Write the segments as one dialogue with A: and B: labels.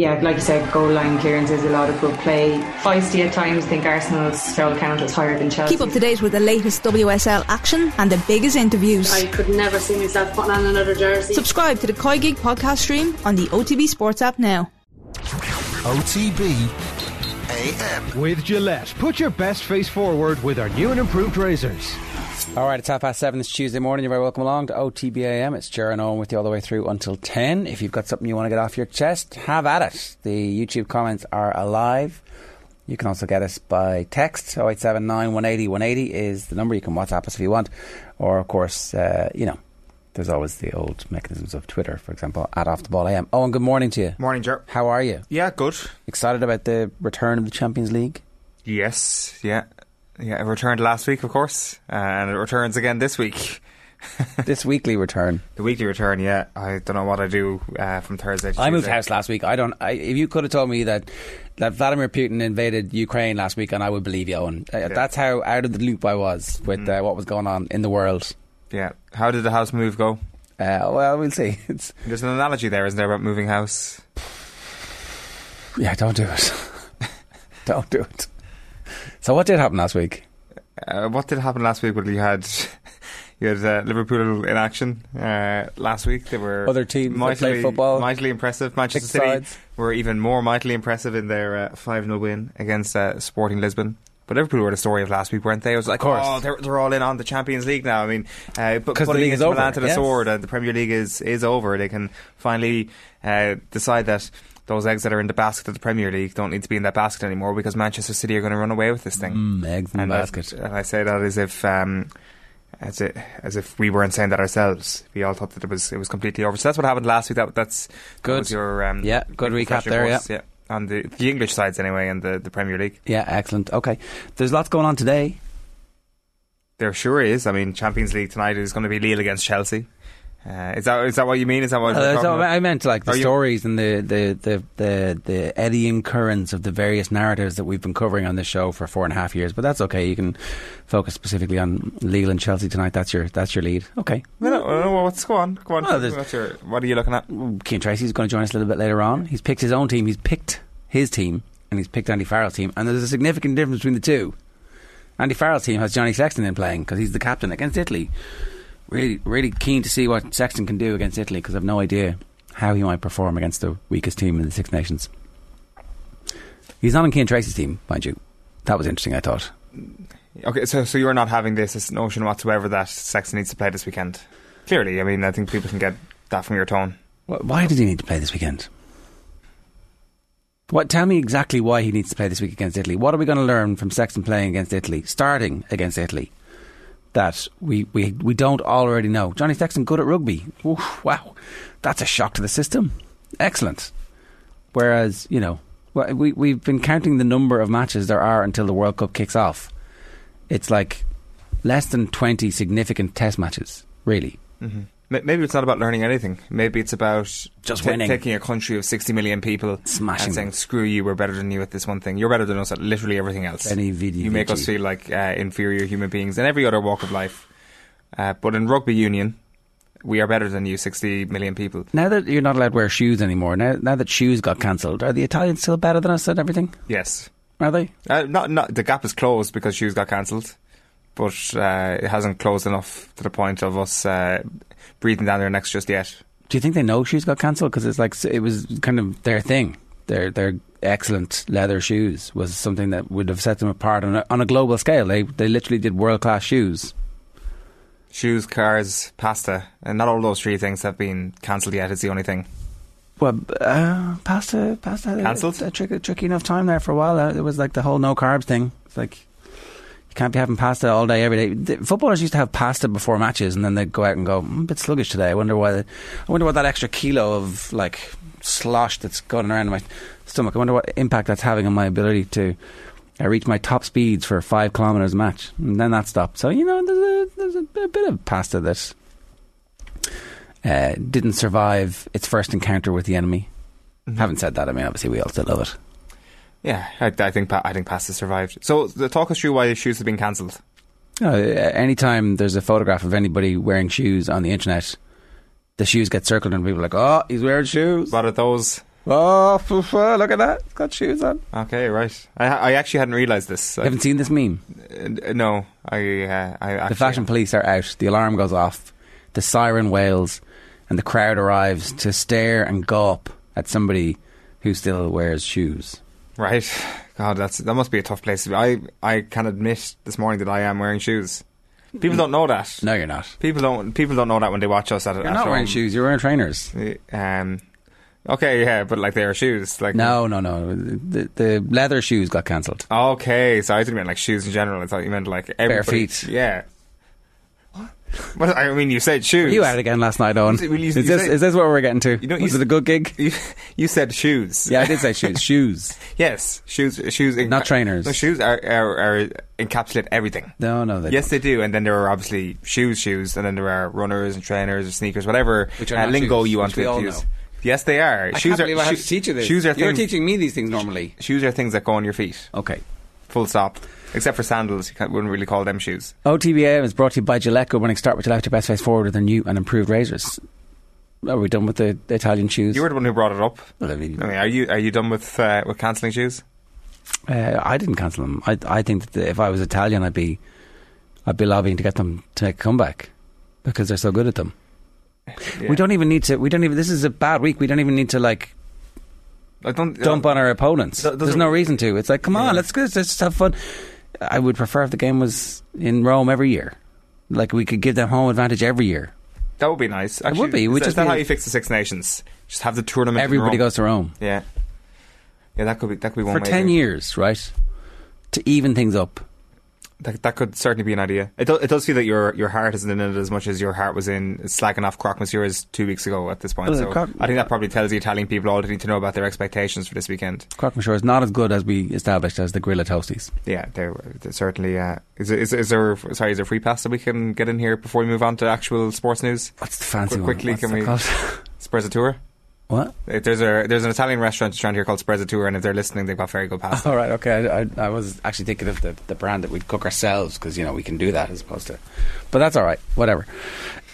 A: yeah, like you said, goal line clearances, is a lot of good play. Feisty at times, I think Arsenal's foul count is higher than Chelsea.
B: Keep up to date with the latest WSL action and the biggest interviews.
C: I could never see myself putting on another jersey.
B: Subscribe to the Koi Gig podcast stream on the OTB Sports app now.
D: OTB AM.
E: With Gillette, put your best face forward with our new and improved razors.
F: All right, it's half past seven. It's Tuesday morning. You're very welcome along to OTBAM. It's Jaron Owen with you all the way through until 10. If you've got something you want to get off your chest, have at it. The YouTube comments are alive. You can also get us by text. 0879 180 180 is the number. You can WhatsApp us if you want. Or, of course, uh, you know, there's always the old mechanisms of Twitter, for example, at Off the Ball AM. Oh, and good morning to you.
G: Morning, Jer.
F: How are you?
G: Yeah, good.
F: Excited about the return of the Champions League?
G: Yes, yeah. Yeah, it returned last week, of course, and it returns again this week.
F: this weekly return.
G: The weekly return, yeah. I don't know what I do uh, from Thursday.
F: I moved house last week. I don't. I, if you could have told me that that Vladimir Putin invaded Ukraine last week, and I would believe you, Owen. Uh, yeah. That's how out of the loop I was with mm. uh, what was going on in the world.
G: Yeah. How did the house move go?
F: Uh, well, we'll see. It's
G: There's an analogy there, isn't there, about moving house?
F: Yeah, don't do it. don't do it. So, what did happen last week?
G: Uh, what did happen last week? Well, you had you had uh, Liverpool in action uh, last week. They were
F: other teams mightily, play football,
G: mightily impressive. Manchester City sides. were even more mightily impressive in their uh, five 0 win against uh, Sporting Lisbon. But Liverpool were the story of last week, weren't they? It was like, oh, they're, they're all in on the Champions League now. I mean, uh, but
F: the league is over.
G: to the
F: yes.
G: sword, uh, the Premier League is is over. They can finally uh, decide that those eggs that are in the basket of the Premier League don't need to be in that basket anymore because Manchester City are going to run away with this thing.
F: Mm, eggs in
G: and
F: the basket.
G: and I say that as if. Um, as it, as if we weren't saying that ourselves, we all thought that it was it was completely over. So that's what happened last week. That that's
F: good.
G: That your um,
F: yeah, good recap there. Yeah.
G: yeah, on the the English sides anyway, and the the Premier League.
F: Yeah, excellent. Okay, there's lots going on today.
G: There sure is. I mean, Champions League tonight is going to be Lille against Chelsea. Uh, is that is that what you mean? Is that what
F: uh, I meant? Like the Are stories you? and the, the, the, the, the eddying currents of the various narratives that we've been covering on this show for four and a half years. But that's okay. You can focus specifically on Lille and Chelsea tonight. That's your that's your lead. Okay.
G: No, no, no what's go on? Go on. Your, what are you looking at?
F: Cian Treacy's going to join us a little bit later on. He's picked his own team. He's picked his team, and he's picked Andy Farrell's team. And there's a significant difference between the two. Andy Farrell's team has Johnny Sexton in playing because he's the captain against Italy really, really keen to see what Sexton can do against Italy because I've no idea how he might perform against the weakest team in the Six Nations. He's not on Cian Treacy's team, mind you. That was interesting, I thought.
G: Okay, so so you're not having this, this notion whatsoever that Sexton needs to play this weekend? Clearly, I mean, I think people can get that from your tone.
F: Why does he need to play this weekend? What? Tell me exactly why he needs to play this week against Italy. What are we going to learn from Sexton playing against Italy, starting against Italy? That we, we, we don't already know. Johnny Sexton good at rugby. Oof, wow, that's a shock to the system. Excellent. Whereas you know we we've been counting the number of matches there are until the World Cup kicks off. It's like less than twenty significant Test matches, really.
G: Mm-hmm. Maybe it's not about learning anything. Maybe it's about
F: just t-
G: taking a country of 60 million people
F: Smashing
G: and saying, screw you, we're better than you at this one thing. You're better than us at literally everything else.
F: Any video.
G: You make us feel like uh, inferior human beings in every other walk of life. Uh, but in rugby union, we are better than you, 60 million people.
F: Now that you're not allowed to wear shoes anymore, now, now that shoes got cancelled, are the Italians still better than us at everything?
G: Yes.
F: Are they?
G: Uh, not, not, the gap is closed because shoes got cancelled but uh, it hasn't closed enough to the point of us uh, breathing down their necks just yet.
F: Do you think they know shoes got cancelled? Because it's like it was kind of their thing. Their their excellent leather shoes was something that would have set them apart on a, on a global scale. They they literally did world class shoes.
G: Shoes, cars, pasta, and not all those three things have been cancelled yet. It's the only thing.
F: Well, uh, pasta, pasta,
G: cancelled.
F: A, a, tricky, tricky enough time there for a while. Uh, it was like the whole no carbs thing. It's like can't be having pasta all day, every day. The footballers used to have pasta before matches, and then they'd go out and go, I'm a bit sluggish today. I wonder why. The, I wonder what that extra kilo of like slosh that's going around in my stomach. I wonder what impact that's having on my ability to uh, reach my top speeds for five kilometers a match. And then that stopped. So you know, there's a, there's a, bit of pasta that uh, didn't survive its first encounter with the enemy. Mm-hmm. Having said that, I mean, obviously we all still love it.
G: Yeah, I, I think I think pasta survived. So, the talk us through why the shoes have been cancelled.
F: Uh, anytime there's a photograph of anybody wearing shoes on the internet, the shoes get circled and people are like, "Oh, he's wearing shoes."
G: What are those?
F: Oh, look at that! It's got shoes on.
G: Okay, right. I, I actually hadn't realised this.
F: You haven't seen this meme?
G: Uh, no, I. Uh, I
F: the fashion police are out. The alarm goes off. The siren wails, and the crowd arrives to stare and gawp at somebody who still wears shoes.
G: Right. God, that's that must be a tough place to be. I I can admit this morning that I am wearing shoes. People don't know that.
F: No, you're not.
G: People don't. People don't know that when they watch us at.
F: You're
G: at
F: not
G: home.
F: wearing shoes. You're wearing trainers.
G: Um. Okay, yeah, but like they are shoes. Like
F: no, no, no. The, the leather shoes got cancelled.
G: Okay, so I didn't mean like shoes in general. I thought you meant like everybody.
F: bare feet.
G: Yeah. Well, I mean, you said shoes.
F: You had it again last night, Owen.
G: Well, you-
F: is,
G: you
F: this,
G: say-
F: is this what we're getting to?
G: You know,
F: Was it a good gig?
G: You, you said shoes.
F: Yeah, I did say shoes. shoes.
G: Yes, shoes. Shoes.
F: Not trainers.
G: No, shoes are, are, are encapsulate everything.
F: No, no. They
G: Yes, they do. And then there are obviously shoes, shoes, and then there are runners and trainers or sneakers, whatever
F: Which are
G: uh, lingo
F: shoes,
G: you want
F: which we
G: to
F: all
G: use.
F: know.
G: Yes, they are.
F: I
G: shoes
F: can't
G: are.
F: believe I have
G: shoe-
F: to teach you this.
G: Shoes are
F: You're
G: things.
F: teaching me these things normally.
G: Shoes are things that go on your feet.
F: Okay.
G: Full stop. Except for sandals, you can't, wouldn't really call them shoes.
F: OTBA is brought to you by Gillette. Good morning. Start with Gillette, your best face forward with their new and improved razors. Are we done with the, the Italian shoes?
G: You were the one who brought it up.
F: Well, I mean,
G: I mean, are you are you done with uh, with cancelling shoes?
F: uh, I didn't cancel them. I, I think that if I was Italian, I'd be, I'd be lobbying to get them to make a comeback because they're so good at them.
G: Yeah.
F: We don't even need to. We don't even. This is a bad week. We don't even need to like
G: I don't
F: dump on our opponents.
G: Th-
F: There's no reason to. It's like, come on,
G: Yeah.
F: let's. Let's just have fun. I would prefer if the game was in Rome every year. Like we could give them home advantage every year.
G: That would be nice. Actually,
F: would be.
G: Is
F: We'd
G: that-
F: just
G: is that how you fix the Six Nations? Just have the tournament. in
F: Everybody goes to Rome
G: Yeah, yeah. That could be. That could be one
F: for ten years, right? To even things up.
G: That, that could certainly be an idea. It, do, it does feel that your your heart isn't in it as much as your heart was in slacking off Croque Monsieurs two weeks ago at this point.
F: Well,
G: so I think that probably tells the Italian people all they need to know about their expectations for this weekend.
F: Croque monsieur is not as good as we established as the Grilla Toasties.
G: Yeah, they're, they're certainly. Uh, is, is, is there sorry? Is there free pass that we can get in here before we move on to actual sports news?
F: What's the fancy one?
G: quickly,
F: What's
G: can
F: we?
G: we-
F: a
G: Sprezzatura.
F: What?
G: There's a there's an Italian restaurant around here called Sprezzatura, and if they're listening, they've got very good pasta.
F: All right, okay. I, I, I was actually thinking of the, the brand that we'd cook ourselves because you know we can do that as opposed to. But that's all right. Whatever.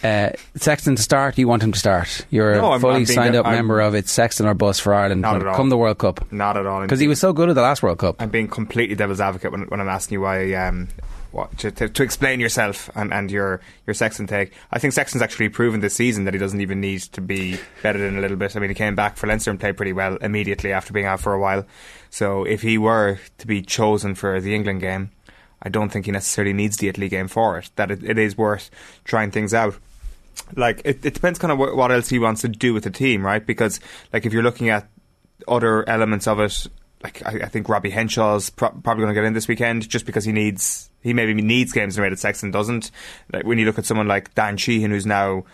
F: Uh, Sexton to start. You want him to start? You're
G: No,
F: a
G: I'm-
F: fully signed up
G: I'm-
F: member of it. Sexton or bus for Ireland.
G: Not at all.
F: come the World Cup
G: Not at all.
F: because he was so good at the last World Cup.
G: I'm being completely devil's advocate when, when I'm asking you why. Um, what, to, to, to explain yourself and, and your your Sexton take. I think Sexton's actually proven this season that he doesn't even need to be better than a little bit. I mean, he came back for Leinster and played pretty well immediately after being out for a while. So if he were to be chosen for the England game, I don't think he necessarily needs the Italy game for it. That it, it is worth trying things out like it, it depends kind of what, what else he wants to do with the team, right? Because like if you're looking at other elements of it, I, I think Robbie Henshaw's pro- probably going to get in this weekend just because he needs he maybe needs games in a way that Sexton doesn't. Like when you look at someone like Dan Sheehan, who's now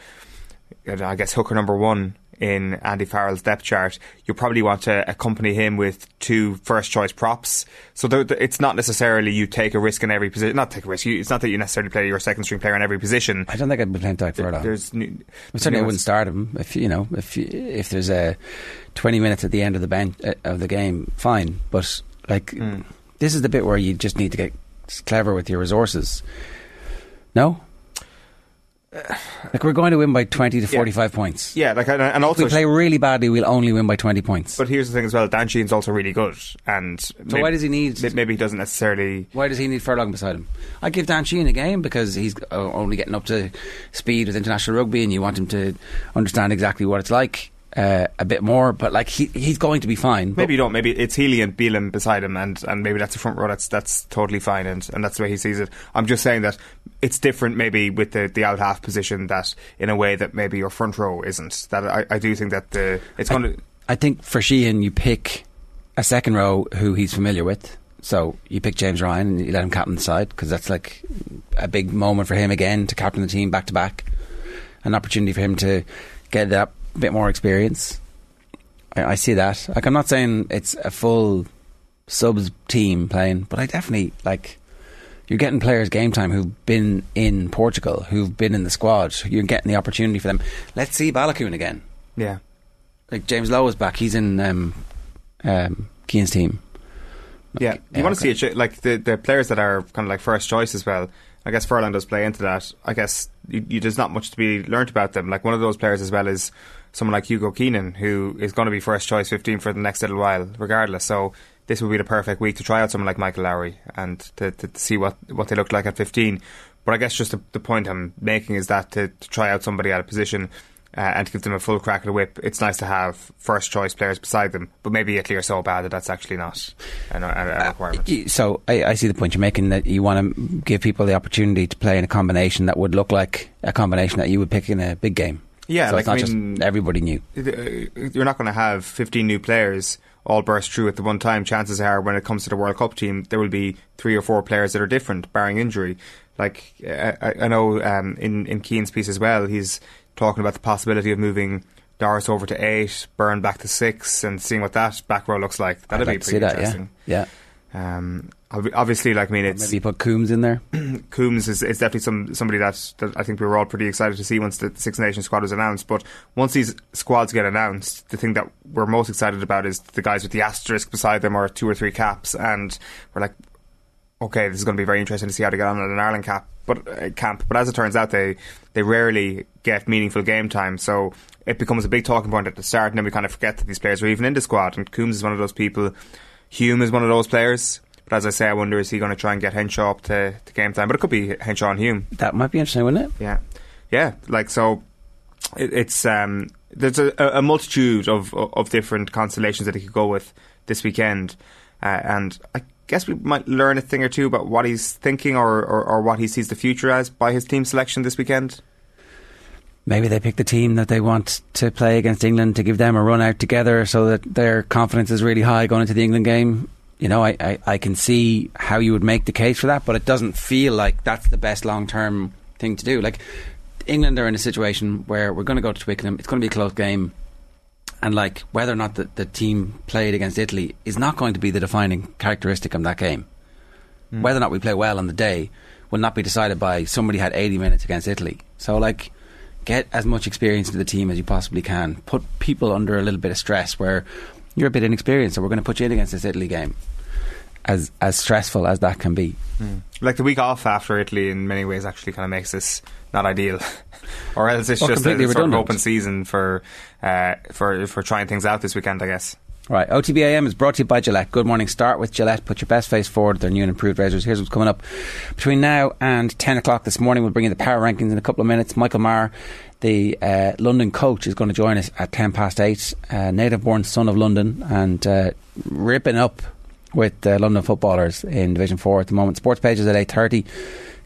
G: I guess hooker number one in Andy Farrell's depth chart, you'll probably want to accompany him with two first choice props. So there, there- it's not necessarily you take a risk in every position. Not take a risk. You, it's not that you necessarily play your second string player in every position.
F: I don't think I'd be playing Tadhg Furlong.
G: There's new,
F: certainly, I wouldn't start him if you know if if there's a twenty minutes at the end of the bench uh, of the game. Fine, but like
G: Hmm.
F: this is the bit where you just need to get clever with your resources. No, like we're going to win by twenty to
G: Yeah.
F: forty-five points.
G: Yeah, like and, and
F: If
G: also
F: we play really badly, we'll only win by twenty points.
G: But here's the thing as well: Dan Sheehan's also really good, and
F: so why does he need?
G: maybe he doesn't necessarily.
F: Why does he need Furlong beside him? I give Dan Sheen a game because he's uh, only getting up to speed with international rugby, and you want him to understand exactly what it's like uh, a bit more. But like he, he's going to be fine.
G: Maybe you don't. Maybe it's Healy and Bealham beside him, and, and maybe that's a front row. That's that's totally fine, and, and that's the way he sees it. I'm just saying that it's different, maybe with the, the out half position, that in a way that maybe your front row isn't. That I, I do think that the it's going to.
F: I think for Sheehan, you pick a second row who he's familiar with. So you pick James Ryan and you let him captain the side because that's like a big moment for him again to captain the team back to back. An opportunity for him to get that bit more experience. I, I see that. Like I'm not saying it's a full subs team playing, but I definitely like you're getting players game time who've been in Portugal, who've been in the squad. You're getting the opportunity for them. Let's see Baloucoune again
G: Yeah,
F: like James Lowe is back. He's in um, um, Keane's team.
G: yeah. You want to
F: okay.
G: see it, like the the players that are kind of like first choice as well. I guess Furlong does play into that. I guess you, you, there's not much to be learnt about them. Like one of those players as well is someone like Hugo Keenan, who is going to be first choice 15 for the next little while, regardless. So this would be the perfect week to try out someone like Michael Lowry and to, to, to see what, what they look like at 15. But I guess just the, the point I'm making is that to, to try out somebody at a position uh, and to give them a full crack at the whip, it's nice to have first choice players beside them. But maybe Italy are so bad that that's actually not a, a, a requirement.
F: Y- So I, I see the point you're making that you want to give people the opportunity to play in a combination that would look like a combination that you would pick in a big game.
G: Yeah,
F: so
G: like,
F: it's not
G: I mean-
F: just everybody new.
G: Uh, you're not going to have 15 new players all burst through at the one time. Chances are, when it comes to the World Cup team, there will be three or four players that are different, barring injury. Like I, I know um, in in Keane's piece as well, he's talking about the possibility of moving Doris over to eight, Burn back to six, and seeing what that back row looks like. That'd
F: I'd
G: be
F: like
G: pretty
F: that. Yeah, yeah.
G: Um, obviously, like I mean, it's
F: Maybe you put Coombes in there.
G: Coombes is, is definitely some somebody that, that I think we were all pretty excited to see once the Six Nations squad was announced. But once these squads get announced, the thing that we're most excited about is the guys with the asterisk beside them or two or three caps, and we're like, okay, this is going to be very interesting to see how they get on at an Ireland cap. But uh, camp, but as it turns out, they they rarely get meaningful game time, so it becomes a big talking point at the start, and then we kind of forget that these players are even in the squad. And Coombes is one of those people. Hume is one of those players. But as I say, I wonder is he going to try and get Henshaw up to, to game time? But it could be Henshaw and Hume.
F: That might be interesting, wouldn't it?
G: Yeah, yeah. Like so, it, it's um, there's a, a multitude of of different constellations that he could go with this weekend, uh, and I guess we might learn a thing or two about what he's thinking or, or, or what he sees the future as by his team selection this weekend.
F: Maybe they pick the team that they want to play against England to give them a run out together so that their confidence is really high going into the England game. You know, I, I, I can see how you would make the case for that, but it doesn't feel like that's the best long term thing to do. Like, England are in a situation where we're going to go to Twickenham, it's going to be a close game, and like whether or not the, the team played against Italy is not going to be the defining characteristic of that game. Hmm. Whether or not we play well on the day will not be decided by somebody had 80 minutes against Italy. So, like, get as much experience into the team as you possibly can. Put people under a little bit of stress where you're a bit inexperienced, so we're going to put you in against this Italy game. As as stressful as that can be.
G: Like the week off after Italy, in many ways, actually kind of makes this not ideal, or else it's
F: Well,
G: just a sort of open season for uh, for for trying things out this weekend. I guess.
F: Right, OTBAM is brought to you by Gillette. Good morning. Start with Gillette. Put your best face forward. Their new and improved razors. Here's what's coming up between now and ten o'clock this morning. We'll bring you the power rankings in a couple of minutes. Michael Maher, the uh, London coach, is going to join us at ten past eight. Uh, native-born son of London and uh, ripping up with London footballers in Division Four at the moment. Sports pages at eight thirty.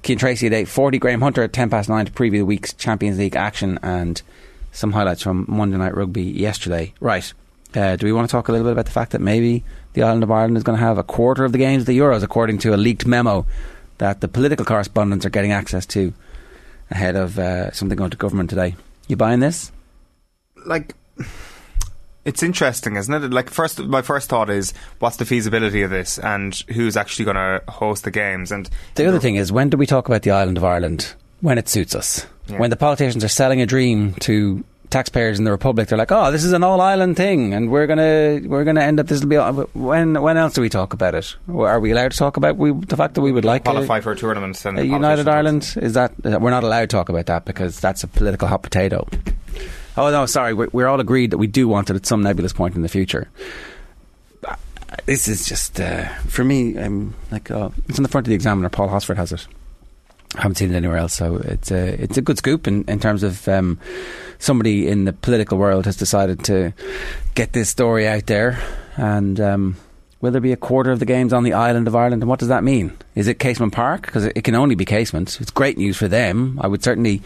F: Keane Tracy at eight forty. Graham Hunter at ten past nine to preview the week's Champions League action and some highlights from Monday Night Rugby yesterday. Right. Uh, do we want to talk a little bit about the fact that maybe the island of Ireland is going to have a quarter of the games of the Euros, according to a leaked memo that the political correspondents are getting access to ahead of uh, something going to government today? You buying this?
G: like it's interesting, isn't it? Like first, my first thought is what's the feasibility of this, and who's actually going to host the games, and
F: The other thing is, when do we talk about the island of Ireland? When it suits us.
G: Yeah.
F: When the politicians are selling a dream to taxpayers in the republic, they're like, "Oh, this is an all-island thing, and we're gonna we're gonna end up. This will be all-" when when else do we talk about it? Are we allowed to talk about we, the fact that we would like a-
G: qualify for a tournament. And
F: a
G: the
F: United Ireland is that uh, we're not allowed to talk about that because that's a political hot potato. Oh no, sorry, we're, we're all agreed that we do want it at some nebulous point in the future. Uh, This is just uh, for me. Um, like uh, it's on the front of the Examiner. Paul Hosford has it. I haven't seen it anywhere else, so it's a it's a good scoop in, in terms of um, somebody in the political world has decided to get this story out there, and um, will there be a quarter of the games on the island of Ireland? And what does that mean? Is it Casement Park? Because it, can only be Casement. It's great news for them. I would certainly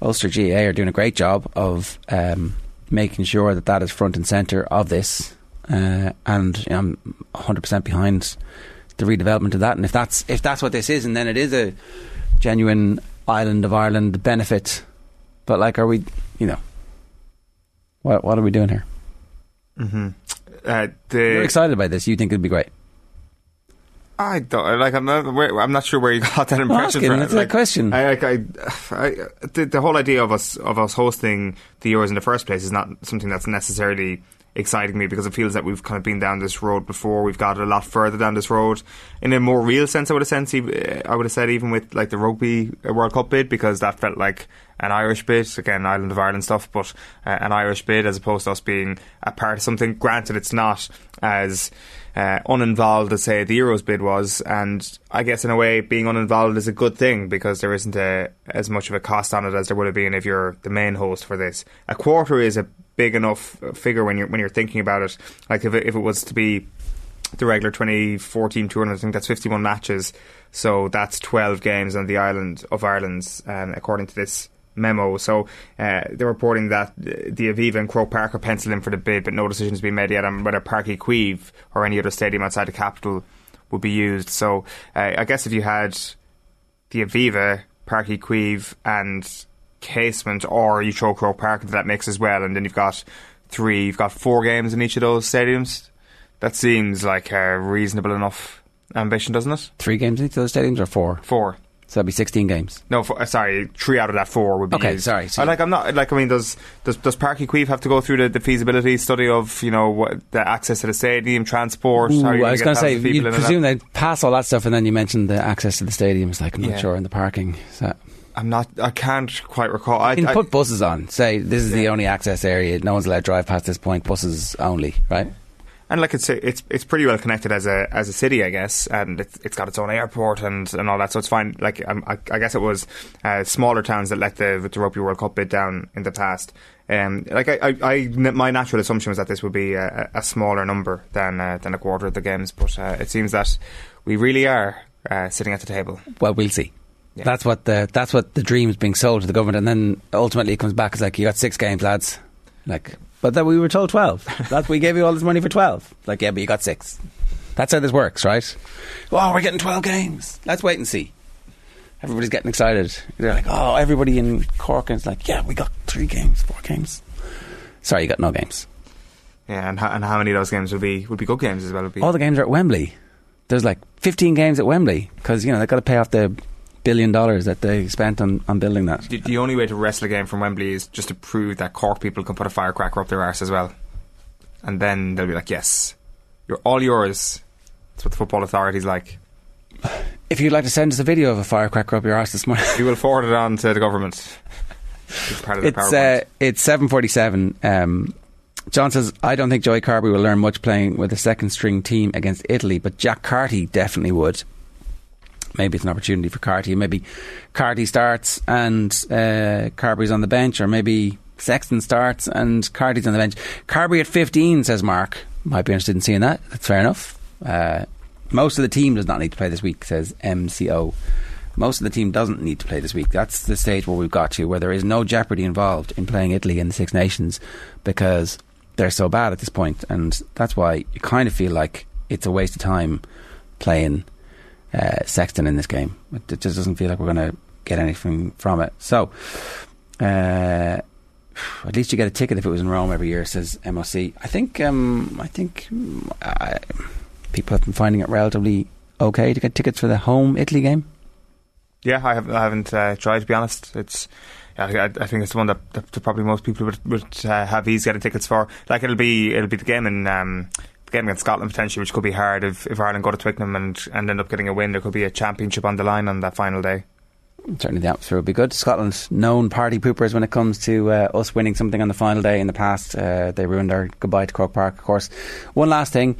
F: Ulster GA are doing a great job of um, making sure that that is front and centre of this, uh, and you know, I'm 100 percent behind the redevelopment of that. And if that's if that's what this is, and then it is a genuine island of Ireland benefit. But like, are we? You know, what what are we doing here?
G: Uh,
F: You're excited by this. You think it'd be great.
G: I don't like. I'm not. Where, I'm not sure where you got that impression
F: asking,
G: from.
F: it's a
G: like,
F: question.
G: I, like, I, I, the, the whole idea of us of us hosting the Euros in the first place is not something that's necessarily exciting me because it feels that we've kind of been down this road before. We've got a lot further down this road in a more real sense. I would have sense, I would have said even with like the rugby World Cup bid because that felt like an Irish bid again, Island of Ireland stuff, but uh, an Irish bid as opposed to us being a part of something. Granted, it's not as uh, uninvolved as say the Euros bid was, and I guess in a way being uninvolved is a good thing because there isn't a, as much of a cost on it as there would have been if you're the main host for this. A quarter is a big enough figure when you're when you're thinking about it. Like if it, if it was to be the regular 2014 tournament, I think that's 51 matches, so that's 12 games on the island of Ireland's, um, according to this memo. So uh, they're reporting that the Aviva and Croke Park are penciled in for the bid, but no decision has been made yet on whether Páirc Uí Chaoimh or any other stadium outside the capital would be used. So uh, I guess if you had the Aviva, Páirc Uí Chaoimh, and Casement, or you throw Croke Park into that mix as well, and then you've got three, you've got four games in each of those stadiums. That seems like a reasonable enough ambition, doesn't it?
F: Three games in each of those stadiums, or four?
G: Four.
F: So that'd be sixteen games.
G: No, for, uh, sorry, three out of that four would be.
F: Okay,
G: used.
F: sorry, so-
G: I, like I'm not like I mean, does does does Uí Chaoimh have to go through the, the feasibility study of you know what, the access to the stadium, transport?
F: Ooh,
G: how you
F: I was
G: going to
F: say, you presume they pass all that stuff, and then you mentioned the access to the stadiums. Like, I'm not
G: Yeah.
F: sure, and the parking. So,
G: I'm not. I can't quite recall. I,
F: you can
G: I-
F: put buses on. Say this is the only access area. No one's allowed to drive past this point. Buses only, right?
G: And like it's it's it's pretty well connected as a as a city, I guess, and it's it's got its own airport and, and all that, so it's fine. Like um, I, I guess it was uh, smaller towns that let the the Rugby World Cup bid down in the past. Um, like I, I, I, my natural assumption was that this would be a, a smaller number than uh, than a quarter of the games, but uh, it seems that we really are uh, sitting at the table.
F: Well, we'll see.
G: Yeah.
F: That's what the that's what the dream's being sold to the government, and then ultimately it comes back as like you got six games, lads. Like, but then we were told twelve. that we gave you all this money for twelve. Like, yeah, but you got six. That's how this works, right? Oh, we're getting twelve games. Let's wait and see. Everybody's getting excited. They're like, oh, everybody in Cork is like, yeah, we got three games, four games. Sorry, you got no games.
G: Yeah, and how, and how many of those games would be would be good games as well? Be
F: All the games are at Wembley. There's like 15 games at Wembley because you know they've got to pay off the billion dollars that they spent on, on building that.
G: The, the only way to wrestle a game from Wembley is just to prove that Cork people can put a firecracker up their arse as well. And then they'll be like, yes, you're all yours. That's what the football authority's like.
F: If you'd like to send us a video of a firecracker up your arse this morning,
G: We will forward it on to the government. It's the
F: uh, it's seven forty seven. Um, John says, "I don't think Joey Carberry will learn much playing with a second string team against Italy, but Jack Carty definitely would. Maybe it's an opportunity for Carty. Maybe Carty starts and uh, Carberry's on the bench, or maybe Sexton starts and Carty's on the bench. Carberry at fifteen, says Mark. Might be interested in seeing that. That's fair enough. Uh, most of the team does not need to play this week, says MCO. Most of the team doesn't need to play this week. That's the stage where we've got to, where there is no jeopardy involved in playing Italy in the Six Nations because they're so bad at this point, and that's why you kind of feel like it's a waste of time playing uh, Sexton in this game. It, just doesn't feel like we're going to get anything from it. So, uh, at least you get a ticket if it was in Rome every year, says MOC. I think, um, I think I, people have been finding it relatively okay to get tickets for the home Italy game.
G: Yeah, I, have, I haven't uh, tried to be honest. It's I, I think it's the one that, that probably most people would, would uh, have ease getting tickets for. Like it'll be it'll be the game in um, game against Scotland potentially, which could be hard if, if Ireland go to Twickenham and, and end up getting a win. There could be a championship on the line on that final day.
F: Certainly, the atmosphere would be good. Scotland, known party poopers when it comes to uh, us winning something on the final day in the past. Uh, they ruined our goodbye to Croke Park, of course. One last thing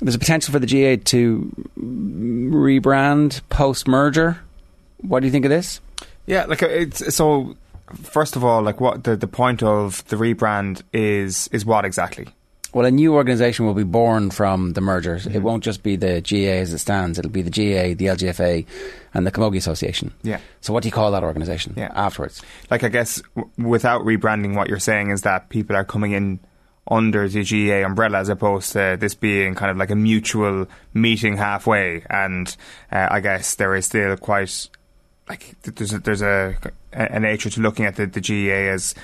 F: there's a potential for the GA to rebrand post merger. What do you think of this?
G: Yeah, like uh, it's so. First of all, like what the the point of the rebrand is is what exactly?
F: Well, a new organisation will be born from the mergers. It won't just be the GA as it stands. It'll be the GA, the LGFA, and the Camogie Association.
G: Yeah.
F: So, what do you call that organisation
G: Yeah.
F: afterwards?
G: Like I guess w- without rebranding, what you're saying is that people are coming in under the GA umbrella as opposed to this being kind of like a mutual meeting halfway. And uh, I guess there is still quite like there's a, there's a, a nature to looking at the, the GA as.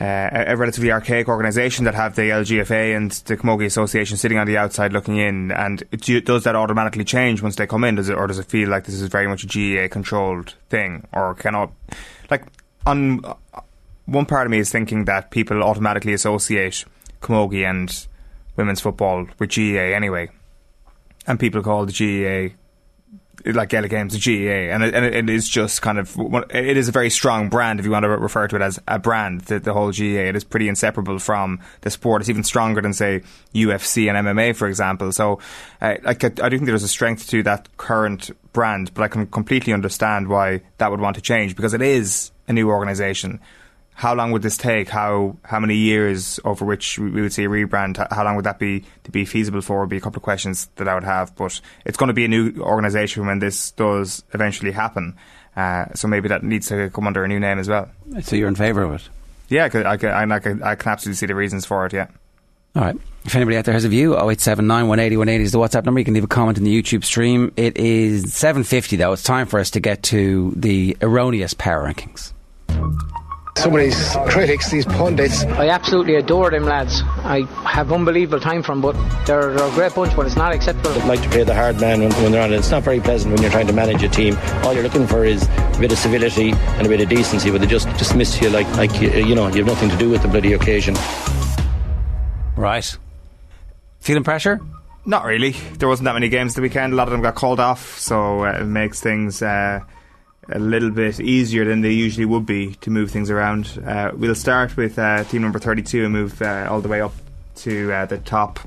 G: Uh, a relatively archaic organisation that have the LGFA and the Camogie Association sitting on the outside looking in, and do, does that automatically change once they come in? Does it, or does it feel like this is very much a GA controlled thing, or cannot? Like on one part of me is thinking that people automatically associate Camogie and women's football with GEA anyway, and people call the GEA like Gaelic Games, the GEA, and it, and it is just kind of it is a very strong brand if you want to refer to it as a brand. The, the whole GEA it is pretty inseparable from the sport. It's even stronger than say UFC and MMA, for example. So, uh, like I do think there's a strength to that current brand, but I can completely understand why that would want to change because it is a new organisation how long would this take? How how many years over which we would see a rebrand? How long would that be to be feasible for? Would be a couple of questions that I would have. But it's going to be a new organisation when this does eventually happen. Uh, so maybe that needs to come under a new name as well.
F: So you're in favour of it?
G: Yeah, I can, I, can, I, can, I can absolutely see the reasons for it. Yeah.
F: All right. If anybody out there has a view, 0879 180 180 is the WhatsApp number. You can leave a comment in the YouTube stream. It is 7.50 though. It's time for us to get to the erroneous power rankings.
H: Some of these critics, these pundits.
I: I absolutely adore them lads. I have unbelievable time for them, but they're, they're a great bunch, but it's not acceptable.
J: I'd like to play the hard man when, when they're on it. It's not very pleasant when you're trying to manage a team. All you're looking for is a bit of civility and a bit of decency, but they just dismiss you like, like you, you know, you have nothing to do with the bloody occasion.
F: Right. Feeling pressure?
G: Not really. There wasn't that many games the weekend. A lot of them got called off, so uh, it makes things. Uh, a little bit easier than they usually would be to move things around. Uh, we'll start with uh, team number 32 and move uh, all the way up to uh, the top.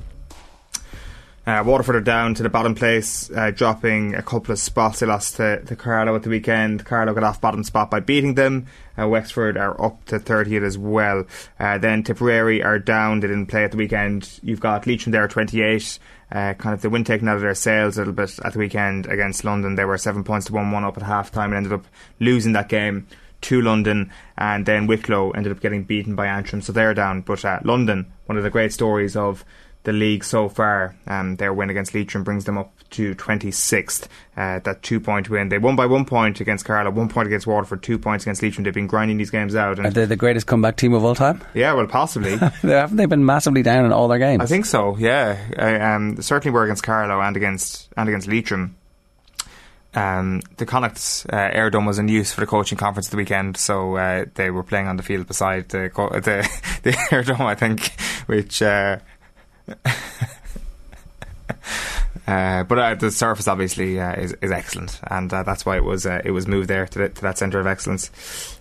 G: Uh, Waterford are down to the bottom place, uh, dropping a couple of spots. They lost to, to Carlow at the weekend. Carlow got off bottom spot by beating them. Wexford are up to 30th as well. then Tipperary are down. They didn't play at the weekend. You've got Leitrim there 28 uh, kind of the wind taken out of their sails a little bit at the weekend against London. They were seven points to one one up at half time and ended up losing that game to London, and then Wicklow ended up getting beaten by Antrim, so they're down. But uh, London, one of the great stories of the league so far. Um, their win against Leitrim brings them up to 26th. Uh, that two point win. They won by one point against Carlow, one point against Waterford, two points against Leitrim. They've been grinding these games out.
F: And Are they the greatest comeback team of all time?
G: Yeah, well, possibly.
F: Haven't they been massively down in all their games?
G: I think so. Yeah, uh, um, certainly were against Carlow and against and against Leitrim. Um, the Connacht's uh, Air was in use for the coaching conference the weekend, so uh, they were playing on the field beside the the, the Air I think, which uh, Uh, but uh, the surface obviously uh, is, is excellent, and uh, that's why it was uh, it was moved there to, the, to that centre of excellence.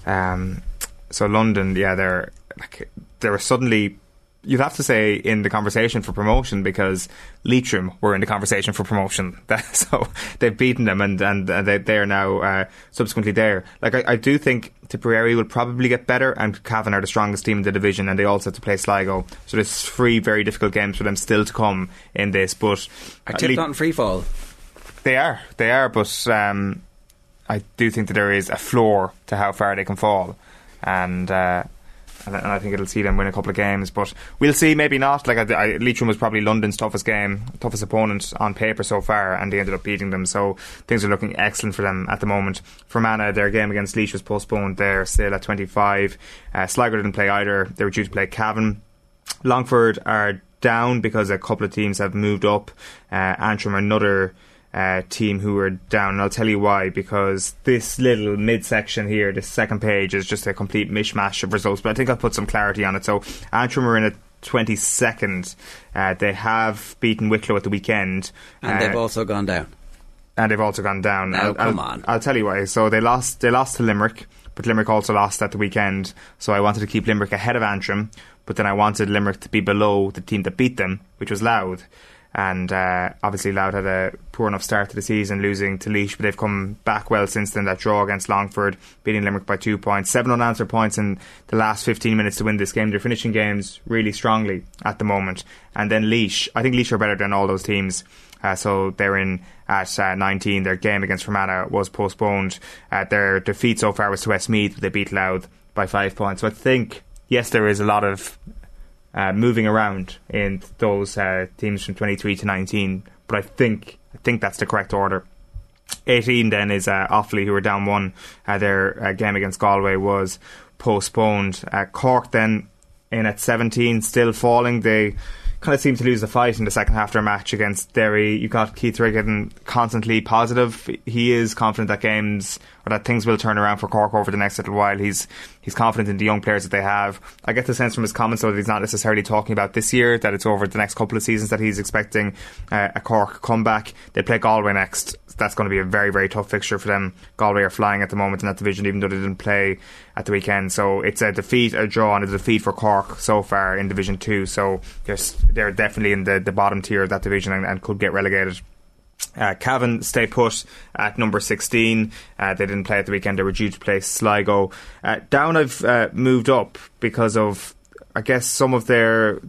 G: Um, so London, yeah, they're like, they're suddenly you'd have to say in the conversation for promotion because Leitrim were in the conversation for promotion. so they've beaten them and, and, they, they're now uh, subsequently there. Like I, I, do think Tipperary will probably get better and Cavan are the strongest team in the division and they also have to play Sligo. So there's three very difficult games for them still to come in this. But
F: are tipped on free fall?
G: They are, they are, but um, I do think that there is a floor to how far they can fall. And uh, and, I think it'll see them win a couple of games. But we'll see, maybe not. Like I, I, Leitrim was probably London's toughest game, toughest opponent on paper so far, and they ended up beating them. So things are looking excellent for them at the moment. Fermanagh, their game against Laois was postponed. They're still at 25. Uh, Sligo didn't play either. They were due to play Cavan. Longford are down because a couple of teams have moved up. Uh, Antrim, another uh, team who are down. And I'll tell you why, because this little midsection here, this second page, is just a complete mishmash of results. But I think I'll put some clarity on it. So Antrim are in a 22nd. Uh, they have beaten Wicklow at the weekend.
F: And they've uh, also gone down.
G: And they've also gone down.
F: Now,
G: I'll,
F: come
G: I'll,
F: on.
G: I'll tell you why. So they lost. They lost to Limerick, but Limerick also lost at the weekend. So I wanted to keep Limerick ahead of Antrim, but then I wanted Limerick to be below the team that beat them, which was Louth. and uh, obviously Louth had a poor enough start to the season, losing to Laois, but they've come back well since then. That draw against Longford, beating Limerick by two points, seven unanswered points in the last 15 minutes to win this game. They're finishing games really strongly at the moment. And then Laois, I think Laois are better than all those teams. Uh, so they're in at uh, 19. Their game against Fermanagh was postponed. Uh, their defeat so far was to Westmeath. They beat Louth by five points. So I think yes, there is a lot of uh, moving around in those uh, teams from 23 to 19. But I think I think that's the correct order. 18 then is uh, Offaly, who were down one. Uh, their uh, game against Galway was postponed. Uh, Cork then in at 17, still falling. They kind of seemed to lose the fight in the second half of their match against Derry. You've got Keith Ricken constantly positive. He is confident that games or that things will turn around for Cork over the next little while. He's he's confident in the young players that they have. I get the sense from his comments though that he's not necessarily talking about this year. That it's over the next couple of seasons that he's expecting uh, a Cork comeback. They play Galway next. That's going to be a very very tough fixture for them. Galway are flying at the moment in that division, even though they didn't play at the weekend. So it's a defeat, a draw, and a defeat for Cork so far in Division Two. So they're they're definitely in the, the bottom tier of that division and, and could get relegated. Uh, Cavan stay put at number 16. Uh, they didn't play at the weekend. They were due to play Sligo. Uh, down I've uh, moved up because of, I guess, some of their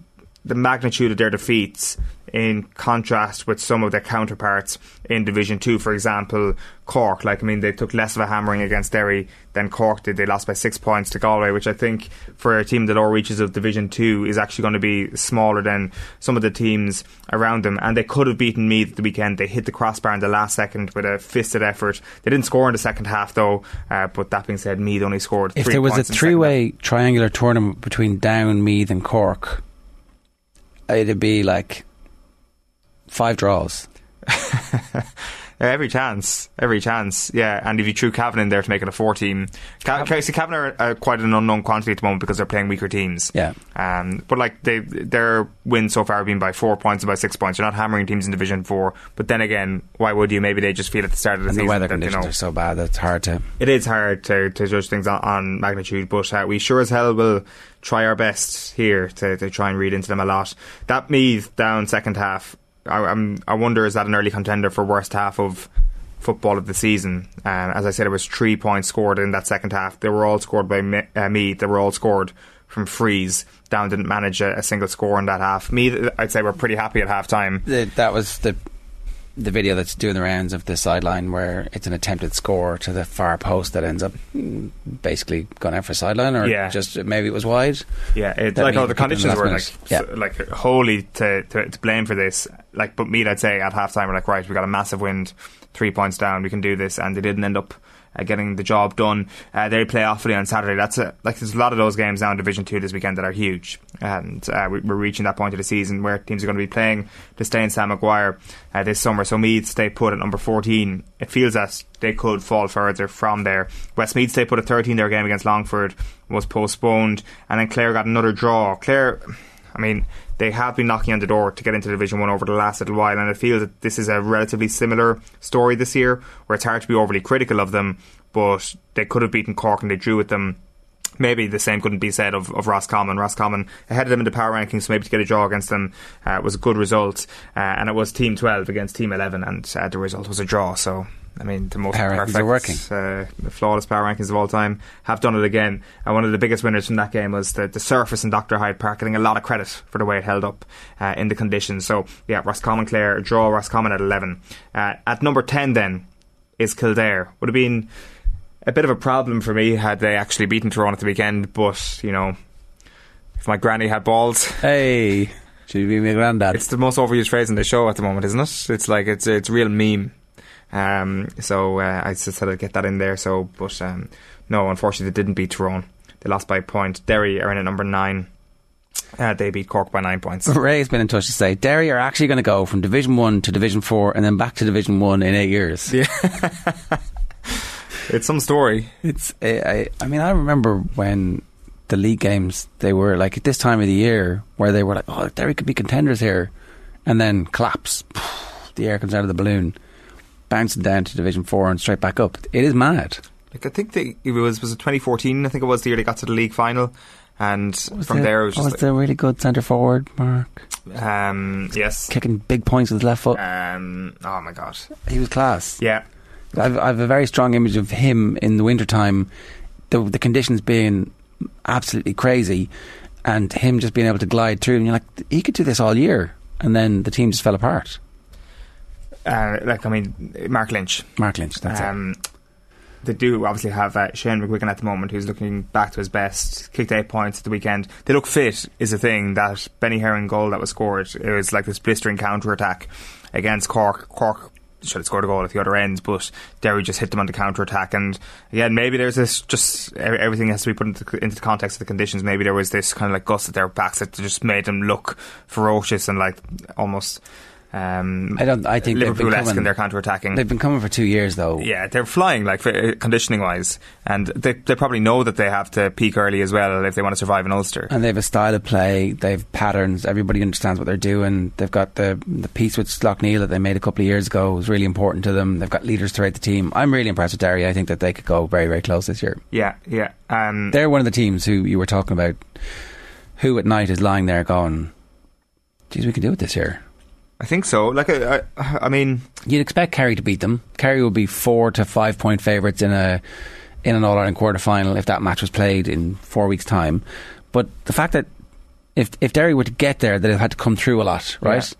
G: the magnitude of their defeats in contrast with some of their counterparts in Division 2. For example, Cork, like, I mean, they took less of a hammering against Derry than Cork did. They lost by six points to Galway, which I think for a team in the lower reaches of Division 2 is actually going to be smaller than some of the teams around them. And they could have beaten Meath at the weekend. They hit the crossbar in the last second with a fisted effort. They didn't score in the second half, though, uh, but that being said, Meath only scored
F: If there was a three way triangular tournament between Down, Meath, and Cork, it'd be like five draws.
G: every chance, every chance, yeah. And if you threw Cavan in there to make it a four team, Ca- Cavan, Cavan are uh, quite an unknown quantity at the moment because they're playing weaker teams.
F: Yeah.
G: Um, but like they, their wins so far have been by four points and by six points. You're not hammering teams in Division Four. But then again, why would you? Maybe they just feel at the start of the
F: and
G: season.
F: the weather
G: that,
F: conditions
G: you know,
F: are so bad that it's hard to.
G: It is hard to, to judge things on, on magnitude, but uh, we sure as hell will try our best here to, to try and read into them a lot. That Meath down second half. I, I'm, I wonder is that an early contender for worst half of football of the season? Um, as I said, it was three points scored in that second half. They were all scored by Me- uh. They were all scored from frees. Down didn't manage a, a single score in that half. Meath, I'd say, were pretty happy at half time.
F: That was the the video that's doing the rounds of the sideline where it's an attempted score to the far post that ends up basically going out for sideline or
G: Yeah.
F: just maybe it was wide.
G: Yeah, it, like oh, the
F: in the
G: conditions were
F: minute.
G: like
F: Yeah.
G: like wholly to, to to blame for this. Like, but me, I'd say at half time, we're like, right, we got a massive wind, three points down, we can do this, and they didn't end up. Uh, getting the job done, uh, they play Offaly on Saturday. That's a, like there's a lot of those games now in Division Two this weekend that are huge, and uh, we, we're reaching that point of the season where teams are going to be playing to stay in Sam Maguire uh, this summer. So Meath stay put at number 14. It feels as they could fall further from there. Westmeath stay put at 13. Their game against Longford was postponed, and then Clare got another draw. Clare, I mean, they have been knocking on the door to get into Division One over the last little while, and I feel that this is a relatively similar story this year, where it's hard to be overly critical of them, but they could have beaten Cork and they drew with them. Maybe the same couldn't be said of, of Roscommon. Roscommon ahead of them in the power rankings, so maybe to get a draw against them uh, was a good result. Uh, and it was Team 12 against Team 11, and uh, the result was a draw. So, I mean, the most
F: Power
G: perfect,
F: working.
G: uh, flawless power rankings of all time have done it again. And one of the biggest winners from that game was the, the surface in Dr. Hyde Park, getting a lot of credit for the way it held up uh, in the conditions. So, yeah, Roscommon Clare, draw Roscommon at 11. Uh, at number 10, then, is Kildare. Would have been a bit of a problem for me had they actually beaten Tyrone at the weekend, but, you know, if my granny had balls.
F: Hey, should you be my granddad?
G: It's the most overused phrase in the show at the moment, isn't it? It's like it's it's real meme. Um, so uh, I just had to get that in there. So, but um, no, unfortunately, they didn't beat Tyrone. They lost by a point. Derry are in at number nine. Uh, they beat Cork by nine points.
F: Ray's been in touch to say Derry are actually going to go from Division One to Division Four and then back to Division One in eight years.
G: Yeah. it's some story.
F: It's I, I, I mean I remember when the league games they were like at this time of the year where they were like oh Derry could be contenders here and then collapse the air comes out of the balloon bouncing down to Division Four and straight back up it is mad
G: Like I think they, it was was it 2014. I think it was the year they got to the league final, and from
F: the-
G: there it was
F: oh, was the really good centre forward Mark
G: um yes
F: kicking big points with his left foot
G: um oh my god
F: he was class
G: yeah
F: I've, I've a very strong image of him in the wintertime, the, the conditions being absolutely crazy, and him just being able to glide through. And you're like, he could do this all year. And then the team just fell apart.
G: Uh, like I mean Mark Lynch
F: Mark Lynch, that's
G: um, they do obviously have uh, Shane McGuigan at the moment, who's looking back to his best. Kicked eight points at the weekend. They look fit, is a thing. That Benny Heron goal that was scored, it was like this blistering counter attack against Cork. Cork should have scored a goal at the other end, but Derry just hit them on the counter attack. And again, maybe there's this just everything has to be put into, into the context of the conditions. Maybe there was this kind of like gust at their backs that just made them look ferocious and like almost. Um,
F: I don't. I think
G: Liverpool-esque
F: coming-
G: in their counter attacking.
F: They've been coming for two years though.
G: Yeah, they're flying like conditioning wise, and they they probably know that they have to peak early as well if they want to survive in Ulster.
F: And they have a style of play. They've patterns. Everybody understands what they're doing. They've got the the piece with Slaughtneil that they made a couple of years ago was really important to them. They've got leaders throughout the team. I'm really impressed with Derry. I think that they could go very very close this year.
G: Yeah, yeah. Um,
F: They're one of the teams who you were talking about. Who at night is lying there going, "Geez, we can do it this year."
G: I think so. Like, I, I, I mean,
F: You'd expect Kerry to beat them. Kerry would be four to five point favourites in a in an All Ireland quarter final if that match was played in four weeks' time. But the fact that if if Derry were to get there, they'd have had to come through a lot, right?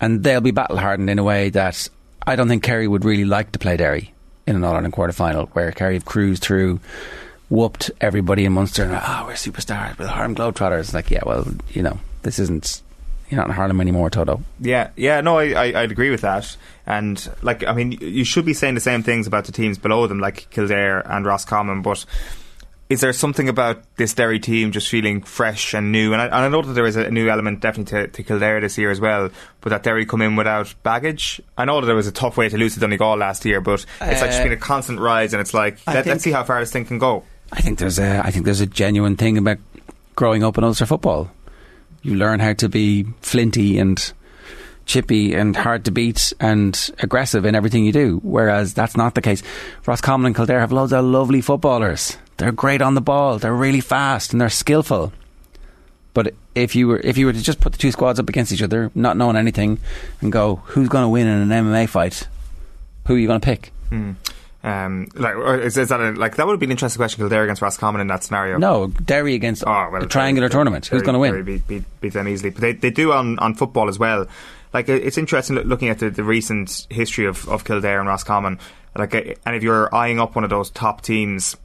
F: And they'll be battle hardened in a way that I don't think Kerry would really like to play Derry in an All Ireland quarter final, where Kerry have cruised through, whooped everybody in Munster, and ah, we're superstars, we're the Harlem Globetrotters. Like, yeah, well, you know, this isn't. You're not in Harlem anymore, Toto.
G: Yeah, yeah, no, I, I, I'd agree with that. And, like, I mean, you should be saying the same things about the teams below them, like Kildare and Roscommon, but is there something about this Derry team just feeling fresh and new? And I, and I know that there is a new element definitely to, to Kildare this year as well, but that Derry come in without baggage. I know that there was a tough way to lose to Donegal last year, but it's like just
F: Uh,
G: been a constant rise, and it's like, let,
F: think-
G: let's see how far this thing can go.
F: I think there's a I think there's a genuine thing about growing up in Ulster football. You learn how to be flinty and chippy and hard to beat and aggressive in everything you do. Whereas that's not the case. Roscommon and Kildare have loads of lovely footballers. They're great on the ball. They're really fast and they're skillful. But if you were if you were to just put the two squads up against each other, not knowing anything, and go, who's going to win in an MMA fight? Who are you going to pick?
G: Hmm. Um, like, is, is that a, like that would have been an interesting question? Kildare against Roscommon in that scenario.
F: No, Derry against
G: Oh, well,
F: a triangular
G: Derry-
F: tournament. Who's going to win?
G: Derry Beat, beat, beat them easily, but they, they do on, on football as well. Like it's interesting looking at the, the recent history of, of Kildare and Roscommon. Like, uh, and if you're eyeing up one of those top teams,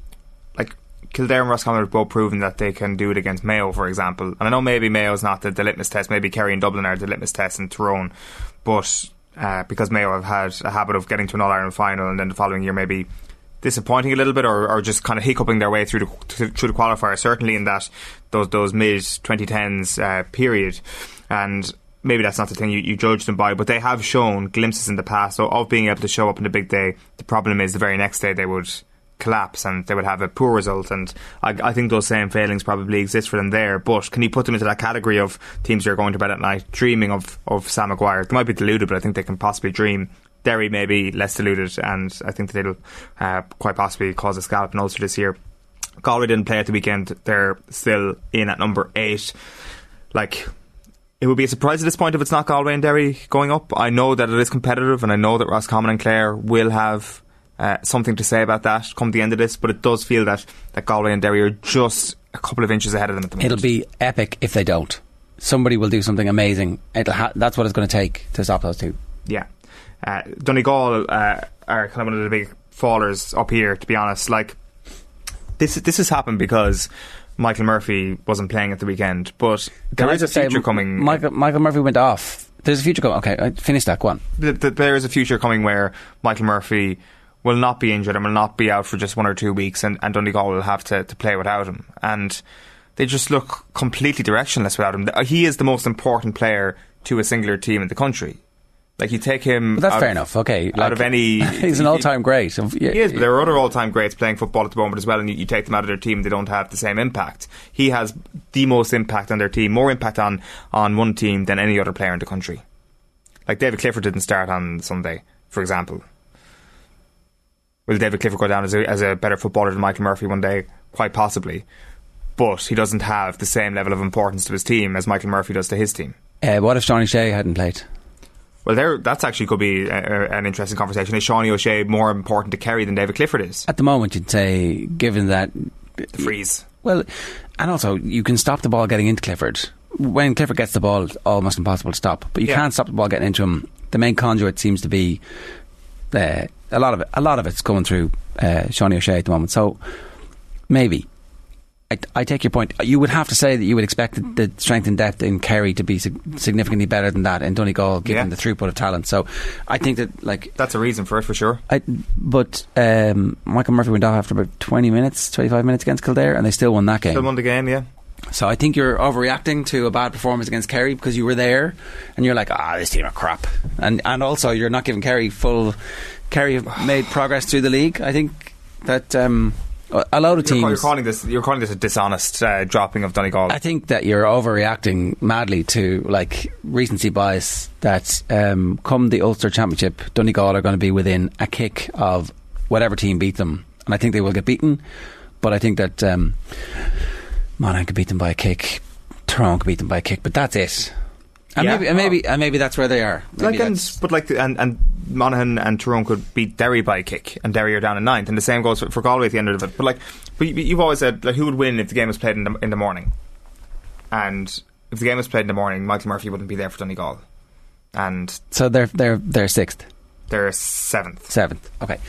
G: like Kildare and Roscommon have both proven that they can do it against Mayo, for example. And I know maybe Mayo's not the, the litmus test. Maybe Kerry and Dublin are the litmus test in Tyrone, but uh, because Mayo have had a habit of getting to an All Ireland final and then the following year maybe disappointing a little bit, or, or just kind of hiccuping their way through the through the qualifier. Certainly in that those those mid 2010s uh, period, and maybe that's not the thing you, you judge them by, but they have shown glimpses in the past of, of being able to show up in the big day. The problem is the very next day they would collapse and they would have a poor result. And I, I think those same failings probably exist for them there. But can you put them into that category of teams who are going to bed at night dreaming of, of Sam Maguire? They might be deluded but I think they can possibly dream. Derry may be less deluded and I think that they'll uh, quite possibly cause a scallop and Ulster this year. Galway didn't play at the weekend. They're still in at number 8 like it would be a surprise at this point if it's not Galway and Derry going up. I know that it is competitive, and I know that Roscommon and Clare will have uh, something to say about that come the end of this. But it does feel that, that Galway and Derry are just a couple of inches ahead of them at the moment.
F: It'll be epic if they don't. Somebody will do something amazing. It'll ha- that's what it's going to take to stop those two.
G: yeah. Uh, Donegal uh, are kind of one of the big fallers up here. To be honest, like this this has happened because Michael Murphy wasn't playing at the weekend, but there
F: Can
G: is a future
F: M-
G: coming.
F: Michael, Michael Murphy went off. There's a future coming. Okay, I finished that. Go on.
G: th- th- there is a future coming where Michael Murphy will not be injured and will not be out for just one or two weeks, and, and Donegal will have to, to play without him. And they just look completely directionless without him. He is the most important player to a singular team in the country. Like you take him.
F: But that's fair
G: of-
F: enough. Okay,
G: Out
F: like,
G: of any,
F: he's an all-time great.
G: He is, but there are other all-time greats playing football at the moment as well, and you, you take them out of their team, they don't have the same impact. He has the most impact on their team, more impact on on one team than any other player in the country. Like David Clifford didn't start on Sunday, for example. Will David Clifford go down as a, as a better footballer than Michael Murphy one day? Quite possibly. But he doesn't have the same level of importance to his team as Michael Murphy does to his team.
F: Uh, what if Johnny Shea hadn't played?
G: Well, there, that's actually could be a, a, an interesting conversation. Is Seánie O'Shea more important to Kerry than David Clifford is?
F: At the moment, you'd say, given that
G: The freeze.
F: Well, and also you can stop the ball getting into Clifford. When Clifford gets the ball, it's almost impossible to stop. But you
G: Yeah.
F: can't stop the ball getting into him. The main conduit seems to be uh, a lot of it. A lot of it's going through uh, Seánie O'Shea at the moment. So maybe I, I take your point. You would have to say that you would expect the, the strength and depth in Kerry to be sig- significantly better than that in Donegal, given
G: Yeah.
F: the throughput of talent. So I think that like
G: That's a reason for it for sure.
F: I, but um, Michael Murphy went off after about 20 minutes, 25 minutes against Kildare, and they still won that game.
G: Still won the game, yeah.
F: So I think you're overreacting to a bad performance against Kerry because you were there, and you're like, ah, this team are crap, and and also you're not giving Kerry full. Kerry have made progress through the league. I think that um, a lot of teams.
G: you're calling this you're calling this a dishonest uh, dropping of Donegal.
F: I think that you're overreacting madly to like recency bias. That um, come the Ulster Championship, Donegal are going to be within a kick of whatever team beat them, and I think they will get beaten. But I think that um, Monaghan could beat them by a kick, Tyrone could beat them by a kick, but that's it. And
G: Yeah.
F: maybe, and maybe, and maybe that's where they are. Maybe
G: like and, but like the- and and Monaghan and Tyrone could beat Derry by a kick, and Derry are down in ninth, and the same goes for, for Galway at the end of it. But like, but you, you've always said like who would win if the game was played in the in the morning, and if the game was played in the morning, Michael Murphy wouldn't be there for Donegal, and
F: so they're they're they're sixth.
G: they're seventh.
F: Seventh. Okay.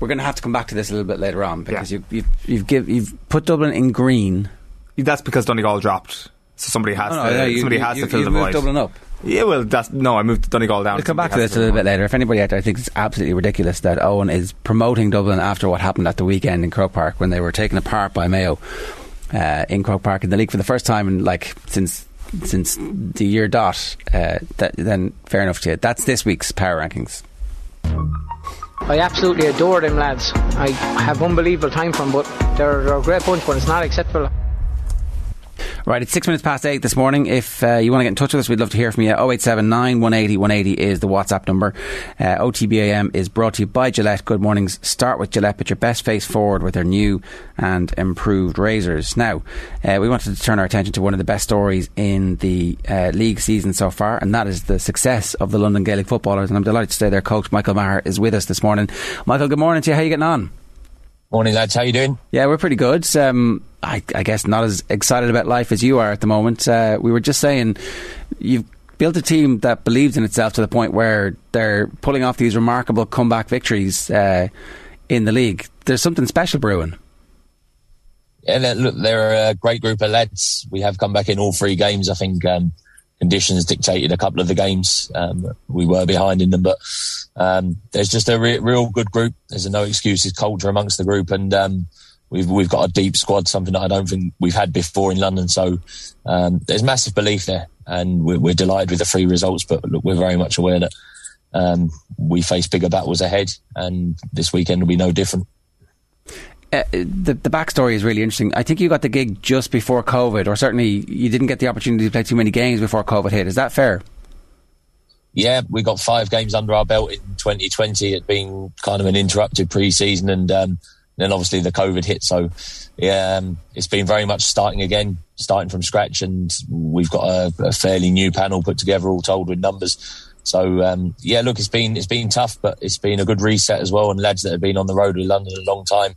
F: We're going to have to come back to this a little bit later on because you, you've you've give, you've put Dublin in green.
G: That's because Donegal dropped, so somebody has
F: Oh, no,
G: to
F: no, you-
G: somebody
F: you-
G: has
F: you-
G: to fill
F: you've
G: the
F: moved
G: void.
F: Dublin up.
G: Yeah, well, that's no. I moved Donegal down.
F: We'll come back to this
G: has
F: a little bit later. If anybody out there thinks it's absolutely ridiculous that Owen is promoting Dublin after what happened at the weekend in Croke Park when they were taken apart by Mayo uh, in Croke Park in the league for the first time in like since since the year dot, uh, that, then fair enough to you. That's this week's power rankings.
I: I absolutely adore them lads. I have unbelievable time for them, but they're, they're a great bunch, but it's not acceptable.
F: Right, it's six minutes past eight this morning. If uh, you want to get in touch with us, we'd love to hear from you. 0879 180 180 is the WhatsApp number. Uh, OTBAM is brought to you by Gillette. Good mornings. Start with Gillette, put your best face forward with their new and improved razors. Now, uh, we wanted to turn our attention to one of the best stories in the uh, league season so far, and that is the success of the London Gaelic footballers. And I'm delighted to say their coach, Michael Maher, is with us this morning. Michael, good morning to you. How are you getting on?
K: Morning, lads. How you doing?
F: Yeah, we're pretty good. Um, I, I guess not as excited about life as you are at the moment. Uh, we were just saying you've built a team that believes in itself to the point where they're pulling off these remarkable comeback victories uh, in the league. There's something special brewing.
K: Yeah, look, they're a great group of lads. We have come back in all three games. I think um, conditions dictated a couple of the games. Um, we were behind in them, but um, there's just a re- real good group. There's a no excuses culture amongst the group, and um, we've we've got a deep squad, something that I don't think we've had before in London. So um, there's massive belief there, and we're, we're delighted with the three results. But look, we're very much aware that um, we face bigger battles ahead, and this weekend will be no different.
F: Uh, the the backstory is really interesting. I think you got the gig just before COVID, or certainly you didn't get the opportunity to play too many games before COVID hit. Is that fair?
K: yeah, we got five games under our belt in 2020. It being kind of an interrupted pre-season, and um, then obviously the COVID hit. So yeah, um, it's been very much starting again, starting from scratch, and we've got a, a fairly new panel put together, all told with numbers. So um, yeah, look, it's been it's been tough, but it's been a good reset as well. And lads that have been on the road with London a long time,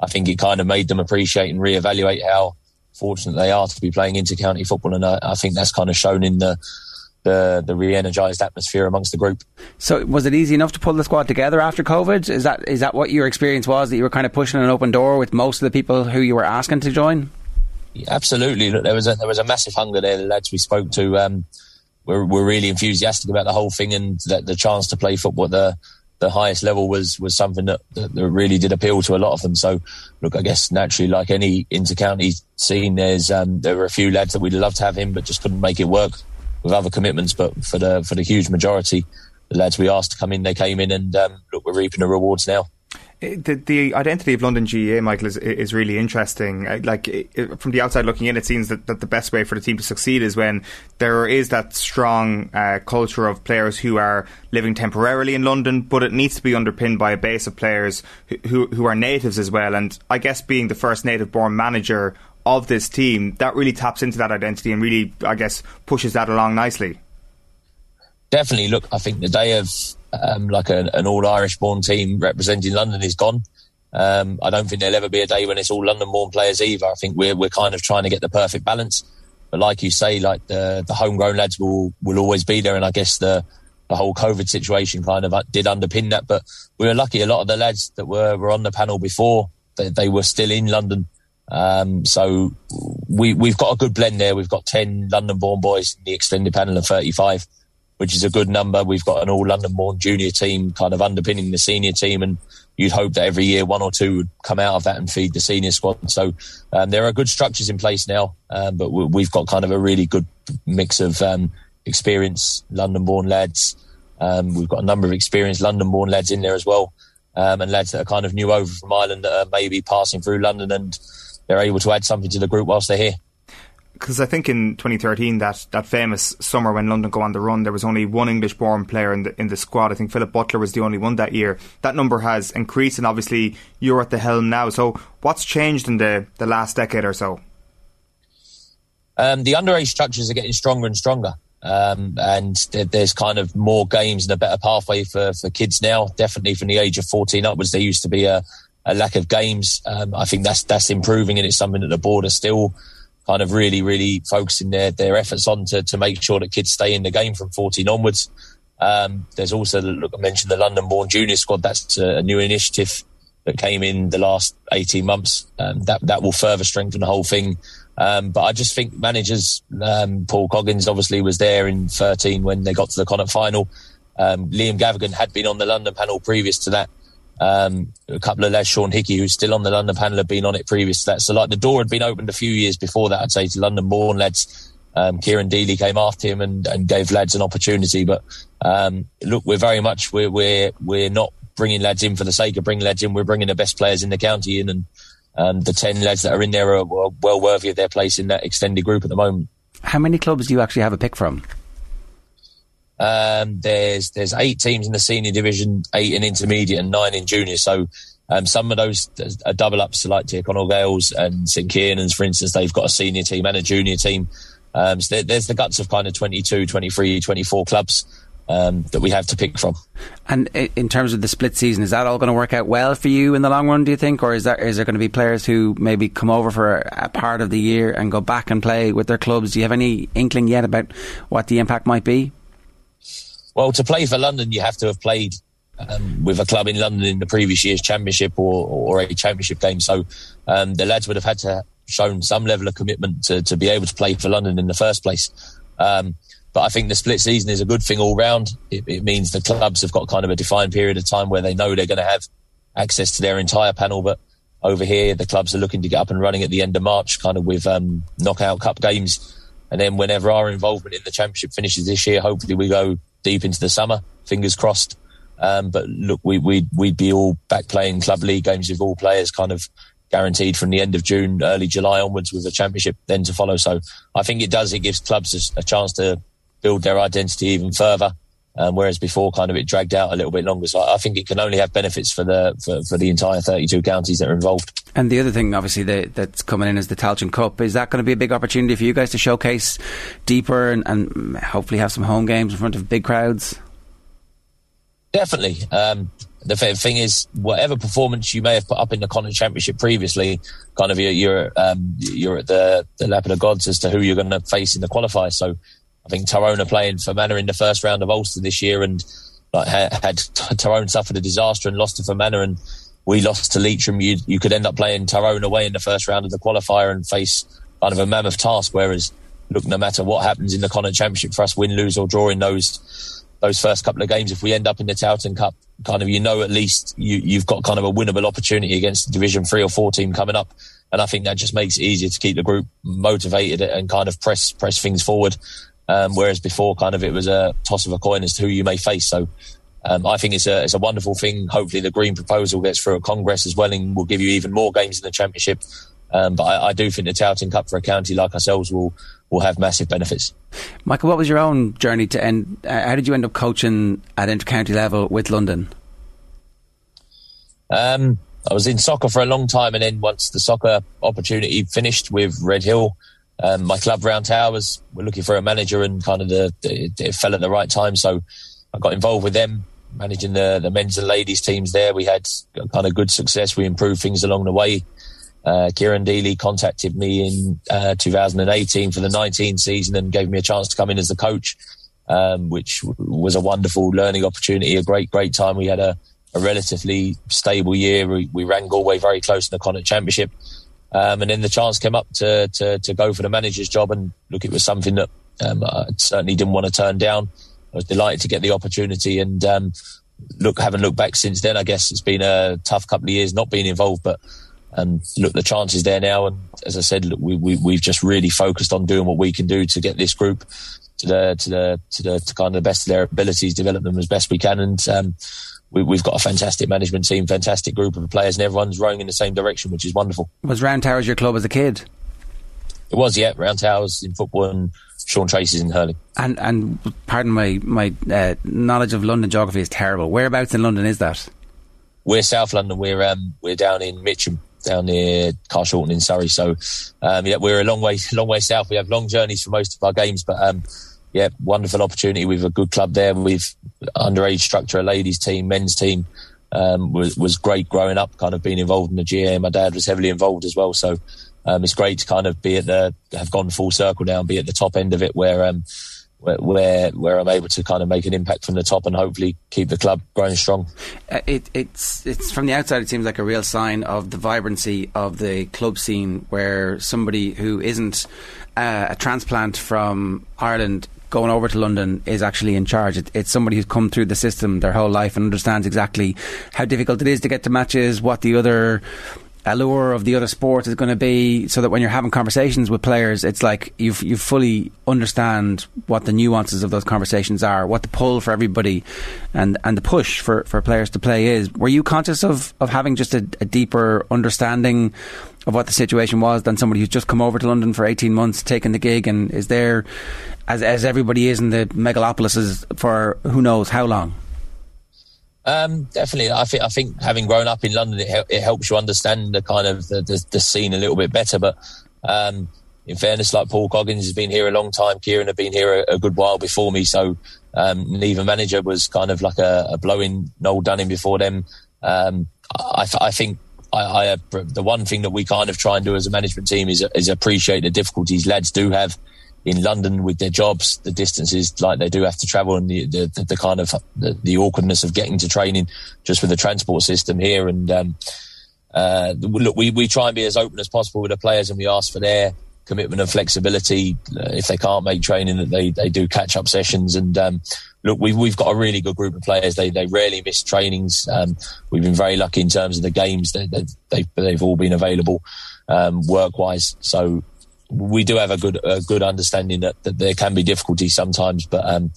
K: I think it kind of made them appreciate and reevaluate how fortunate they are to be playing inter-county football, and I, I think that's kind of shown in the the, the re-energized atmosphere amongst the group.
F: So was it easy enough to pull the squad together after COVID? Is that is that what your experience was? That you were kind of pushing an open door with most of the people who you were asking to join?
K: Yeah, absolutely. Look, there was a there was a massive hunger there. The lads we spoke to um, were were really enthusiastic about the whole thing, and that the chance to play football at the the highest level was was something that, that, that really did appeal to a lot of them. So, look, I guess naturally, like any inter-county scene, there's um, there were a few lads that we'd love to have in, but just couldn't make it work with other commitments. But for the for the huge majority, the lads we asked to come in, they came in, and um, look, we're reaping the rewards now.
G: The, the identity of London GAA, Michael, is is really interesting. Uh, Like it, from the outside looking in, it seems that, that the best way for the team to succeed is when there is that strong uh, culture of players who are living temporarily in London, but it needs to be underpinned by a base of players who who, who are natives as well. And I guess being the first native-born manager of this team, that really taps into that identity and really, I guess, pushes that along nicely.
K: definitely. Look i think the day of um, like a, an all irish born team representing london is gone. Um, i don't think there'll ever be a day when it's all london born players either. I think we're, we're kind of trying to get the perfect balance. But like you say like the, the homegrown lads will will always be there. And i guess the the whole covid situation kind of uh, did underpin that. But we were lucky. A lot of the lads that were, were on the panel before they, they were still in london Um, so we we've got a good blend there. We've got ten London-born boys in the extended panel of 35, which is a good number. We've got an all London-born junior team kind of underpinning the senior team, and you'd hope that every year one or two would come out of that and feed the senior squad. So um, there are good structures in place now, um, but we've got kind of a really good mix of um, experienced London-born lads. Um, we've got a number of experienced London-born lads in there as well, um, and lads that are kind of new over from Ireland that are maybe passing through London and they're able to add something to the group whilst they're here
G: because I think in 2013 that that famous summer when London go on the run, there was only one English-born player in the in the squad. I think Philip Butler was the only one that year. That number has increased, and obviously you're at the helm now. So what's changed in the the last decade or so?
K: Um, the underage structures are getting stronger and stronger. Um, and there's kind of more games and a better pathway for, for kids now. Definitely from the age of 14 upwards, there used to be a, a lack of games. Um, I think that's that's improving, and it's something that the board are still kind of really, really focusing their their efforts on to to make sure that kids stay in the game from 14 onwards. Um, there's also, look, I mentioned the London-born junior squad. That's a, new initiative that came in the last 18 months. Um, that that will further strengthen the whole thing. Um, but I just think managers, um, Paul Coggins obviously was there in 13 when they got to the Connacht final. Um, Liam Gavigan had been on the London panel previous to that. Um, a couple of lads, Sean Hickey, who's still on the London panel, had been on it previous to that. So like the door had been opened a few years before that, I'd say to London born lads. Um, Kieran Deely came after him and, and gave lads an opportunity. But um, look, we're very much we're we're we're not bringing lads in for the sake of bringing lads in. We're bringing the best players in the county in, and um, the ten lads that are in there are well worthy of their place in that extended group at the moment.
F: How many clubs do you actually have a pick from?
K: Um, there's there's eight teams in the senior division, eight in intermediate, and nine in junior. So um, some of those are double ups like Tír Chonaill Gaels and St Kiernan's, for instance. They've got a senior team and a junior team. Um, so there, there's the guts of kind of 22, 23, 24 clubs. Um, that we have to pick from.
F: And in terms of the split season, is that all going to work out well for you in the long run? Do you think, or is there is there going to be players who maybe come over for a part of the year and go back and play with their clubs? Do you have any inkling yet about what the impact might be?
K: Well, to play for London, you have to have played um, with a club in London in the previous year's championship or, or a championship game. So um, the lads would have had to shown some level of commitment to, to be able to play for London in the first place. Um, but I think the split season is a good thing all round. It, it, means the clubs have got kind of a defined period of time where they know they're going to have access to their entire panel. But over here, the clubs are looking to get up and running at the end of March, kind of with um, knockout cup games. And then whenever our involvement in the championship finishes this year, hopefully we go deep into the summer. Fingers crossed. Um, but look, we, we'd, we'd be all back playing club league games with all players kind of guaranteed from the end of June, early July onwards with a championship then to follow. So I think it does, it gives clubs a, a chance to build their identity even further. Um, whereas before, kind of it dragged out a little bit longer. So I think it can only have benefits for the for, for the entire 32 counties that are involved.
F: And the other thing, obviously, the, that's coming in is the Tailteann Cup. Is that going to be a big opportunity for you guys to showcase deeper and, and hopefully have some home games in front of big crowds?
K: Definitely. Um, the thing is, whatever performance you may have put up in the Connacht Championship previously, kind of you're you're, um, you're at the the lap of the gods as to who you're going to face in the qualifiers. So I think Tyrone are playing Fermanagh in the first round of Ulster this year, and like had, Tyrone suffered a disaster and lost to Fermanagh, and we lost to Leitrim. You you could end up playing Tyrone away in the first round of the qualifier and face kind of a mammoth task. Whereas, look, no matter what happens in the Connacht Championship for us, win, lose, or draw in those those first couple of games, if we end up in the Tailteann Cup, kind of you know at least you you've got kind of a winnable opportunity against the Division Three or Four team coming up. And I think that just makes it easier to keep the group motivated and kind of press press things forward. Um, whereas before, kind of it was a toss of a coin as to who you may face. So um, I think it's a it's a wonderful thing. Hopefully, the Green proposal gets through at Congress as well, and will give you even more games in the Championship. Um, but I, I, do think the Tailteann Cup for a county like ourselves will will have massive benefits.
F: Michael, what was your own journey to end? Uh, how did you end up coaching at inter-county level with London?
K: Um, I was in soccer for a long time, and then once the soccer opportunity finished with Redhill, um, my club Round Towers were looking for a manager, and kind of the, the, it fell at the right time. So I got involved with them, managing the the men's and ladies teams there. We had kind of good success. We improved things along the way. Uh, Kieran Deely contacted me in uh, 2018 for the 19 season and gave me a chance to come in as the coach, um, which was a wonderful learning opportunity, a great, great time. We had a, a relatively stable year. We, we ran Galway very close in the Connacht Championship. Um, and then the chance came up to, to, to go for the manager's job. And look, it was something that um, I certainly didn't want to turn down. I was delighted to get the opportunity. And um, look, haven't looked back since then. I guess it's been a tough couple of years not being involved, but um, look, the chance is there now. And as I said, look, we, we, we've just really focused on doing what we can do to get this group to the to the to the to kind of the best of their abilities, develop them as best we can, and um, we, have got a fantastic management team, fantastic group of players, and everyone's rowing in the same direction, which is wonderful.
F: Was Round Towers your club as a kid?
K: It was, yeah. Round Towers in football and Seán Treacy's in hurling.
F: And and pardon my my uh, knowledge of London geography is terrible. Whereabouts in London is that?
K: We're South London. We're um, we're down in Mitcham, down near Carshalton in Surrey. So um, yeah, we're a long way long way south. We have long journeys for most of our games, but um, yeah, wonderful opportunity. We've a good club there. We've underage structure, a ladies team, men's team. Um, was was great growing up, kind of being involved in the GAA. My dad was heavily involved as well, so um, it's great to kind of be at the have gone full circle now and be at the top end of it, where um, where where I'm able to kind of make an impact from the top and hopefully keep the club growing strong.
F: Uh, it, it's it's from the outside it seems like a real sign of the vibrancy of the club scene where somebody who isn't uh, a transplant from Ireland going over to London is actually in charge. It, it's somebody who's come through the system their whole life and understands exactly how difficult it is to get to matches, what the other allure of the other sport is going to be so that when you're having conversations with players it's like you you fully understand what the nuances of those conversations are what the pull for everybody and and the push for, for players to play is were you conscious of of having just a, a deeper understanding of what the situation was than somebody who's just come over to London for 18 months taking the gig and is there as as everybody is in the megalopolises for who knows how long
K: um, definitely, I think I think having grown up in London, it, it helps you understand the kind of the, the, the scene a little bit better. But um, in fairness, like Paul Coggins has been here a long time, Kieran have been here a, a good while before me, so um, neither manager was kind of like a, a blowing Noel Dunning before them. Um, I, I, think I, I, the one thing that we kind of try and do as a management team is, is appreciate the difficulties lads do have in London with their jobs, the distances like they do have to travel, and the the, the kind of the, the, awkwardness of getting to training just with the transport system here. And um, uh, look, we we try and be as open as possible with the players, and we ask for their commitment and flexibility. Uh, if they can't make training, that they they do catch up sessions. And um, look, we've we've got a really good group of players. They they rarely miss trainings. Um, we've been very lucky in terms of the games. They, they, they've they've all been available um, work wise. So we do have a good a good understanding that, that there can be difficulties sometimes. But um,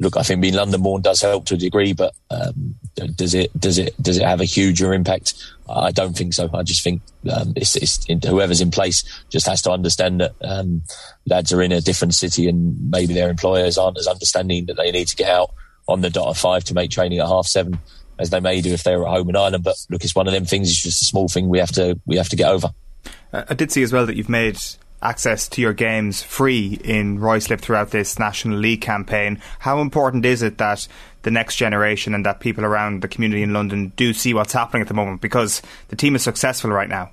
K: look, I think being London born does help to a degree. But um, does it does it does it have a huger impact? I don't think so. I just think um, it's, it's whoever's in place just has to understand that um, lads are in a different city and maybe their employers aren't as understanding that they need to get out on the dot of five to make training at half seven as they may do if they were at home in Ireland. But look, it's one of them things. It's just a small thing we have to we have to get over.
G: Uh, I did see as well that you've made access to your games free in Ruislip throughout this National League campaign. How important is it that the next generation and that people around the community in London do see what's happening at the moment because the team is successful right now?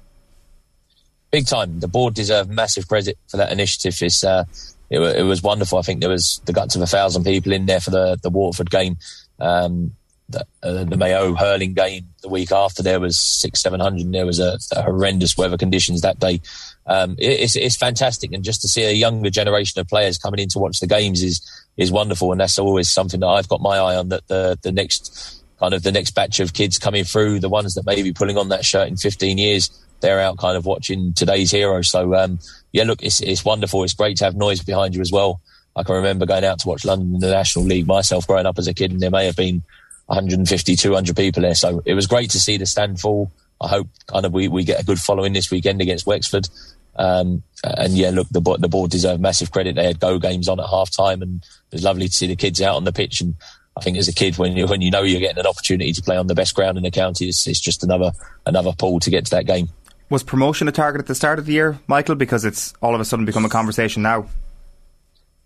K: Big time. The board deserve massive credit for that initiative. It's, uh, it, it, was wonderful. I think there was the guts of a thousand people in there for the, the Waterford game. Um, the, uh, the, Mayo hurling game the week after there was six, seven hundred. And there was a, a horrendous weather conditions that day um, it, it's, it's fantastic. And just to see a younger generation of players coming in to watch the games is, is wonderful. And that's always something that I've got my eye on that the, the next kind of the next batch of kids coming through, the ones that may be pulling on that shirt in 15 years, they're out kind of watching today's hero. So, um, yeah, look, it's, it's wonderful. It's great to have noise behind you as well. I can remember going out to watch London in the National League myself growing up as a kid, and there may have been 150, 200 people there. So it was great to see the stand full. I hope kind of we, we get a good following this weekend against Wexford. Um, and yeah, look, the, the board deserve massive credit. They had go games on at half time and it was lovely to see the kids out on the pitch. And I think as a kid, when you, when you know you're getting an opportunity to play on the best ground in the county, it's, it's just another, another pull to get to that game.
G: Was promotion a target at the start of the year, Michael? Because it's all of a sudden become a conversation now.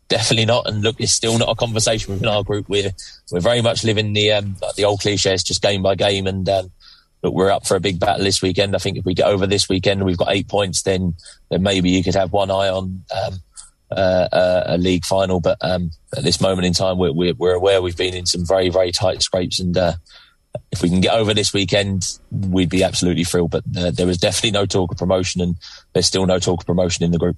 K: Definitely not, and look, it's still not a conversation within our group. We're we're very much living the um, the old cliches, just game by game, and um, look, we're up for a big battle this weekend. I think if we get over this weekend, we've got eight points, then then maybe you could have one eye on um, uh, uh, a league final. But um, at this moment in time, we're, we're, we're aware we've been in some very very tight scrapes, and uh, if we can get over this weekend, we'd be absolutely thrilled. But uh, there was definitely no talk of promotion, and there's still no talk of promotion in the group.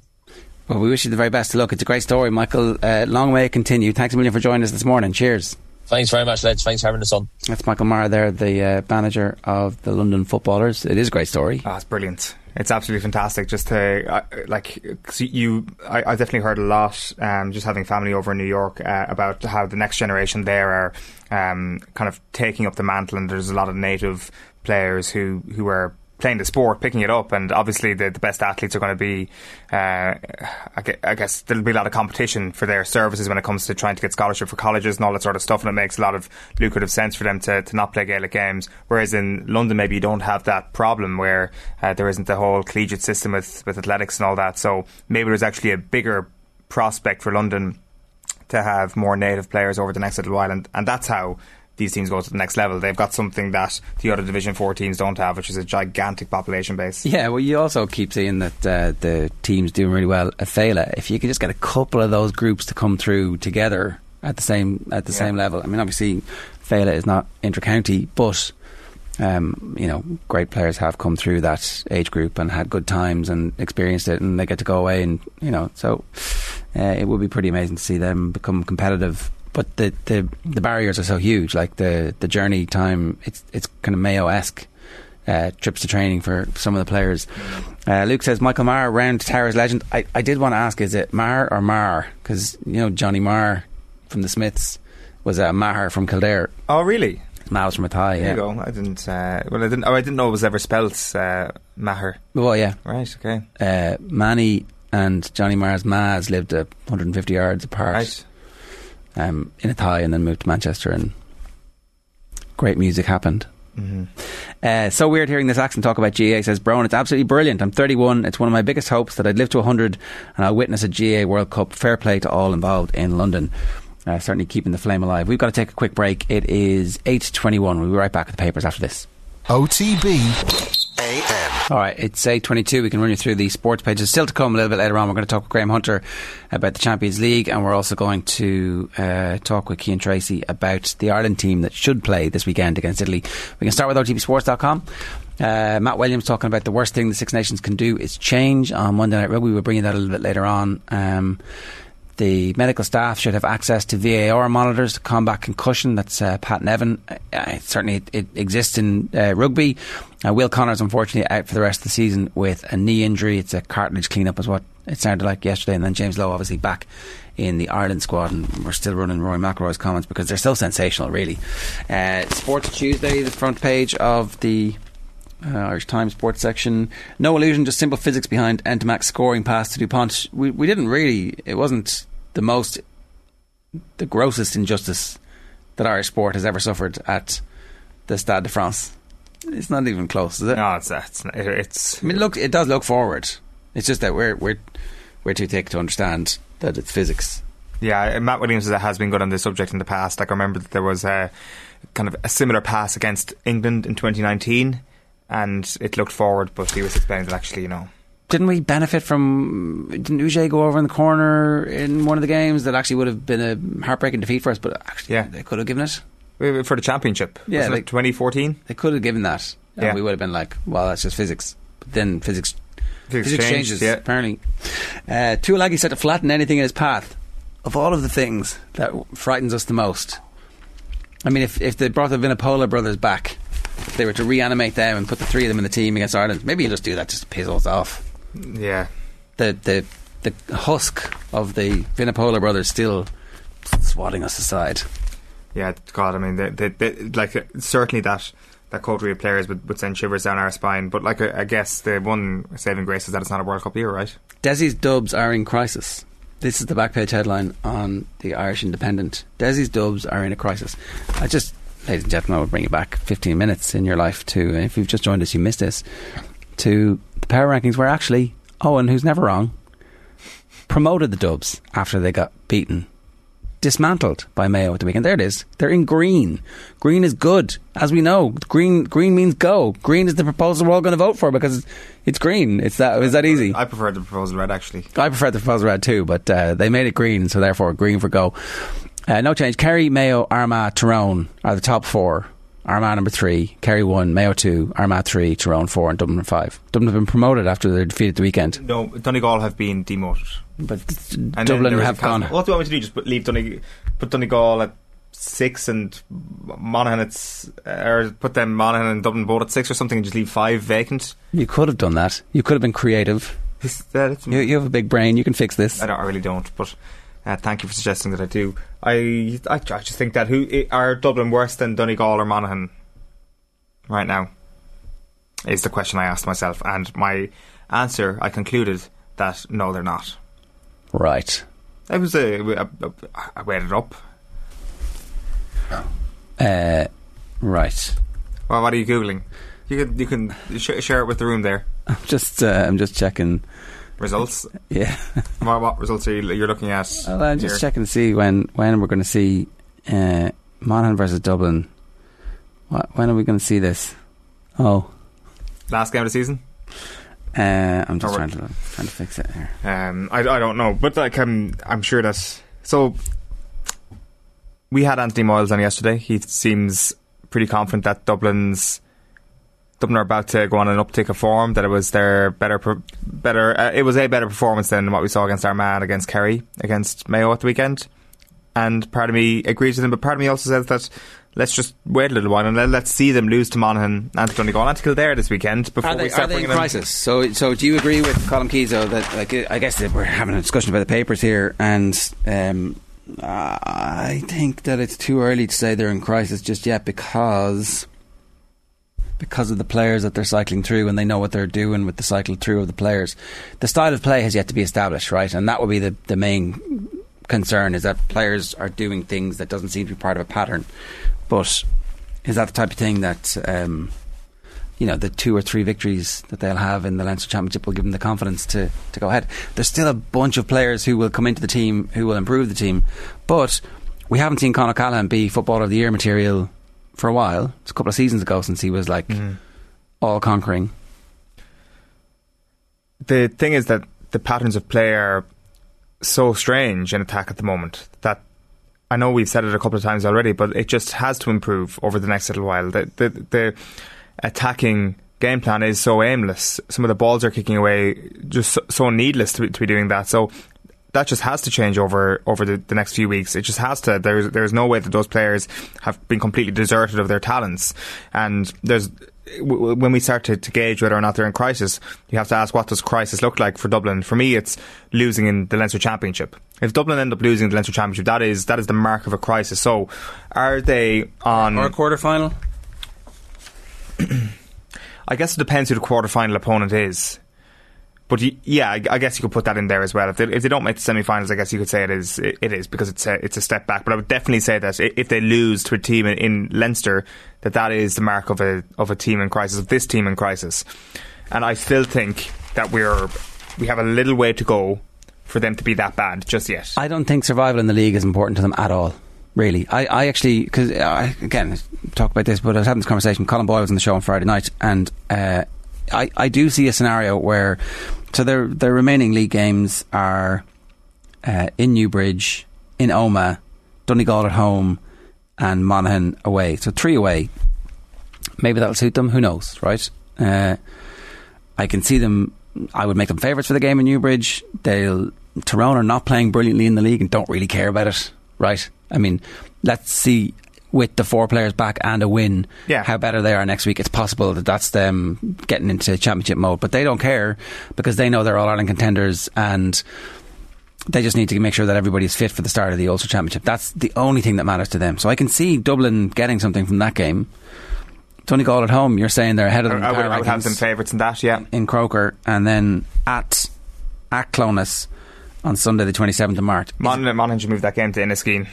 F: Well, we wish you the very best of luck. It's a great story, Michael. Uh, long way to continue. Thanks a million for joining us this morning. Cheers.
K: Thanks very much, lads. Thanks for having us on.
F: That's Michael Maher there, the uh, manager of the London Footballers. It is a great story.
G: Oh, it's brilliant. It's absolutely fantastic. Just to uh, like you, I, have definitely heard a lot. Um, just having family over in New York uh, about how the next generation there are um, kind of taking up the mantle, and there's a lot of native players who who are playing the sport, picking it up, and obviously the, the best athletes are going to be. Uh, I guess there'll be a lot of competition for their services when it comes to trying to get scholarship for colleges and all that sort of stuff, and it makes a lot of lucrative sense for them to, to not play Gaelic games. Whereas in London, maybe you don't have that problem where uh, there isn't the whole collegiate system with with athletics and all that. So maybe there's actually a bigger prospect for London to have more native players over the next little while, and, and that's how these teams go to the next level. They've got something that the other Division 4 teams don't have, which is a gigantic population base.
F: Yeah, well, you also keep seeing that uh, the teams doing really well at Féile. If you could just get a couple of those groups to come through together at the same at the yeah. same level. I mean, obviously, Féile is not inter-county, but um, you know, great players have come through that age group and had good times and experienced it, and they get to go away and you know, so uh, it would be pretty amazing to see them become competitive but the, the the barriers are so huge. Like the the journey time, it's it's kind of Mayo esque. Uh, trips to training for some of the players. Uh, Luke says Michael Maher, round Towers legend. I, I did want to ask, is it Maher or Mar? Because you know Johnny Marr from the Smiths was a Maher from Kildare.
G: Oh, really?
F: Miles from Athy.
G: There
F: yeah.
G: you go. I didn't. Uh, well, I didn't. Oh, I didn't know it was ever spelt uh, Maher.
F: Well, yeah.
G: Right. Okay.
F: Uh, Manny and Johnny Marr's Maz lived 150 yards apart.
G: Right
F: um, in Athy and then moved to Manchester and great music happened.
G: Mm-hmm.
F: Uh, so weird hearing this accent talk about GAA, says Brown. It's absolutely brilliant. I'm 31. It's one of my biggest hopes that I'd live to 100 and I'll witness a GAA World Cup. Fair play to all involved in London. Uh, certainly keeping the flame alive. We've got to take a quick break. It is 8.21. We'll be right back with the papers after this.
D: OTB AM.
F: All right, it's 8.22. We can run you through the sports pages. Still to come a little bit later on. We're going to talk with Graham Hunter about the Champions League, and we're also going to uh, talk with Cian Tracy about the Ireland team that should play this weekend against Italy. We can start with OTBSports.com. Uh, Matt Williams talking about the worst thing the Six Nations can do is change on Monday Night Rugby. We'll bring you that a little bit later on. Um, the medical staff should have access to VAR monitors to combat concussion. That's uh, Pat Nevin. Uh, certainly, it, it, exists in uh, rugby. Uh, Will Connors, unfortunately, out for the rest of the season with a knee injury. It's a cartilage cleanup, is what it sounded like yesterday. And then James Lowe, obviously, back in the Ireland squad. And we're still running Rory McIlroy's comments because they're so sensational, really. Uh, Sports Tuesday, the front page of the uh, Irish Times sports section. No illusion, just simple physics behind Ntamack's scoring pass to Dupont. We, we didn't really, it wasn't the most, the grossest injustice that Irish sport has ever suffered at the Stade de France. It's not even close, is it?
G: No, it's it's. it's
F: I mean, look, it does look forward. It's just that we're we're we're too thick to understand that it's physics.
G: Yeah, Matt Williams has been good on this subject in the past. Like I remember that there was a kind of a similar pass against England in 2019, and it looked forward, but he was explaining that actually, you know,
F: didn't we benefit from? Didn't Uche go over in the corner in one of the games that actually would have been a heartbreaking defeat for us? But actually,
G: yeah.
F: they could have given it
G: for the championship.
F: Yeah,
G: like 2014.
F: They could have given that, and yeah. we would have been like, "Well, that's just physics." But then physics,
G: physics,
F: physics changes.
G: Yeah.
F: Apparently, uh, Tuilagi said to flatten anything in his path. Of all of the things that frightens us the most, I mean, if if they brought the Vunipola brothers back, they were to reanimate them and put the three of them in the team against Ireland, maybe you'll just do that just to piss us off.
G: Yeah.
F: The the the husk of the Vunipola brothers still swatting us aside.
G: Yeah, God, I mean, they, they, they, like uh, certainly that that coterie of players would, would send shivers down our spine. But like I, I guess the one saving grace is that it's not a World Cup year, right?
F: Dessie's dubs are in crisis. This is the back page headline on the Irish Independent. Dessie's dubs are in a crisis. I just, ladies and gentlemen, I will bring you back 15 minutes in your life to, if you've just joined us, you missed this, to the power rankings where actually Owen, who's never wrong, promoted the Dubs after they got beaten, dismantled by Mayo at the weekend. There it is. They're in green. Green is good, as we know. Green green means go. Green is the proposal we're all going to vote for because it's green. It's that is that easy.
G: I prefer the proposal red actually.
F: I prefer the proposal red too, but uh, they made it green, so therefore green for go. Uh, no change. Kerry, Mayo, Armagh, Tyrone are the top four Armagh number three, Kerry one, Mayo two, Armagh three, Tyrone four, and Dublin five. Dublin have been promoted after their defeat at the weekend.
G: No, Donegal have been demoted.
F: But
G: And
F: Dublin have gone.
G: What do you want me to do? Just put, leave Donegal, put Donegal at six and Monaghan at or put them Monaghan and Dublin both at six or something, and just leave five vacant.
F: You could have done that. You could have been creative.
G: That?
F: You, you have a big brain. You can fix this.
G: I, don't, I really don't, but uh, thank you for suggesting that I do. I, I I just think that who are Dublin worse than Donegal or Monaghan right now is the question I asked myself, and my answer I concluded that no, they're not.
F: Right.
G: It was a, a, a I weighed it up.
F: Uh, right.
G: Well, what are you googling? You can you can sh- share it with the room there.
F: I'm just uh, I'm just checking.
G: Results.
F: Yeah.
G: what, what results are you you're looking at?
F: Well, I'm just
G: here?
F: checking to see when when we're going to see uh, Monaghan versus Dublin. What, when are we going to see this? Oh,
G: Last game of the season.
F: uh, I'm just trying to trying to fix it here.
G: Um, I, I don't know, but like I'm I'm sure that so. We had Anthony Moyles on yesterday. He seems pretty confident that Dublin's Dublin are about to go on an uptick of form. That it was their better, better. Uh, it was a better performance than what we saw against Armagh, against Kerry, against Mayo at the weekend. And part of me agrees with him, but part of me also says that let's just wait a little while and let, let's see them lose to Monaghan and to Donegal and to Kildare this weekend before
F: Are they,
G: we start
F: are they in crisis? So, so do you agree with Colm Keys that like I guess that we're having a discussion about the papers here, and um, I think that it's too early to say they're in crisis just yet because because of the players that they're cycling through and they know what they're doing with the cycle through of the players. The style of play has yet to be established, right? And that would be the the main concern is that players are doing things that doesn't seem to be part of a pattern. But is that the type of thing that um, you know the two or three victories that they'll have in the Leinster Championship will give them the confidence to, to go ahead. There's still a bunch of players who will come into the team who will improve the team, but we haven't seen Con O'Callaghan be Footballer of the Year material for a while. It's a couple of seasons ago since he was like mm. all conquering.
G: the thing is that the patterns of play are so strange in attack at the moment that I know we've said it a couple of times already, but it just has to improve over the next little while. The the, the attacking game plan is so aimless. Some of the balls are kicking away, just so, so needless to, be- to be doing that. So that just has to change over over the, the next few weeks. It just has to. There's there's no way that those players have been completely deserted of their talents, and there's when we start to, to gauge whether or not they're in crisis, you have to ask what does crisis look like for Dublin. For me, it's losing in the Leinster Championship. If Dublin end up losing the Leinster Championship, that is that is the mark of a crisis. So, are they on
F: Or a quarter final?
G: I guess it depends who the quarter final opponent is. But yeah, I, guess you could put that in there as well. If they, if they don't make the semi-finals, I guess you could say it is it, is because it's a, it's a step back. But I would definitely say that if they lose to a team in, in Leinster, that that is the mark of a of a team in crisis, of this team in crisis. And I still think that we're we have a little way to go for them to be that bad just yet.
F: I don't think survival in the league is important to them at all. Really, I, I actually because I again talk about this, but I was having this conversation. Colm Boyle was on the show on Friday night, and uh, I I do see a scenario where so their their remaining league games are uh, in Newbridge, in Omagh, Donegal at home, and Monaghan away. So three away. Maybe that'll suit them. Who knows, right? Uh, I can see them. I would make them favourites for the game in Newbridge. They'll Tyrone are not playing brilliantly in the league and don't really care about it, right? I mean, let's see with the four players back and a win,
G: Yeah.
F: how better they are next week. It's possible that that's them getting into championship mode, but they don't care because they know they're all Ireland contenders and they just need to make sure that everybody's fit for the start of the Ulster Championship. That's the only thing that matters to them. So I can see Dublin getting something from that game. Donegal at home, you're saying they're ahead of them. in
G: I would, I would have them favourites in that. Yeah,
F: in Croker, and then at at Clones on Sunday, the 27th of March.
G: Monaghan, Monaghan should move that game to Inniskeen.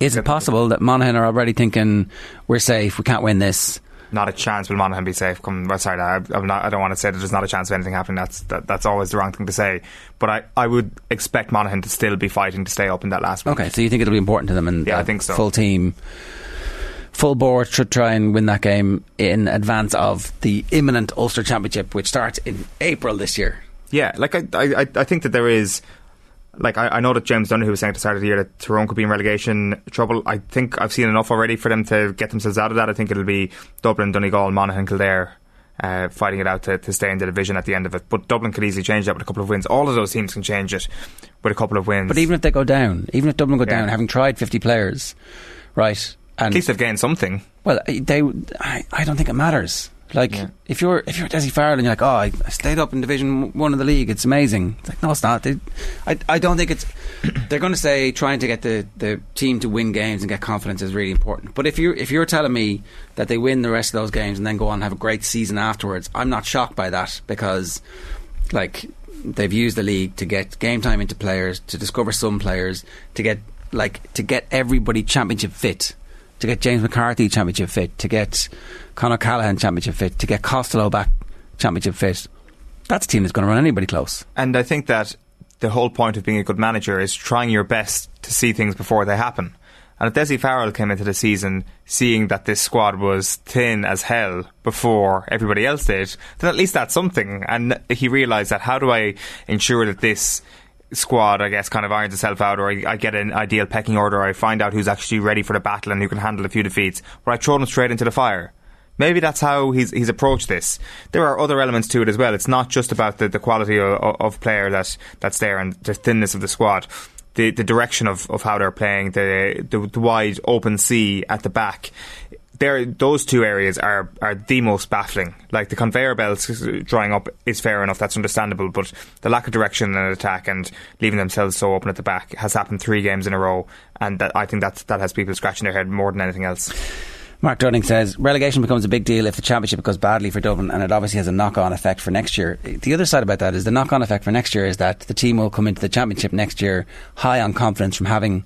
F: Is it possible that Monaghan are already thinking we're safe, we can't win this?
G: Not a chance will Monaghan be safe. Come, sorry, I, I'm not, I don't want to say that there's not a chance of anything happening. That's that, that's always the wrong thing to say. But I, I would expect Monaghan to still be fighting to stay up in that last week.
F: Okay, so you think it'll be important to them and
G: Yeah, I
F: uh,
G: think so.
F: full team, full board should try and win that game in advance of the imminent Ulster Championship, which starts in April this year.
G: Yeah, like I, I- I think that there is like I, I know that James Dunne, who was saying at the start of the year that Tyrone could be in relegation trouble. I think I've seen enough already for them to get themselves out of that. I think it'll be Dublin, Donegal, Monaghan, Kildare. Uh, fighting it out to, to stay in the division at the end of it, but Dublin could easily change that with a couple of wins. All of those teams can change it with a couple of wins.
F: But even if they go down, even if Dublin go
G: Yeah.
F: down, having tried 50 players, right? And
G: at least they've gained something.
F: Well, they, I, I don't think it matters. Like if you're if you're Dessie Farrell and you're like, oh, I, I stayed up in Division One of the league, it's amazing. It's like, no, it's not. They, I I don't think it's. They're going to say trying to get the, the team to win games and get confidence is really important. But if you if you're telling me that they win the rest of those games and then go on and have a great season afterwards, I'm not shocked by that because, like, they've used the league to get game time into players, to discover some players, to get like to get everybody championship fit to get James McCarthy championship fit, to get Con O'Callaghan championship fit, to get Costello back championship fit. That's a team that's going to run anybody close.
G: And I think that the whole point of being a good manager is trying your best to see things before they happen. And if Dessie Farrell came into the season seeing that this squad was thin as hell before everybody else did, then at least that's something. And he realised that how do I ensure that this squad, I guess, kind of irons itself out, or I, I get an ideal pecking order, or I find out who's actually ready for the battle and who can handle a few defeats, where I throw them straight into the fire. Maybe that's how he's he's approached this. There are other elements to it as well. It's not just about the, the quality of, of player that that's there and the thinness of the squad. The the direction of, of how they're playing, the, the the wide open sea at the back. There, those two areas are, are the most baffling. Like the conveyor belts drying up is fair enough, that's understandable, but the lack of direction and attack and leaving themselves so open at the back has happened three games in a row, and that, I think that that has people scratching their head more than anything else.
F: Mark Dunning says relegation becomes a big deal if the championship goes badly for Dublin, and it obviously has a knock-on effect for next year. The other side about that is the knock-on effect for next year is that the team will come into the championship next year high on confidence from having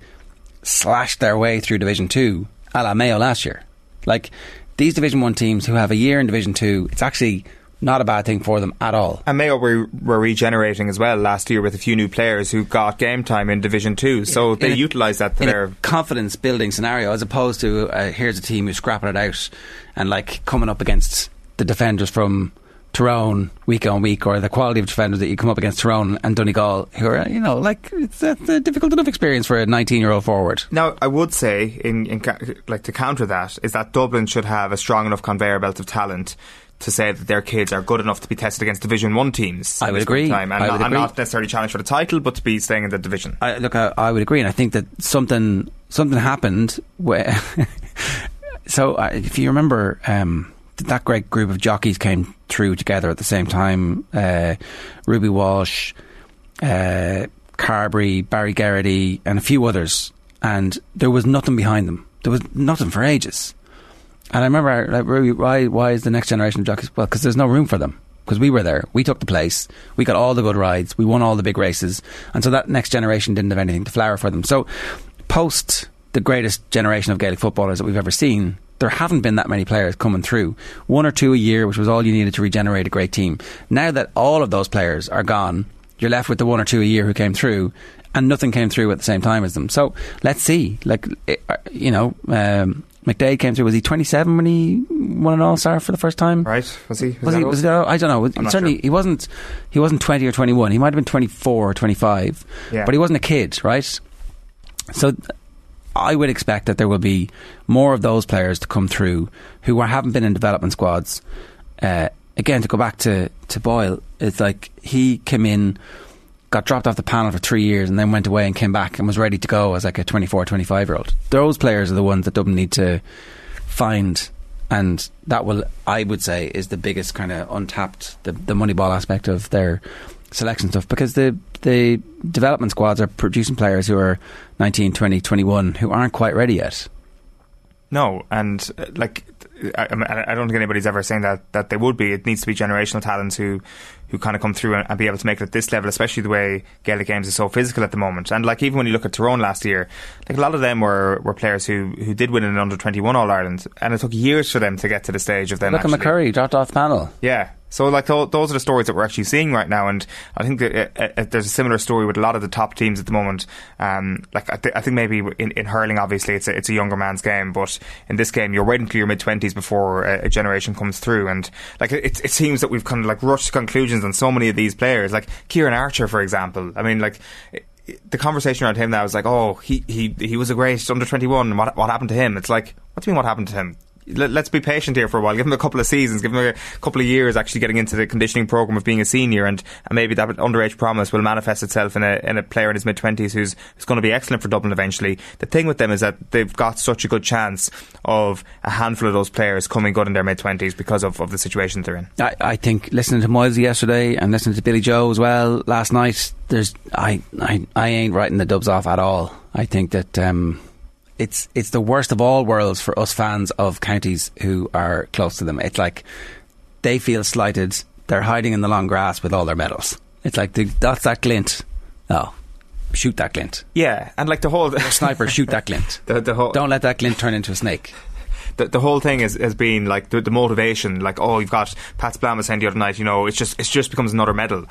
F: slashed their way through Division Two, a la Mayo last year. Like these Division One teams who have a year in Division Two, it's actually not a bad thing for them at all.
G: And Mayo were, were regenerating as well last year with a few new players who got game time in Division Two, so they
F: a-
G: utilised that to
F: in
G: their
F: confidence building scenario, as opposed to uh, here's a team who's scrapping it out and like coming up against the defenders from Tyrone week on week, or the quality of defenders that you come up against Tyrone and Donegal, who are you know like it's a, it's a difficult enough experience for a 19 year old forward.
G: Now, I would say, in, in like to counter that, is that Dublin should have a strong enough conveyor belt of talent to say that their kids are good enough to be tested against Division One teams.
F: I would
G: this point in
F: agree.
G: Time, and
F: I
G: not,
F: would
G: and
F: agree.
G: not necessarily challenge for the title, but to be staying in the division.
F: I, look, I, I would agree, and I think that something something happened where. so, uh, if you remember, um, that great group of jockeys came through together at the same time. Uh, Ruby Walsh, uh, Carberry, Barry Geraghty, and a few others, and there was nothing behind them. There was nothing for ages. And I remember, like, Ruby, why why is the next generation of jockeys? Well, because there's no room for them. Because we were there, we took the place, we got all the good rides, we won all the big races, and so that next generation didn't have anything to flower for them. So, post the greatest generation of Gaelic footballers that we've ever seen, there haven't been that many players coming through. One or two a year, which was all you needed to regenerate a great team. Now that all of those players are gone, you're left with the one or two a year who came through, and nothing came through at the same time as them. So let's see. Like eh, uh, you know, um, McDade came through. Was he 27 when he won an All Star for the first time?
G: Right? Was he? Was,
F: Was he? Was it, I don't know.
G: I'm
F: Certainly,
G: sure.
F: he wasn't. He wasn't 20 or 21. He might have been 24 or 25.
G: Yeah.
F: But he wasn't a kid, right? So I would expect that there will be more of those players to come through who are, haven't been in development squads. Uh, again, to go back to, to Boyle, it's like he came in, got dropped off the panel for three years, and then went away and came back and was ready to go as like a 24, 25 year old. Those players are the ones that Dublin need to find. And that will, I would say, is the biggest kind of untapped, the, the money ball aspect of their selection stuff because the the development squads are producing players who are 19, 20, 21 who aren't quite ready yet.
G: No, and uh, like I, I don't think anybody's ever saying that that they would be. It needs to be generational talents who who kind of come through and, and be able to make it at this level, especially the way Gaelic games is so physical at the moment. And like even when you look at Tyrone last year, like a lot of them were, were players who, who did win in an under twenty one All Ireland, and it took years for them to get to the stage of them.
F: Look at
G: actually.
F: McCurry dropped off panel.
G: Yeah. So like th- those are the stories that we're actually seeing right now, and I think that, uh, uh, there's a similar story with a lot of the top teams at the moment. Um, like I, th- I think maybe in, in hurling, obviously it's a, it's a younger man's game, but in this game, you're waiting till your mid twenties before a, a generation comes through, and like it, it seems that we've kind of like rushed conclusions on so many of these players, like Kieran Archer, for example. I mean, like the conversation around him now is like, oh, he he he was a great under twenty one. What what happened to him? It's like, what do you mean? What happened to him? Let, us be patient here for a while. Give him a couple of seasons. Give him a couple of years actually getting into the conditioning program of being a senior, and, and maybe that underage promise will manifest itself in a in a player in his mid twenties who's, who's going to be excellent for Dublin eventually. The thing with them is that they've got such a good chance of a handful of those players coming good in their mid twenties because of, of the situation they're in.
F: I, I think listening to Moisey yesterday and listening to Billy Joe as well last night, there's I I, I ain't writing the dubs off at all. I think that. Um, it's it's the worst of all worlds for us fans of counties who are close to them. It's like they feel slighted. They're hiding in the long grass with all their medals. It's like the, that's that glint. Oh, shoot that glint.
G: Yeah, and like the whole
F: sniper, shoot that glint.
G: The, the whole,
F: Don't let that glint turn into a snake.
G: The, the whole thing has, has been like the, the motivation, like oh, you've got Pat Spillane was saying the other night, you know, it's just it's just becomes another medal.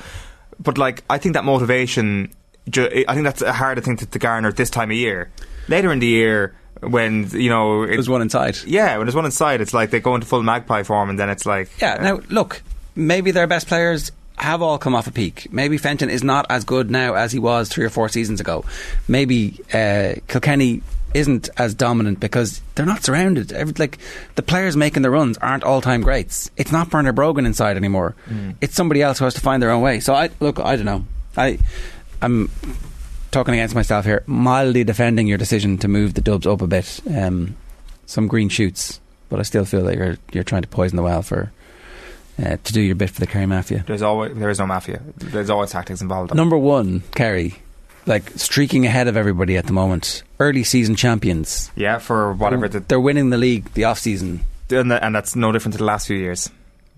G: But like, I think that motivation, I think that's a harder thing to, to garner at this time of year later in the year when you know
F: it, there's one inside.
G: Yeah, when there's one inside, it's like they go into full magpie form, and then it's like
F: yeah. Uh, now look, maybe their best players have all come off a peak. Maybe Fenton is not as good now as he was three or four seasons ago. Maybe uh, Kilkenny isn't as dominant because they're not surrounded. Every, like the players making the runs aren't all time greats. It's not Bernard Brogan inside anymore. Mm. It's somebody else who has to find their own way. So I look, I don't know. I I'm talking against myself here, mildly defending your decision to move the Dubs up a bit. Um, some green shoots, but I still feel that you're you're trying to poison the well for uh, to do your bit for the Kerry Mafia.
G: There's always there is no mafia. There's always tactics involved.
F: Number one, Kerry, like streaking ahead of everybody at the moment. Early season champions.
G: Yeah, for whatever
F: they're, they're winning the league the off season,
G: and, and that's no different to the last few years.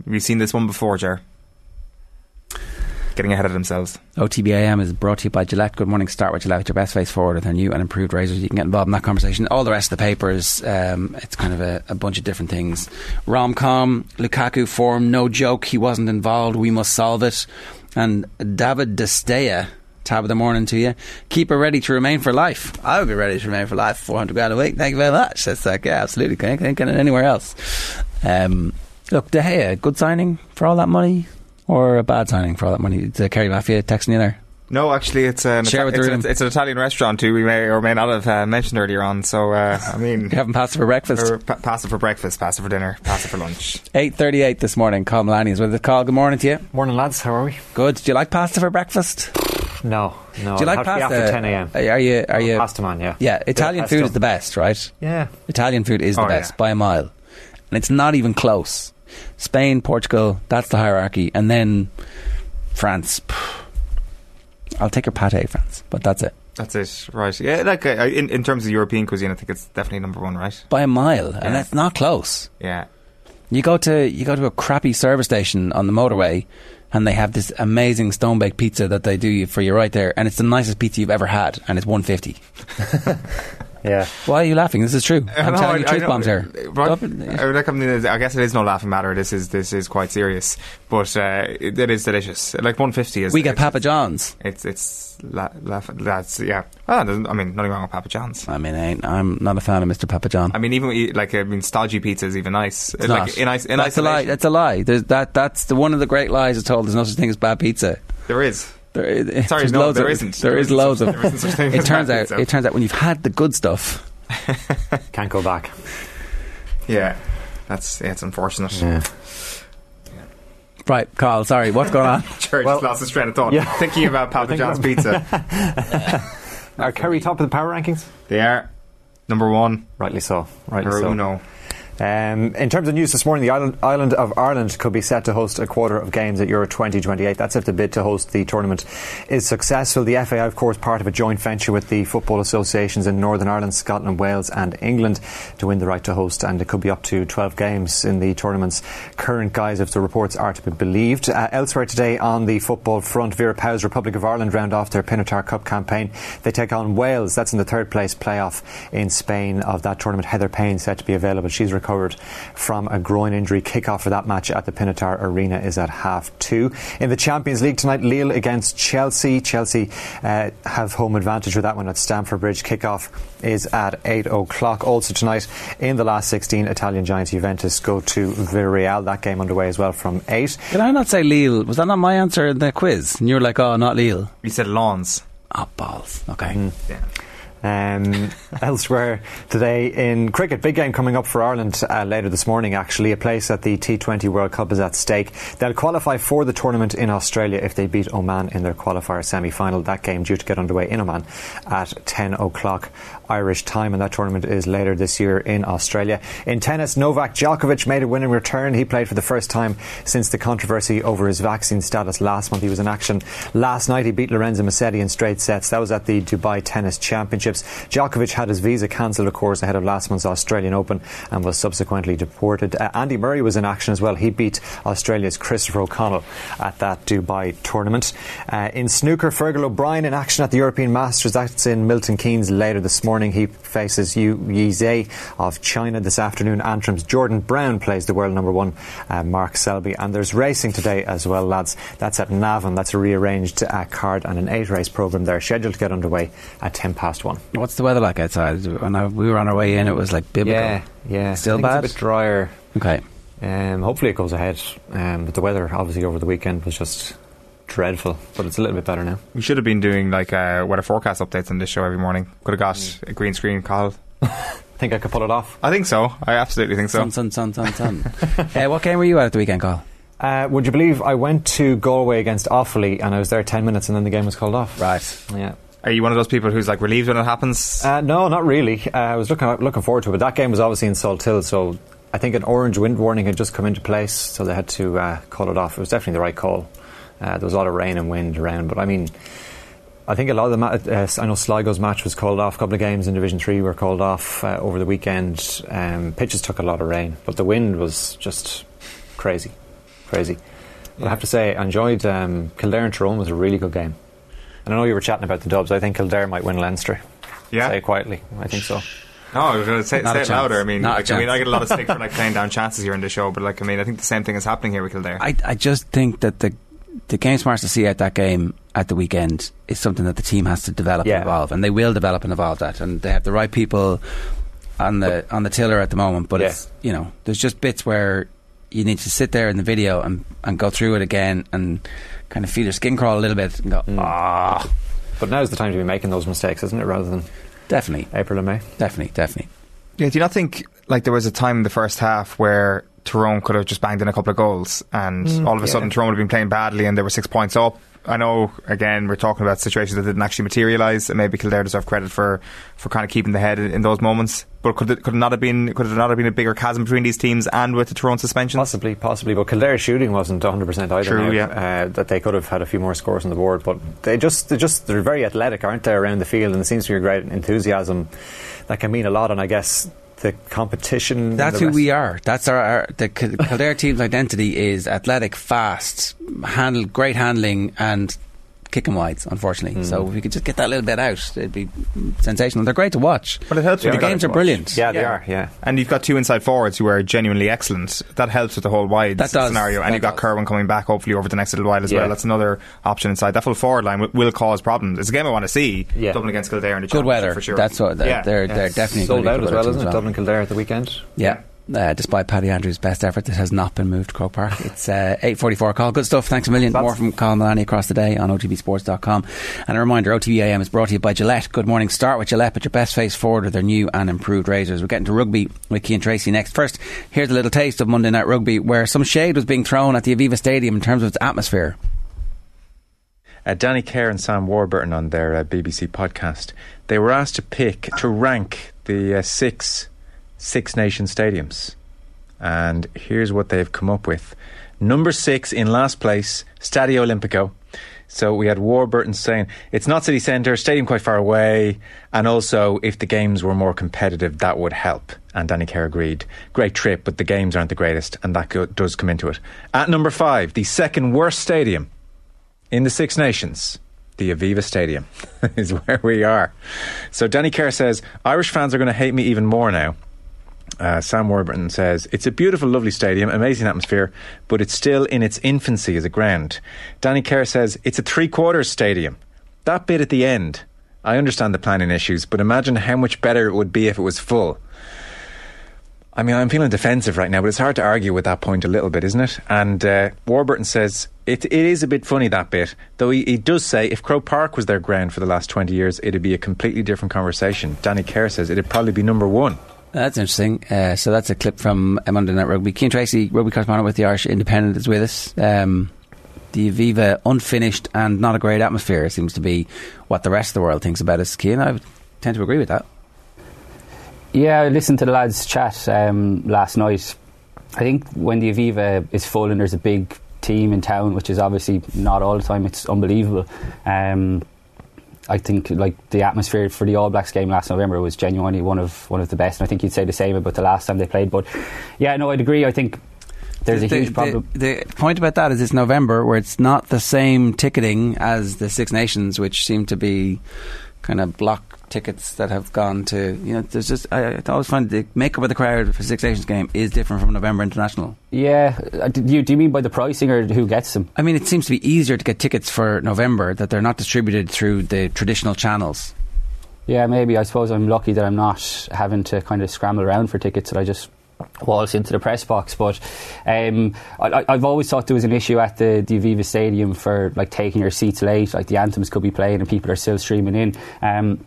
G: We've seen this one before, Jar getting ahead of themselves.
F: OTBAM is brought to you by Gillette. Good morning. Start with Gillette with your best face forward with their new and improved razors. You can get involved in that conversation. All the rest of the papers, um, it's kind of a, a, bunch of different things. Romcom, Lukaku form, no joke. He wasn't involved. We must solve it. And David De Gea. Top of the morning to you. Keep her ready to remain for life. I would be ready to remain for life. 400 grand a week. Thank you very much. That's like, yeah, absolutely. Can't, can't get it anywhere else. Um, look, De Gea, good signing for all that money or a bad signing for all that money? The Kerry Mafia texting you there?
G: No, actually, it's an, Share Ita- it's, an, it's, an Italian restaurant too. We may or may not have uh, mentioned earlier on. So, uh, I mean,
F: you haven't passed it for breakfast.
G: Or pa- pass it for breakfast, pass it for dinner, pass it for lunch.
F: Eight thirty-eight this morning. Carl Malani is with us. Carl, good morning to you.
L: Morning, lads. How are we?
F: Good. Do you like pasta for breakfast?
L: No, no.
F: Do you like pasta?
L: after ten a.m.
F: Are you? Are you?
L: Pasta man, yeah.
F: Yeah, Italian yeah, food is the best, right?
L: Yeah.
F: Italian food is the oh, best yeah. by a mile, and it's not even close. Spain, Portugal, that's the hierarchy, and then France. I'll take a pate, France, but that's it.
G: That's it, right? Yeah, like uh, in in terms of European cuisine, I think it's definitely number one, right?
F: By a mile, yeah. and it's not close.
G: Yeah.
F: You go to you go to a crappy service station on the motorway, and they have this amazing stone baked pizza that they do for you right there, and it's the nicest pizza you've ever had, and it's one fifty.
L: Yeah.
F: Why are you laughing? This is true. I'm no, telling you truth bombs here.
G: Right, I guess it is no laughing matter. This is this is quite serious, but uh, it, it is delicious. Like 150 is.
F: We get Papa John's.
G: It's it's la- laugh, that's yeah. Well, I mean, nothing wrong with Papa John's.
F: I mean, I am not a fan of Mr. Papa John.
G: I mean, even like I mean, stodgy pizza is even nice.
F: It's
G: like
F: not. in, in that's isolation. a lie. That's a lie. There's, that that's the one of the great lies is told. There's no such thing as bad pizza.
G: There is.
F: There,
G: Sorry, no, there of, isn't.
F: There, there
G: is
F: loads of. It turns out. It turns out when you've had the good stuff,
L: can't go back.
G: Yeah, that's yeah, it's unfortunate.
L: Yeah.
F: Right, Carl. Sorry, what's going on?
G: Church well, lost his train of thought. Yeah. Thinking about Papa John's pizza.
L: Are Kerry top of the power rankings?
G: They are number one.
L: Rightly so. Rightly
G: or
L: so.
G: Uno.
L: Um, in terms of news this morning, the island, island, of Ireland could be set to host a quarter of games at Euro 2028. That's if the bid to host the tournament is successful. The FAI, of course, part of a joint venture with the football associations in Northern Ireland, Scotland, Wales, and England to win the right to host, and it could be up to 12 games in the tournament's current guise if the reports are to be believed. Uh, elsewhere today on the football front, Vera Pauw's Republic of Ireland round off their Pinatar Cup campaign. They take on Wales. That's in the third place playoff in Spain of that tournament. Heather Payne said to be available. She's recovered from a groin injury. Kickoff for that match at the Pinatar Arena is at half two. In the Champions League tonight, Lille against Chelsea. Chelsea uh, have home advantage for that one at Stamford Bridge. Kickoff is at 8 o'clock. Also tonight, in the last 16, Italian giants Juventus go to Villarreal. That game underway as well from 8.
F: Did I not say Lille? Was that not my answer in the quiz? And you were like, oh, not Lille.
G: You said Lens.
F: Oh, balls. Okay.
L: Mm. Um, elsewhere today in cricket, big game coming up for Ireland uh, later this morning. Actually, a place at the T20 World Cup is at stake. They'll qualify for the tournament in Australia if they beat Oman in their qualifier semi-final. That game due to get underway in Oman at 10 o'clock Irish time, and that tournament is later this year in Australia. In tennis, Novak Djokovic made a winning return. He played for the first time since the controversy over his vaccine status last month. He was in action last night. He beat Lorenzo Musetti in straight sets. That was at the Dubai Tennis Championships. Djokovic had his visa cancelled, of course, ahead of last month's Australian Open and was subsequently deported. Uh, Andy Murray was in action as well. He beat Australia's Christopher O'Connell at that Dubai tournament. Uh, in snooker, Fergal O'Brien in action at the European Masters. That's in Milton Keynes later this morning. He faces Yu Yizhe of China this afternoon. Antrim's Jordan Brown plays the world number one, uh, Mark Selby. And there's racing today as well, lads. That's at Navan. That's a rearranged uh, card and an eight race programme there, scheduled to get underway at 10 past one.
F: What's the weather like outside? When I, we were on our way in, it was like biblical.
L: Yeah, yeah.
F: Still bad?
L: It's a bit drier.
F: Okay.
L: Um, hopefully it goes ahead. Um, but the weather, obviously, over the weekend was just dreadful. But it's a little bit better now.
G: We should have been doing like uh, weather forecast updates on this show every morning. Could have got a green screen call.
L: think I could pull it off.
G: I think so. I absolutely think so.
F: Sun, sun, sun, sun, sun. uh, what game were you at at the weekend, Carl?
L: Uh, would you believe I went to Galway against Offaly and I was there 10 minutes and then the game was called off?
F: Right.
L: Yeah.
G: Are you one of those people who's like relieved when it happens?
L: Uh, no, not really. Uh, I was looking looking forward to it, but that game was obviously in Salthill, so I think an orange wind warning had just come into place, so they had to uh, call it off. It was definitely the right call. Uh, there was a lot of rain and wind around, but I mean, I think a lot of the ma- uh, I know Sligo's match was called off. A couple of games in Division Three were called off uh, over the weekend. Um, pitches took a lot of rain, but the wind was just crazy, crazy. But I have to say, I enjoyed um, Kildare and Tyrone was a really good game. And I know you were chatting about the Dubs. I think Kildare might win Leinster.
G: Yeah.
L: say it quietly. I think so.
G: No, I was going to say, say it
F: chance.
G: louder. I mean, like, I mean. I get a lot of stick for like playing down chances here in the show, but like, I mean, I think the same thing is happening here with Kildare.
F: I, I just think that the the game smarts to see out that game at the weekend is something that the team has to develop
L: Yeah.
F: and evolve, and they will develop and evolve that, and they have the right people on the on the tiller at the moment. But
L: Yeah.
F: it's you know, there's just bits where you need to sit there in the video and and go through it again and kind of feel your skin crawl a little bit and go ah,
L: But now's the time to be making those mistakes, isn't it? Rather than
F: definitely,
L: April and May.
F: definitely, definitely.
G: Yeah, do you not think like there was a time in the first half where Tyrone could have just banged in a couple of goals and all of a
L: yeah.
G: sudden Tyrone would have been playing badly and they were six points up? I know, again, we're talking about situations that didn't actually materialise and maybe Kildare deserve credit for, for kind of keeping the head in, in those moments. But could it, could it not have been could it not have been a bigger chasm between these teams and with the Tyrone suspension?
L: Possibly, possibly. But Kildare's shooting wasn't 100% either.
G: True,
L: now,
G: yeah.
L: Uh, that they could have had a few more scores on the board. But they just, they just, they're very athletic, aren't they, around the field? And there seems to be a great enthusiasm that can mean a lot. And I guess the competition.
F: That's who
L: rest-
F: we are. That's our, our the Kil- Kildare team's identity is athletic, fast, handle great handling, and kicking wides. Unfortunately, hmm. so if we could just get that little bit out, it'd be sensational. They're great to watch.
G: But it helps
F: The
G: when you got
F: games are brilliant.
L: Yeah, they
G: Yeah.
L: are, yeah.
G: And you've got two inside forwards who are genuinely excellent. That helps with the whole wide
F: That does.
G: scenario. And
F: That
G: you've got
F: does.
G: Kerwin coming back hopefully over the next little while as
L: Yeah.
G: well. That's another option inside. That full forward line will, will cause problems. It's a game I want to see.
L: Yeah.
G: Dublin against Kildare in the
F: Good weather.
G: for sure.
F: That's what they're,
G: Yeah.
F: they're, they're
L: Yes.
F: definitely
L: sold out as well, isn't it? Dublin Kildare at the weekend.
F: Yeah. Uh, despite Paddy Andrews' best effort, it has not been moved to Croke Park. It's uh, 8.44 call. Good stuff. Thanks a million.
L: That's-
F: More from Colin Maloney across the day on otbsports.com. And a reminder, OTBAM is brought to you by Gillette. Good morning. Start with Gillette, put your best face forward with their new and improved razors. We're getting to rugby with Cian Tracey next. First, here's a little taste of Monday Night Rugby, where some shade was being thrown at the Aviva Stadium in terms of its atmosphere.
M: uh, Danny Care and Sam Warburton on their uh, BBC podcast, they were asked to pick to rank the uh, six Six Nation stadiums, and here's what they've come up with: number six in last place, Stadio Olimpico. So we had Warburton saying it's not city centre, stadium quite far away, and also if the games were more competitive, that would help. And Danny Care agreed. Great trip, but the games aren't the greatest, and that go- does come into it. At number five, the second worst stadium in the Six Nations, the Aviva Stadium is where we are. So Danny Care says Irish fans are going to hate me even more now. Uh, Sam Warburton says it's a beautiful, lovely stadium, amazing atmosphere, but it's still in its infancy as a ground. Danny Care says it's a three quarters stadium. That bit at the end, I understand the planning issues, but imagine how much better it would be if it was full. I mean, I'm feeling defensive right now, but it's hard to argue with that point a little bit, isn't it? And uh, Warburton says it, it is a bit funny that bit, though he, he does say if Croke Park was their ground for the last 20 years, it'd be a completely different conversation. Danny Care says it'd probably be number one.
F: That's interesting. Uh, so that's a clip from Monday Night Rugby. Cian Tracey, rugby correspondent with the Irish Independent, is with us. Um, the Aviva unfinished and not a great atmosphere seems to be what the rest of the world thinks about us. Cian, I tend to agree with that.
N: Yeah, I listened to the lads chat um, last night. I think when the Aviva is full and there's a big team in town, which is obviously not all the time, it's unbelievable. Um, I think like the atmosphere for the All Blacks game last November was genuinely one of one of the best. And I think you'd say the same about the last time they played. But yeah, no, I'd agree. I think there's a
F: the,
N: huge problem.
F: The, the, point about that is it's November, where it's not the same ticketing as the Six Nations, which seem to be kind of block tickets that have gone to you know there's just I, I always find the makeup of the crowd for Six Nations game is different from November International.
N: Yeah, uh, do you, do you mean by the pricing or who gets them?
F: I mean it seems to be easier to get tickets for November that they're not distributed through the traditional channels.
N: Yeah, maybe I suppose I'm lucky that I'm not having to kind of scramble around for tickets that I just waltz into the press box. But um, I, have always thought there was an issue at the, the Aviva Stadium for like taking your seats late, like the anthems could be playing and people are still streaming in. Um,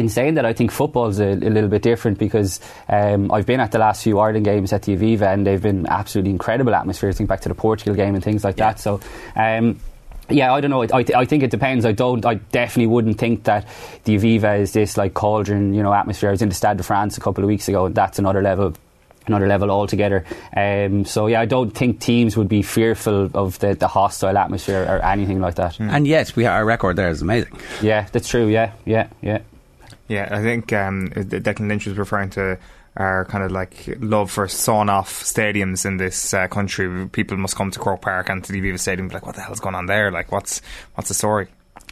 N: in saying that, I think football's a, a little bit different because um, I've been at the last few Ireland games at the Aviva and they've been absolutely incredible atmospheres. Think back to the Portugal game and things like yeah. that. So. Um, yeah, I don't know. I, th- I think it depends. I don't. I definitely wouldn't think that the Aviva is this like cauldron, you know, atmosphere. I was in the Stade de France a couple of weeks ago, and that's another level another level altogether. Um, so yeah, I don't think teams would be fearful of the, the hostile atmosphere or anything like that.
F: Mm. And yet, we our record there is amazing.
N: Yeah, that's true. Yeah, yeah, yeah.
G: Yeah, I think um, Declan Lynch was referring to our kind of like love for sawn off stadiums in this uh, country. People must come to Croke Park and to the Aviva Stadium and be like, what the hell's going on there? Like, what's what's the story?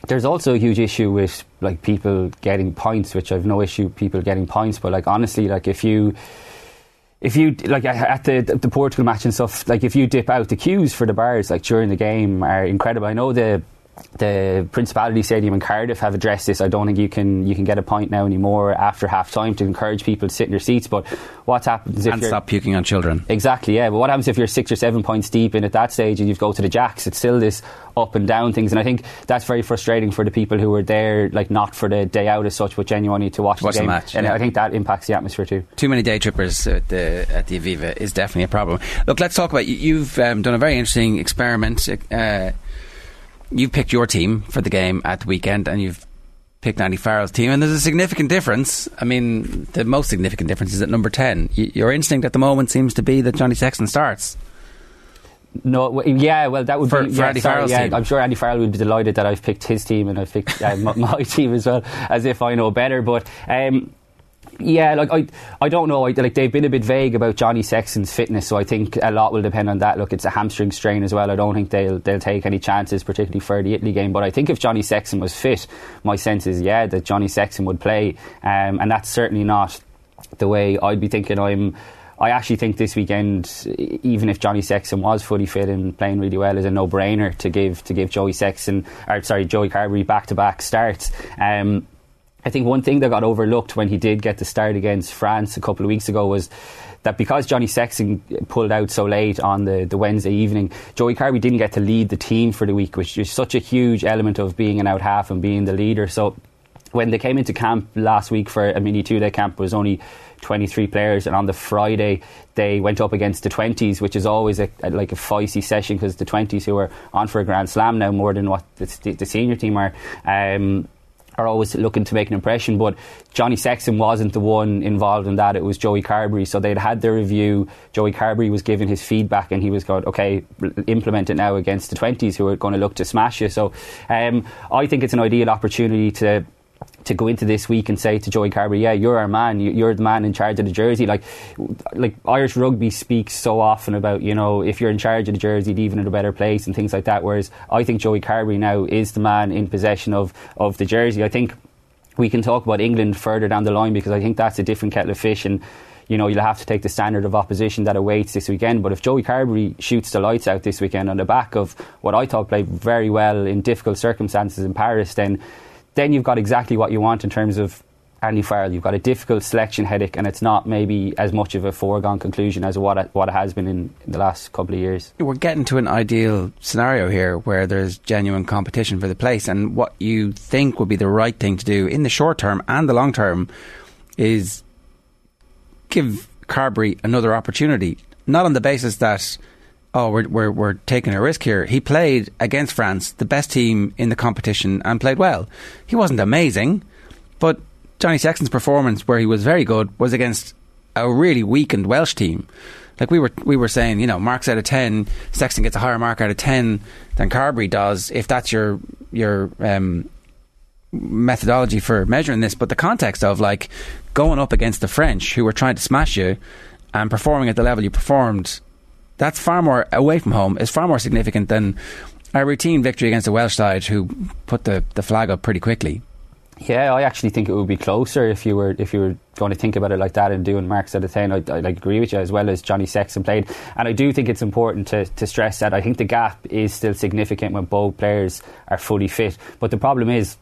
N: There's also a huge issue with like people getting points, which I've no issue people getting points, but like honestly, like if you if you like at the the Portugal match and stuff, like if you dip out, the queues for the bars like during the game are incredible. I know the the Principality Stadium in Cardiff have addressed this. I don't think you can you can get a point now anymore after half time to encourage people to sit in their seats. But what happens if
F: and stop puking on children?
N: Exactly, yeah. But what happens if you're six or seven points deep in at that stage and you go to the jacks? It's still this up and down things, and I think that's very frustrating for the people who were there, like not for the day out as such, but genuinely to watch,
F: watch
N: the game.
F: The match,
N: and
F: yeah.
N: I think that impacts the atmosphere too.
F: Too many day trippers at the at the Aviva is definitely a problem. Look, let's talk about you. You've um, done a very interesting experiment. Uh, you've picked your team for the game at the weekend and you've picked Andy Farrell's team, and there's a significant difference. I mean, the most significant difference is at number 10. Y- your instinct at the moment seems to be that Johnny Sexton starts.
N: No, yeah, well, that would
F: for,
N: be
F: for
N: yeah,
F: Andy
N: sorry,
F: Farrell's
N: yeah,
F: team.
N: I'm sure Andy Farrell would be delighted that I've picked his team and I've picked uh, my, my team as well, as if I know better. But um, yeah, like I, I don't know. I, like they've been a bit vague about Johnny Sexton's fitness, so I think a lot will depend on that. Look, it's a hamstring strain as well. I don't think they'll they'll take any chances, particularly for the Italy game. But I think if Johnny Sexton was fit, my sense is yeah that Johnny Sexton would play, um, and that's certainly not the way I'd be thinking. I'm. I actually think this weekend, even if Johnny Sexton was fully fit and playing really well, is a no-brainer to give to give Joey Sexton, or sorry, Joey Carbery back-to-back starts. Um, I think one thing that got overlooked when he did get the start against France a couple of weeks ago was that because Johnny Sexton pulled out so late on the, the Wednesday evening, Joey Carbery didn't get to lead the team for the week, which is such a huge element of being an out half and being the leader. So when they came into camp last week for a mini two day camp, it was only 23 players, and on the Friday they went up against the 20s, which is always a, a, like a feisty session because the 20s who are on for a Grand Slam now more than what the, the senior team are. Um, are always looking to make an impression, but Johnny Sexton wasn't the one involved in that. It was Joey Carbery. So they'd had their review. Joey Carbery was giving his feedback, and he was going, "Okay, implement it now against the twenties, who are going to look to smash you." So um, I think it's an ideal opportunity to to go into this week and say to Joey Carbery, yeah, you're our man. You're the man in charge of the jersey. Like, like Irish rugby speaks so often about, you know, if you're in charge of the jersey, leaving it a better place and things like that. Whereas I think Joey Carbery now is the man in possession of, of the jersey. I think we can talk about England further down the line because I think that's a different kettle of fish and you know, you'll have to take the standard of opposition that awaits this weekend. But if Joey Carbery shoots the lights out this weekend on the back of what I thought played very well in difficult circumstances in Paris, then then you've got exactly what you want in terms of Andy Farrell. You've got a difficult selection headache, and it's not maybe as much of a foregone conclusion as what it, what it has been in, the last couple of years.
F: We're getting to an ideal scenario here where there's genuine competition for the place, and what you think would be the right thing to do in the short term and the long term is give Carbery another opportunity, not on the basis that oh we're, we're we're taking a risk here. He played against France, the best team in the competition, and played well. He wasn't amazing, but Johnny Sexton's performance, where he was very good, was against a really weakened Welsh team. Like we were, we were saying, you know, marks out of ten, Sexton gets a higher mark out of ten than Carbery does. If that's your your um, methodology for measuring this, but the context of like going up against the French who were trying to smash you and performing at the level you performed, that's far more away from home. Is far more significant than a routine victory against the Welsh side who put the, the flag up pretty quickly.
N: Yeah, I actually think it would be closer if you were if you were going to think about it like that and doing marks out of ten. I, I agree with you as well as Johnny Sexton played, and I do think it's important to, to stress that I think the gap is still significant when both players are fully fit. But the problem is,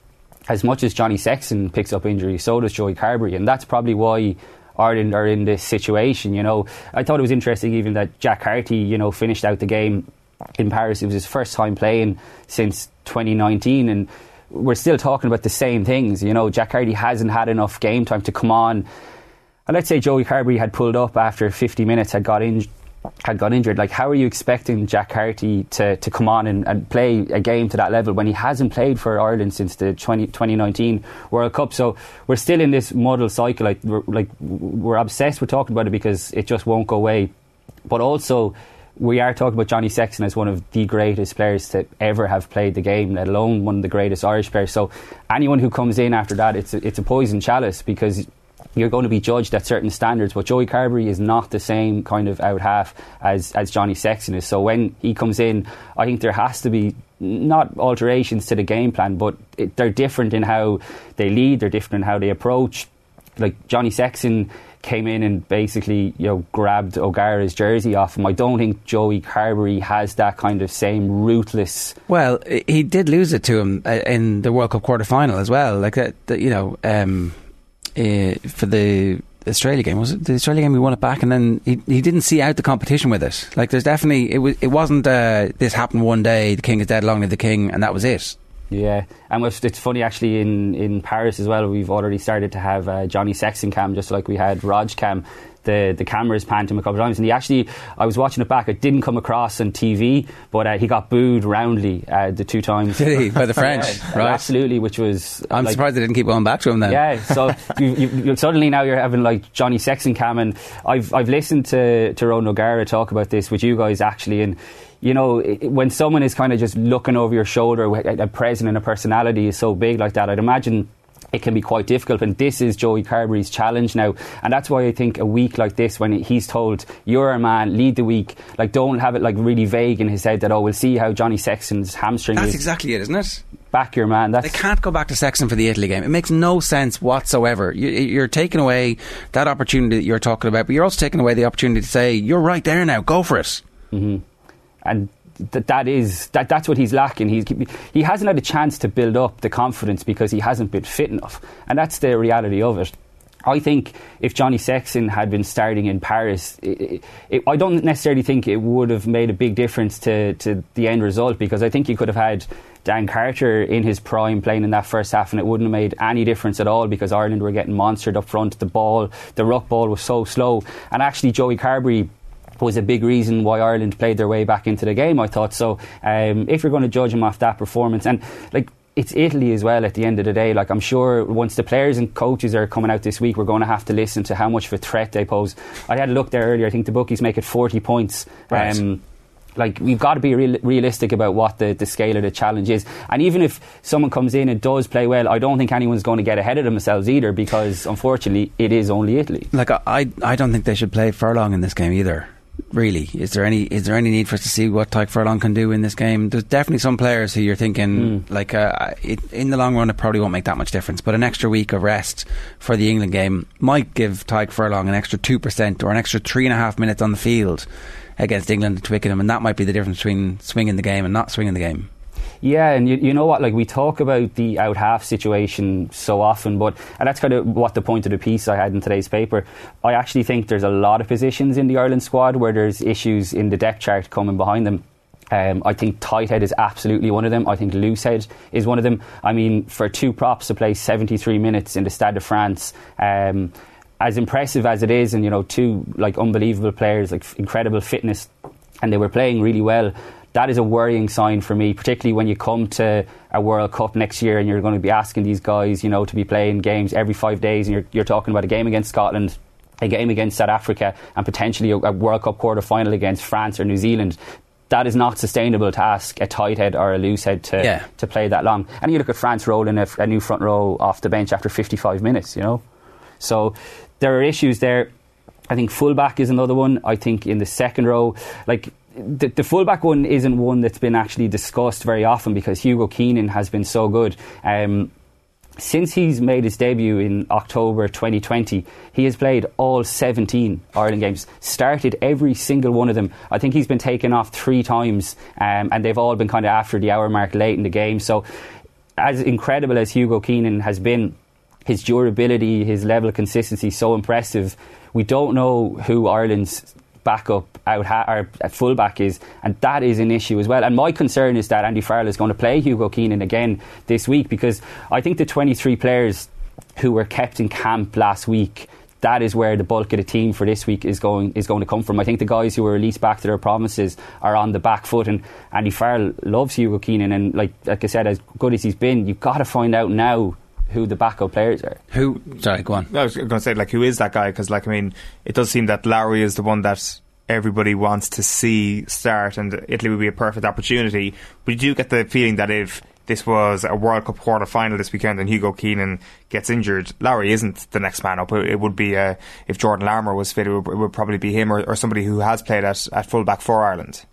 N: as much as Johnny Sexton picks up injuries, so does Joey Carbery, and that's probably why Ireland are in this situation. You know, I thought it was interesting even that Jack Carty, you know, finished out the game in Paris. It was his first time playing since 2019, and we're still talking about the same things. You know, Jack Carty hasn't had enough game time to come on. And let's say Joey Carbery had pulled up after 50 minutes, had got injured. Had got injured. Like, how are you expecting Jack Carty to, to come on and, and play a game to that level when he hasn't played for Ireland since the 20, 2019 World Cup? So we're still in this muddle cycle. Like we're, like, we're obsessed with talking about it because it just won't go away. But also, we are talking about Johnny Sexton as one of the greatest players to ever have played the game, let alone one of the greatest Irish players. So anyone who comes in after that, it's a, it's a poison chalice because you're going to be judged at certain standards. But Joey Carbery is not the same kind of out half as, as Johnny Sexton is. So when he comes in, I think there has to be not alterations to the game plan, but it, they're different in how they lead, they're different in how they approach. Like Johnny Sexton came in and basically you know grabbed O'Gara's jersey off him. I don't think Joey Carbery has that kind of same ruthless.
F: Well, he did lose it to him uh, in the World Cup quarter final as well. Like that, you know, um, uh, for the Australia game was it the Australia game? We won it back, and then he he didn't see out the competition with it. Like there's definitely it was it wasn't uh, this happened one day. The king is dead, long live the king, and that was it.
N: Yeah, and it's funny actually in, in Paris as well. We've already started to have uh, Johnny Sexton cam, just like we had Rog cam. The the cameras panned him a couple of times, and he actually I was watching it back. It didn't come across on TV, but uh, he got booed roundly uh, the two times.
F: Did he by the French?
N: yeah,
F: right,
N: absolutely. Which was
F: I'm
N: like,
F: surprised they didn't keep going back to him then.
N: Yeah, so you, you, you, suddenly now you're having like Johnny Sexton cam, and I've I've listened to to Ron O'Gara talk about this with you guys actually, and you know, when someone is kind of just looking over your shoulder, a presence and a personality is so big like that, I'd imagine it can be quite difficult. And this is Joey Carbery's challenge now. And that's why I think a week like this, when he's told, you're a man, lead the week, like don't have it like really vague in his head that, oh, we'll see how Johnny Sexton's hamstring
F: That's
N: is.
F: exactly it, isn't it?
N: Back your man. That's
F: they can't go back to Sexton for the Italy game. It makes no sense whatsoever. You, are taking away that opportunity that you're talking about, but you're also taking away the opportunity to say, you're right there now, go for it.
N: Mm-hmm. And that that is that that's what he's lacking. He's he hasn't had a chance to build up the confidence because he hasn't been fit enough, and that's the reality of it. I think if Johnny Sexton had been starting in Paris, it, it, I don't necessarily think it would have made a big difference to, to the end result because I think you could have had Dan Carter in his prime playing in that first half and it wouldn't have made any difference at all because Ireland were getting monstered up front. The ball, the ruck ball was so slow. And actually, Joey Carbery was a big reason why Ireland played their way back into the game. I thought so. Um, if you're going to judge him off that performance, and like it's Italy as well at the end of the day. Like I'm sure once the players and coaches are coming out this week, we're going to have to listen to how much of a threat they pose. I had a look there earlier. I think the bookies make it 40 points.
F: Right. Um,
N: like we've got to be real, realistic about what the, the scale of the challenge is. And even if someone comes in and does play well, I don't think anyone's going to get ahead of themselves either because unfortunately it is only Italy.
F: Like I, I don't think they should play Furlong in this game either really? Is there any is there any need for us to see what Tadhg Furlong can do in this game? There's definitely some players who you're thinking mm. like uh, it, in the long run it probably won't make that much difference, but an extra week of rest for the England game might give Tadhg Furlong an extra two percent or an extra three and a half minutes on the field against England at Twickenham, and that might be the difference between swinging the game and not swinging the game.
N: Yeah, and you, you know what? Like we talk about the out half situation so often, but and that's kind of what the point of the piece I had in today's paper. I actually think there's a lot of positions in the Ireland squad where there's issues in the depth chart coming behind them. Um, I think tight head is absolutely one of them. I think loose head is one of them. I mean, for two props to play 73 minutes in the Stade de France, um, as impressive as it is, and you know, two like unbelievable players, like incredible fitness, and they were playing really well. That is a worrying sign for me, particularly when you come to a World Cup next year and you're going to be asking these guys, you know, to be playing games every five days, and you're, you're talking about a game against Scotland, a game against South Africa, and potentially a, World Cup quarter final against France or New Zealand that is not sustainable to ask a tight head or a loose head to,
F: Yeah.
N: to play that long. And you look at France rolling a, a new front row off the bench after 55 minutes, you know. So there are issues there. I think fullback is another one. I think in the second row, like the, the fullback one isn't one that's been actually discussed very often because Hugo Keenan has been so good. Um, since he's made his debut in October 2020, he has played all 17 Ireland games, started every single one of them. I think he's been taken off three times, um, and they've all been kind of after the hour mark late in the game. So, as incredible as Hugo Keenan has been, his durability, his level of consistency, so impressive. We don't know who Ireland's backup out ha- or fullback is, and that is an issue as well. And my concern is that Andy Farrell is going to play Hugo Keenan again this week because I think the 23 players who were kept in camp last week. That is where the bulk of the team for this week is going is going to come from. I think the guys who were released back to their promises are on the back foot, and Andy Farrell loves Hugo Keenan, and like like I said, as good as he's been, you've got to find out now who the backup players are.
F: Who? Sorry, go on.
G: I was going to say, like, who is that guy? Because, like, I mean, it does seem that Lowry is the one that everybody wants to see start, and Italy would be a perfect opportunity. But you do get the feeling that if this was a World Cup quarter final this weekend and Hugo Keenan gets injured, Lowry isn't the next man up. It, it would be uh, if Jordan Larmour was fit, it would, it would probably be him or, or somebody who has played at, at fullback for Ireland.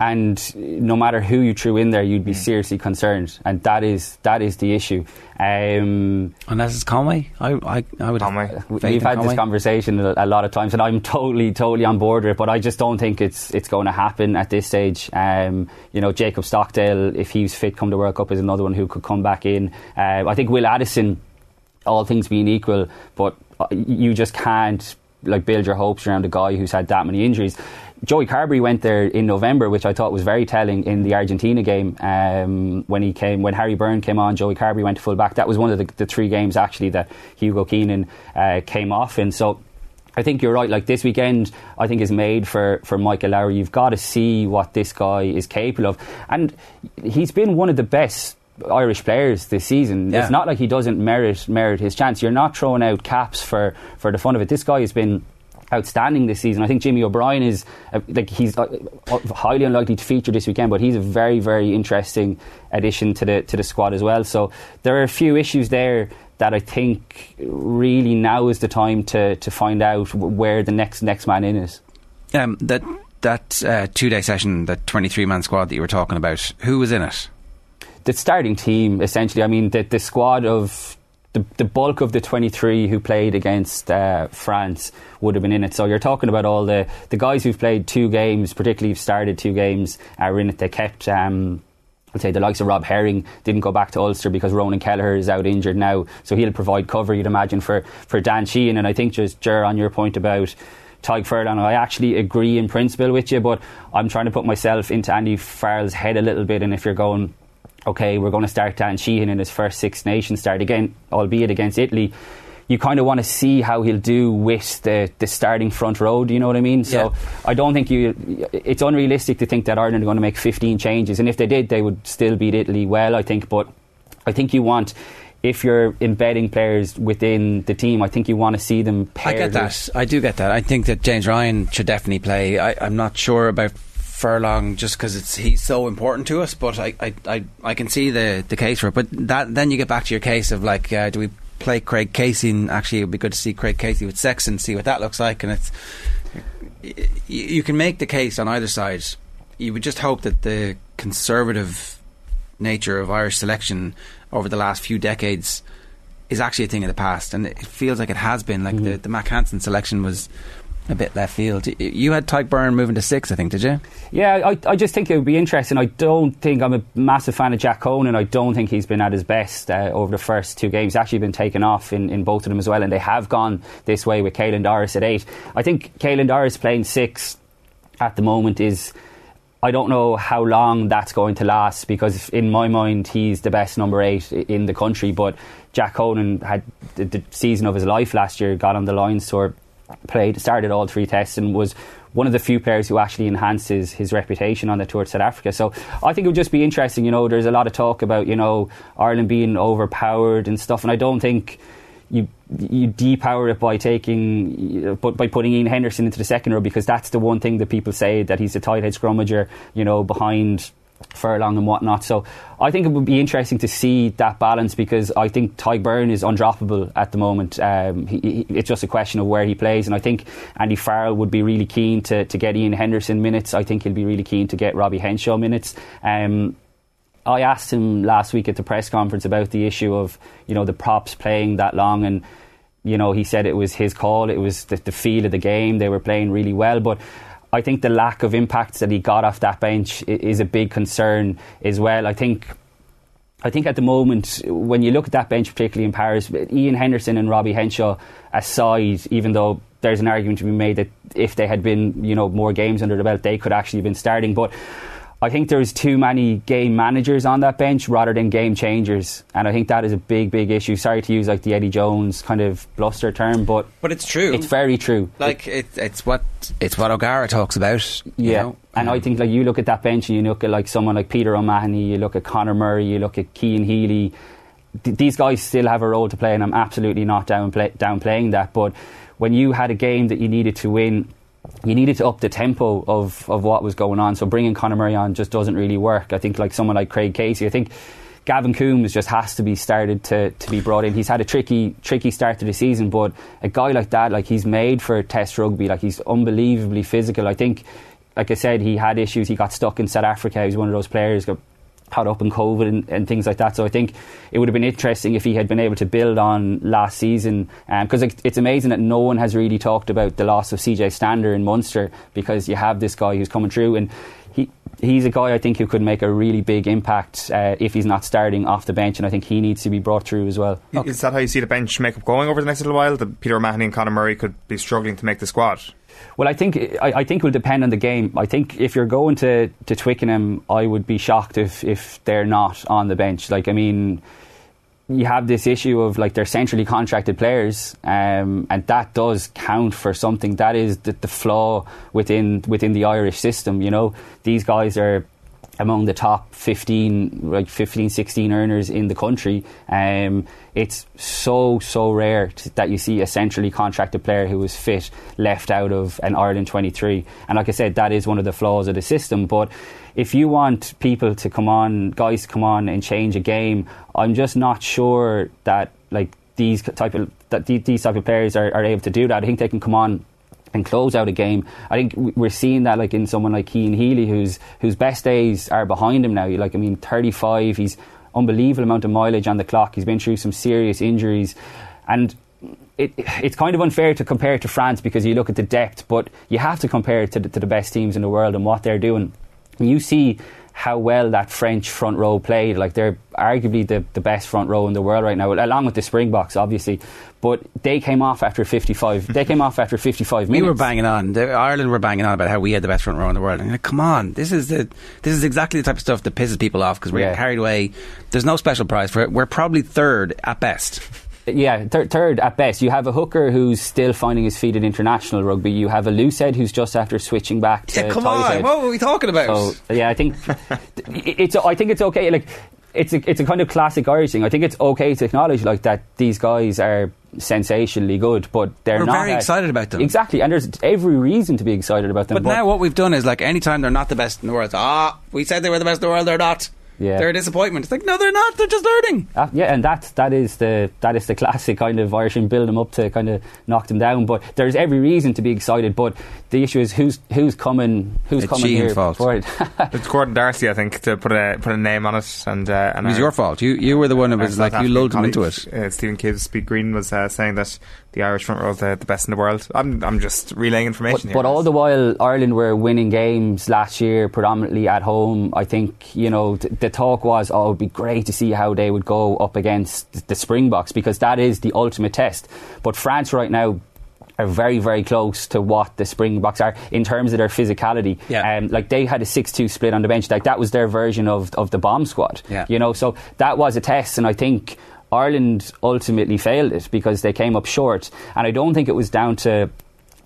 N: And no matter who you threw in there, you'd be
F: Hmm.
N: seriously concerned, and that is that is the issue. Um,
F: Unless it's Conway, I I, I would.
G: Conway.
F: Have
N: We've
F: faith in
N: had this conversation a, a lot of times, and I'm totally, totally on board with it. But I just don't think it's it's going to happen at this stage. Um, you know, Jacob Stockdale, if he's fit come to World Cup, is another one who could come back in. Uh, I think Will Addison, all things being equal, but uh, you just can't like build your hopes around a guy who's had that many injuries. Joey Carbery went there in November, which I thought was very telling in the Argentina game um, when he came when Harry Byrne came on. Joey Carbery went to full back. That was one of the, the three games actually that Hugo Keenan uh, came off in. So. I think you're right. Like this weekend, I think is made for, for Michael Lowry. You've got to see what this guy is capable of, and he's been one of the best Irish players this season.
F: Yeah.
N: It's not like he doesn't merit merit his chance. You're not throwing out caps for, for the fun of it. This guy has been outstanding this season. I think Jimmy O'Brien is uh, like he's uh, uh, highly unlikely to feature this weekend, but he's a very very interesting addition to the to the squad as well. So there are a few issues there that I think really now is the time to to find out where the next next man in is.
F: Um, that that uh, two day session, that twenty three man squad that you were talking about, who was in it?
N: the starting team essentially. I mean, the, the squad of the, the bulk of the 23 who played against uh, France would have been in it. So you're talking about all the, the guys who've played two games, particularly who've started two games, are in it. They kept. Um, I'd say the likes of Rob Herring didn't go back to Ulster because Ronan Kelleher is out injured now, so he'll provide cover. You'd imagine for for Dan Sheehan, and I think just Ger on your point about Tadhg Furlong, I actually agree in principle with you, but I'm trying to put myself into Andy Farrell's head a little bit. And if you're going, okay, we're going to start Dan Sheehan in his first Six Nations start again, albeit against Italy. You kind of want to see how he'll do with the, the starting front row. Do you know what I mean? So
F: Yeah.
N: I don't think you. It's unrealistic to think that Ireland are going to make 15 changes, and if they did, they would still beat Italy well. I think, but I think you want. If you're embedding players within the team, I think you want to see them
F: I get that. I do get that. I think that James Ryan should definitely play. I, I'm not sure about Furlong just because it's he's so important to us, but I, I, I, I can see the, the case for it. But that then you get back to your case of like, uh, do we play Craig Casey? And actually, it would be good to see Craig Casey with Sexton, see what that looks like. And it's you, you can make the case on either side. You would just hope that the conservative nature of Irish selection over the last few decades is actually a thing of the past, and it feels like it has been. Like the the Mack Hansen selection was a bit left field. You had Tadhg Beirne moving to six, I think, did you?
N: Yeah, I, I just think it would be interesting. I don't think I'm a massive fan of Jack Conan. I don't think he's been at his best uh, over the first two games. He's actually been taken off in, in both of them as well, and they have gone this way with Caelan Doris at eight. I think Caelan Doris playing six at the moment is. I don't know how long that's going to last because, in my mind, he's the best number eight in the country. But Jack Conan had the, the season of his life last year, got on the Lions tour, played, started all three tests, and was one of the few players who actually enhanced his, his reputation on the tour to South Africa. So I think it would just be interesting. You know, there's a lot of talk about you know Ireland being overpowered and stuff, and I don't think you you depower it by taking but by putting Iain Henderson into the second row because that's the one thing that people say that he's a tight head scrummager, you know, behind Furlong and whatnot. So I think it would be interesting to see that balance because I think Tadhg Beirne is undroppable at the moment. Um, he, he, it's just a question of where he plays, and I think Andy Farrell would be really keen to, to get Iain Henderson minutes. I think he'll be really keen to get Robbie Henshaw minutes. Um, I asked him last week at the press conference about the issue of you know the props playing that long, and you know he said it was his call. It was the, the feel of the game. They were playing really well, but. I think the lack of impacts that he got off that bench is a big concern as well. I think I think at the moment, when you look at that bench, particularly in Paris, Iain Henderson and Robbie Henshaw aside, even though there's an argument to be made that if they had been, you know, more games under the belt, they could actually have been starting. But I think there's too many game managers on that bench rather than game changers, and I think that is a big, big issue. Sorry to use like the Eddie Jones kind of bluster term, but
F: but it's true.
N: It's very true.
F: Like it, it's what it's what O'Gara talks about. you
N: Yeah,
F: know?
N: and I think like you look at that bench and you look at like someone like Peter O'Mahony, you look at Conor Murray, you look at Cian Healy. Th- these guys still have a role to play, and I'm absolutely not downplay- downplaying that. But when you had a game that you needed to win, you needed to up the tempo of, of what was going on. So bringing Conor Murray on just doesn't really work. I think like someone like Craig Casey, I think. Gavin Coombes just has to be started to, to be brought in. He's had a tricky tricky start to the season, but a guy like that, like he's made for Test rugby. Like he's unbelievably physical. I think, like I said, he had issues. He got stuck in South Africa. He was one of those players got caught up in COVID and, and things like that. So I think it would have been interesting if he had been able to build on last season. Because it, it's amazing that no one has really talked about the loss of CJ Stander in Munster because you have this guy who's coming through and he. He's a guy I think who could make a really big impact uh, if he's not starting off the bench, and I think he needs to be brought through as well.
G: Is that how you see the bench makeup going over the next little while? That Peter O'Mahony and Conor Murray could be struggling to make the squad.
N: Well, I think I, I think it will depend on the game. I think if you're going to, to Twickenham, I would be shocked if, if they're not on the bench. Like, I mean, you have this issue of like they're centrally contracted players, um, and that does count for something. That is the, the flaw within within the Irish system. You know, these guys are among the top 15 like 15 16 earners in the country. Um, it's so so rare that you see a centrally contracted player who is fit left out of an Ireland 23 and like I said that is one of the flaws of the system. But if you want people to come on guys to come on and change a game I'm just not sure that like these type of that these type of players are, are able to do that. I think they can come on and close out a game. I think we're seeing that like in someone like Cian Healy, whose whose best days are behind him now. Like, I mean, 35. He's unbelievable amount of mileage on the clock. He's been through some serious injuries, and. It, it's kind of unfair to compare it to France because you look at the depth, but you have to compare it to the, to the best teams in the world and what they're doing. You see how well that French front row played. Like they're arguably the, the best front row in the world right now, along with the Springboks, obviously. But they came off after 55. they came off after 55
F: We
N: minutes.
F: were banging on. The, Ireland were banging on about how we had the best front row in the world. And like, come on, this is the this is exactly the type of stuff that pisses people off because we're
N: Yeah.
F: carried away. There's no special prize for it. We're probably third at best.
N: Yeah, thir- third at best. You have a hooker who's still finding his feet in international rugby. You have a loose loosehead who's just after switching back to
F: Yeah, come on,
N: head.
F: what were we talking about?
N: So yeah, I think it's. I think it's okay. Like it's a it's a kind of classic Irish thing. I think it's okay to acknowledge like that these guys are sensationally good, but they're
F: We're
N: not
F: very
N: at-
F: excited about them.
N: Exactly, and there's every reason to be excited about them.
F: But now what we've done is like anytime they're not the best in the world, ah, we said they were the best in the world, they're not.
N: Yeah.
F: They're a disappointment. It's like, no, they're not. They're just learning.
N: Uh, yeah, and that that is the that is the classic kind of Irish and build them up to kind of knock them down. But there's every reason to be excited. But the issue is who's who's coming who's
F: It's
N: coming
F: Sheehan's
N: here
F: fault.
N: for it.
G: It's Gordon Darcy, I think, to put a put a name on it. And uh, and
F: It was
G: our-
F: your fault. You you were the one who was like you
G: African
F: lulled them into it.
G: Uh, Stephen Kibbs, Pete Green was uh, saying that the Irish front row is the, the best in the world. I'm I'm just relaying information
N: But,
G: here.
N: but all the while, Ireland were winning games last year, predominantly at home. I think you know th- the talk was, oh, it'd be great to see how they would go up against the Springboks because that is the ultimate test. But France right now are very, very close to what the Springboks are in terms of their physicality.
F: Yeah.
N: Um, like they had a six-two split on the bench. Like that was their version of of the bomb squad.
F: Yeah.
N: You know, so that was a test, and I think. Ireland ultimately failed it because they came up short, and I don't think it was down to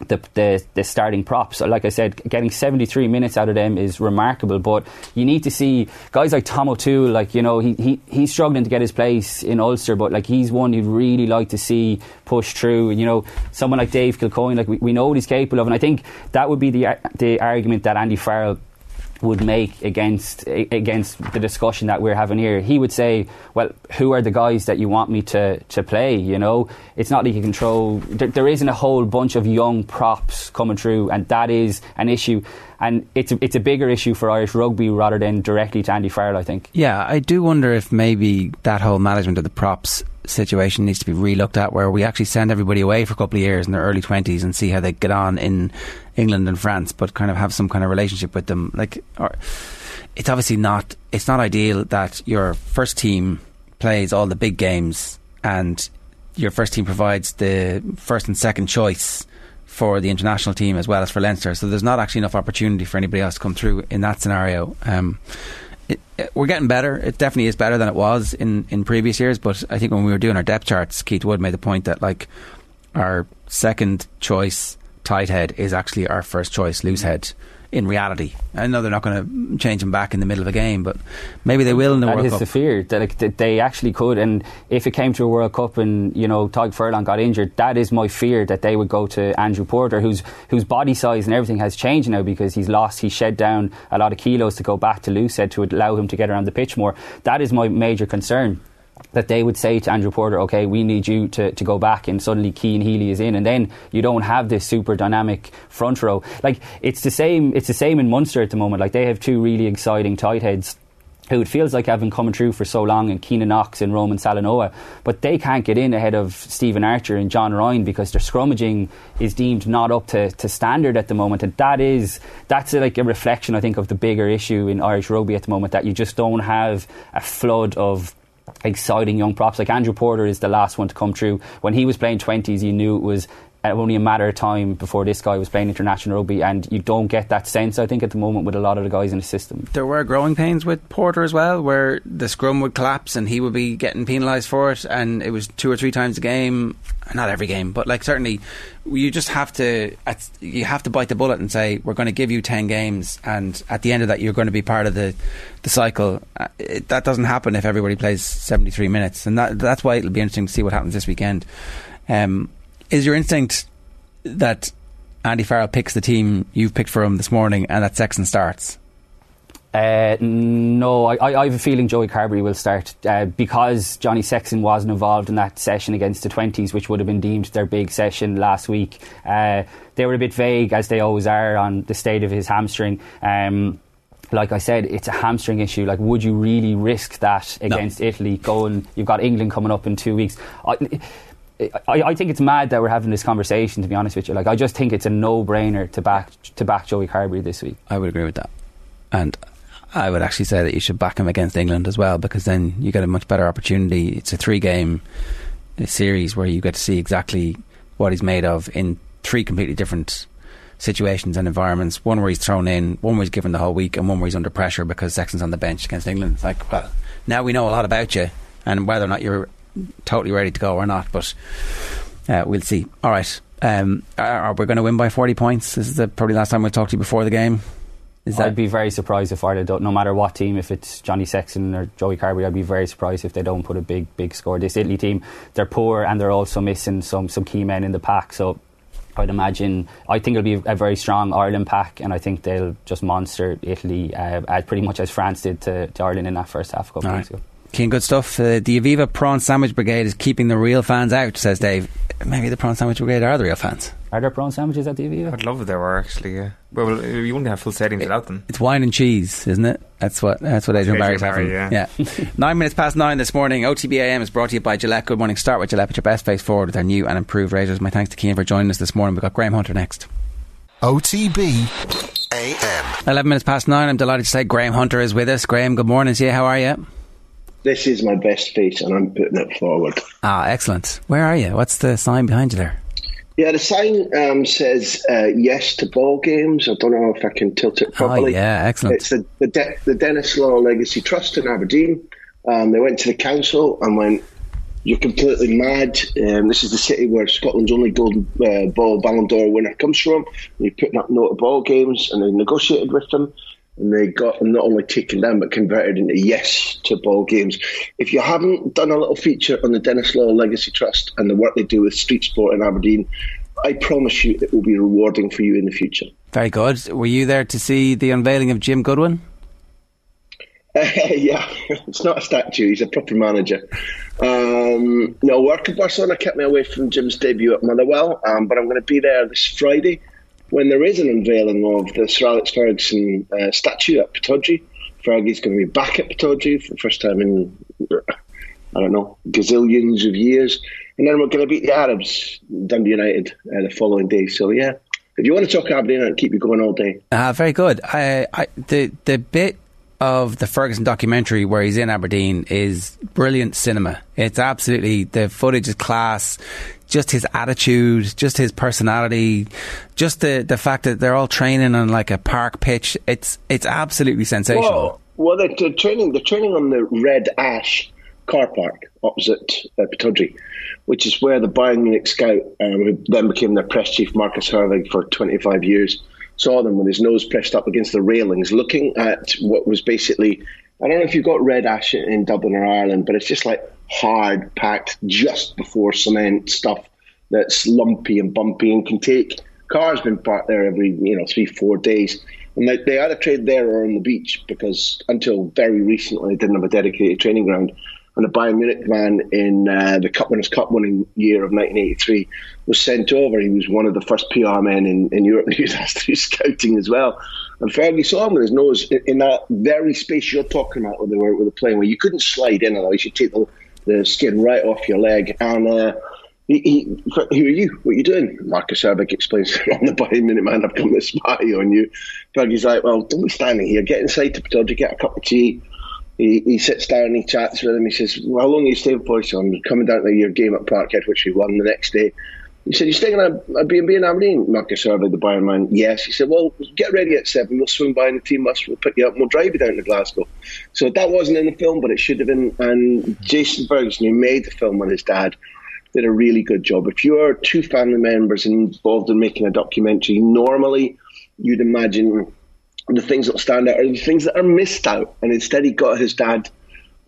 N: the, the the starting props. Like I said, getting 73 minutes out of them is remarkable. But you need to see guys like Tom O'Toole. Like you know, he, he he's struggling to get his place in Ulster, but like he's one you'd really like to see push through. And you know, someone like Dave Kilcoyne, like we, we know what he's capable of, and I think that would be the the argument that Andy Farrell would make against against the discussion that we're having here. He would say, "Well, who are the guys that you want me to, to play?" You know, it's not like you control. There, there isn't a whole bunch of young props coming through, and that is an issue. And it's a, it's a bigger issue for Irish rugby rather than directly to Andy Farrell. I think.
F: Yeah, I do wonder if maybe that whole management of the props situation needs to be relooked at, where we actually send everybody away for a couple of years in their early twenties and see how they get on in England and France, but kind of have some kind of relationship with them. Like, or, it's obviously not. It's not ideal that your first team plays all the big games and your first team provides the first and second choice for the international team as well as for Leinster. So there's not actually enough opportunity for anybody else to come through in that scenario. Um, it, it, we're getting better. It definitely is better than it was in, in previous years. But I think when we were doing our depth charts, Keith Wood made the point that like our second choice tight head is actually our first choice loose head. In reality, I know they're not going to change him back in the middle of a game, but maybe they will in the
N: That
F: World
N: is
F: Cup.
N: the fear that, that they actually could. And if it came to a World Cup and you know Tadhg Furlong got injured, that is my fear that they would go to Andrew Porter, whose whose body size and everything has changed now because he's lost, he's shed down a lot of kilos to go back to Loosehead to allow him to get around the pitch more. That is my major concern. That they would say to Andrew Porter, okay, we need you to, to go back, and suddenly Cian Healy is in, and then you don't have this super dynamic front row. Like it's the same. It's the same in Munster at the moment. Like they have two really exciting tight heads who it feels like have been coming through for so long, and Keenan Knox and Roman Salanoa, but they can't get in ahead of Stephen Archer and John Ryan because their scrummaging is deemed not up to, to standard at the moment, and that is that's like a reflection, I think, of the bigger issue in Irish rugby at the moment that you just don't have a flood of exciting young props. Like Andrew Porter is the last one to come through. When he was playing twenties, you knew it was only a matter of time before this guy was playing international rugby, and you don't get that sense. I think at the moment with a lot of the guys in the system.
F: there were growing pains with Porter as well, where the scrum would collapse and he would be getting penalised for it, and it was two or three times a game. Not every game, but like certainly, you just have to you have to bite the bullet and say we're going to give you ten games, and at the end of that, you're going to be part of the the cycle. Uh, it, that doesn't happen if everybody plays seventy three minutes, and that that's why it'll be interesting to see what happens this weekend. Um, is your instinct that Andy Farrell picks the team you've picked for him this morning, and that Sexton starts?
N: Uh, no, I, I, have a feeling Joey Carbery will start uh, because Johnny Sexton wasn't involved in that session against the 20s, which would have been deemed their big session last week. Uh, they were a bit vague, as they always are, on the state of his hamstring. Um, like I said, it's a hamstring issue. Like, would you really risk that against Italy? Going, you've got England coming up in two weeks. I, I, I think it's mad that we're having this conversation. To be honest with you, like I just think it's a no-brainer to back to back Joey Carbery this week.
F: I would agree with that. And I would actually say that you should back him against England as well because then you get a much better opportunity. It's a three game series where you get to see exactly what he's made of in three completely different situations and environments. One where he's thrown in, one where he's given the whole week, and one where he's under pressure because Sexton's on the bench against England. It's like, well, now we know a lot about you and whether or not you're totally ready to go or not, but uh, we'll see. All right. Um, are, are we going to win by 40 points? This is the probably the last time we'll talk to you before the game. Is that
N: I'd be very surprised if Ireland don't, no matter what team, if it's Johnny Sexton or Joey Carbery, I'd be very surprised if they don't put a big, big score. This Italy team, they're poor and they're also missing some, some key men in the pack. So I'd imagine, I think it'll be a very strong Ireland pack, and I think they'll just monster Italy uh, as pretty much as France did to, to Ireland in that first half a couple of
F: right.
N: ago.
F: Cian, good stuff. Uh, the Aviva Prawn Sandwich Brigade is keeping the real fans out, says Dave. Maybe the Prawn Sandwich Brigade are the real fans.
N: Are there prawn sandwiches at the Aviva?
G: I'd love if there were actually. Yeah. Well, you wouldn't have full stadiums without them.
F: It's wine and cheese, isn't it? That's what that's what Adrian
G: Adrian
F: Barry's having.
G: Barry,
F: yeah. nine minutes past nine this morning. OTBAM is brought to you by Gillette. Good morning. Start with Gillette. Put your best face forward with our new and improved razors. My thanks to Cian for joining us this morning. We've got Graham Hunter next.
D: OTB AM.
F: 11 minutes past nine. I'm delighted to say Graham Hunter is with us. Graham, good morning to you. How are you?
O: This is my best face, and I'm putting it forward.
F: Ah, excellent. Where are you? What's the sign behind you there?
O: Yeah, the sign um, says uh, yes to ball games. I don't know if I can tilt it properly.
F: Oh, yeah, excellent.
O: It's the, the, De- the Denis Law Legacy Trust in Aberdeen. Um, they went to the council and went, You're completely mad. Um, this is the city where Scotland's only golden uh, ball Ballon d'Or winner comes from. And you're putting up no to ball games, and they negotiated with them. And they got not only taken down but converted into yes to ball games. If you haven't done a little feature on the Denis Law Legacy Trust and the work they do with street sport in Aberdeen, I promise you it will be rewarding for you in the future.
F: Very good. Were you there to see the unveiling of Jim Goodwin?
O: Uh, yeah, it's not a statue. He's a proper manager. Um, no, work in Barcelona kept me away from Jim's debut at Motherwell, um, but I'm going to be there this Friday when there is an unveiling of the Sir Alex Ferguson uh, statue at Pittodrie. Fergie's going to be back at Pittodrie for the first time in, I don't know, gazillions of years. And then we're going to beat the Arabs, Dundee United, uh, the following day. So, yeah, if you want to talk Aberdeen, I'll keep you going all day.
F: Ah, very good. I, I, the the bit of the Ferguson documentary where he's in Aberdeen is brilliant cinema. It's absolutely the footage is class. Just his attitude, just his personality, just the the fact that they're all training on like a park pitch. It's it's absolutely sensational.
O: Well, well they're, they're training. They're training on the Red Ash car park opposite uh, which is where the Bayern Munich scout, um, who then became their press chief, Markus Hörwick, for 25 years, saw them with his nose pressed up against the railings, looking at what was basically. I don't know if you've got red ash in, in Dublin or Ireland, but it's just like hard packed just before cement stuff that's lumpy and bumpy and can take cars been parked there every you know three four days and they, they either trade there or on the beach because until very recently they didn't have a dedicated training ground and a Bayern Munich man in uh, the Cup Winners' Cup winning year of 1983 was sent over. He was one of the first PR men in, in Europe he was asked to do scouting as well. And Fergie saw him with his nose in, in that very space you're talking about where they were, where they playing, where you couldn't slide in, otherwise you take the, the skin right off your leg. And uh, he, he, who are you? What are you doing? Markus Hörwick explains, I'm the Bayern Munich man, I've come to spy on you. Fergie's like, well, don't be standing here. Get inside to Pittodrie, get a cup of tea. He, he sits down and he chats with him. He says, well, how long are you staying for? Said, I'm coming down to your game at Parkhead, which we won the next day. He said, You're staying at a B&B in Aberdeen? Markus Hörwick, the Bayern man. Yes. He said, well, get ready at 7. We'll swing by in the team bus. We'll pick you up and we'll drive you down to Glasgow. So that wasn't in the film, but it should have been. And Jason Ferguson, who made the film with his dad, did a really good job. If you are two family members involved in making a documentary, normally you'd imagine the things that stand out are the things that are missed out. And instead, he got his dad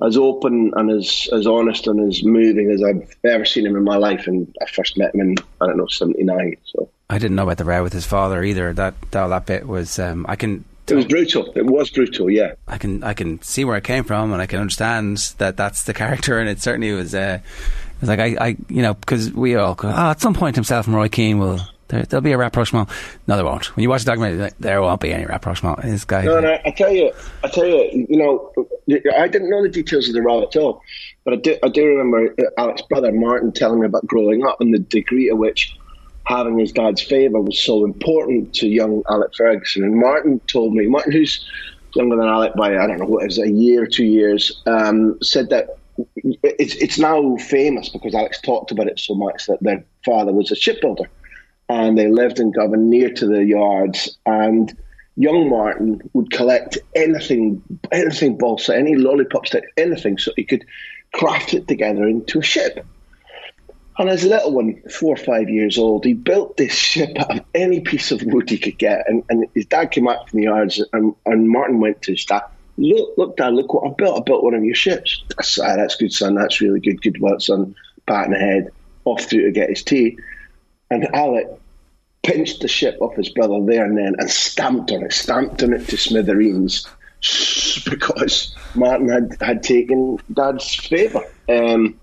O: as open and as, as honest and as moving as I've ever seen him in my life. And I first met him in, I don't know, 79. So
F: I didn't know about the row with his father either. That that, that bit was um, I can.
O: It was brutal. It was brutal. Yeah,
F: I can I can see where it came from, and I can understand that that's the character, and it certainly was. Uh, it was like I, I you know, because we all go, oh, at some point himself and Roy Keane will there, will be a rapprochement. No, there won't. When you watch the documentary, like, there won't be any rapprochement. This guy.
O: No, no. I tell you, I tell you, you know, I didn't know the details of the row at all, but I do, I do remember Alex's brother Martin telling me about growing up and the degree to which having his dad's favour was so important to young Alec Ferguson. And Martin told me, Martin, who's younger than Alec by I don't know what it was, a year, or two years, um, said that it's it's now famous because Alex talked about it so much that their father was a shipbuilder and they lived in Govan near to the yards. And young Martin would collect anything, anything balsa, any lollipop stick, anything, so he could craft it together into a ship. And as a little one, four or five years old, he built this ship out of any piece of wood he could get. And, and his dad came out from the yards, and, and Martin went to his dad. Look, look, Dad, look what I built. I built one of your ships. That's, ah, that's good, son. That's really good. Good work, son. Pat in the head. Off through to get his tea. And Alec pinched the ship off his brother there and then and stamped on it, stamped on it to smithereens because Martin had, had taken Dad's favour. Um,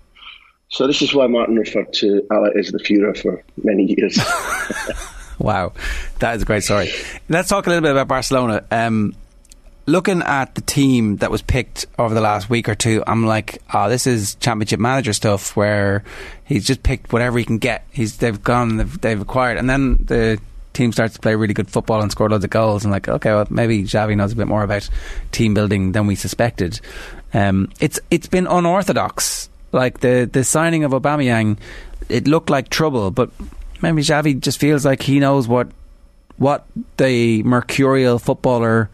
O: So this is why Martin referred to Ala as the Führer for many years.
F: Wow, that is a great story. Let's talk a little bit about Barcelona. Um, looking at the team that was picked over the last week or two, I'm like, oh, this is championship manager stuff where he's just picked whatever he can get. He's they've gone, they've, they've acquired, and then the team starts to play really good football and score loads of goals. And like, okay, well, maybe Xavi knows a bit more about team building than we suspected. Um, it's it's been unorthodox. Like the the signing of Aubameyang, it looked like trouble, but maybe Xavi just feels like he knows what what the mercurial footballer,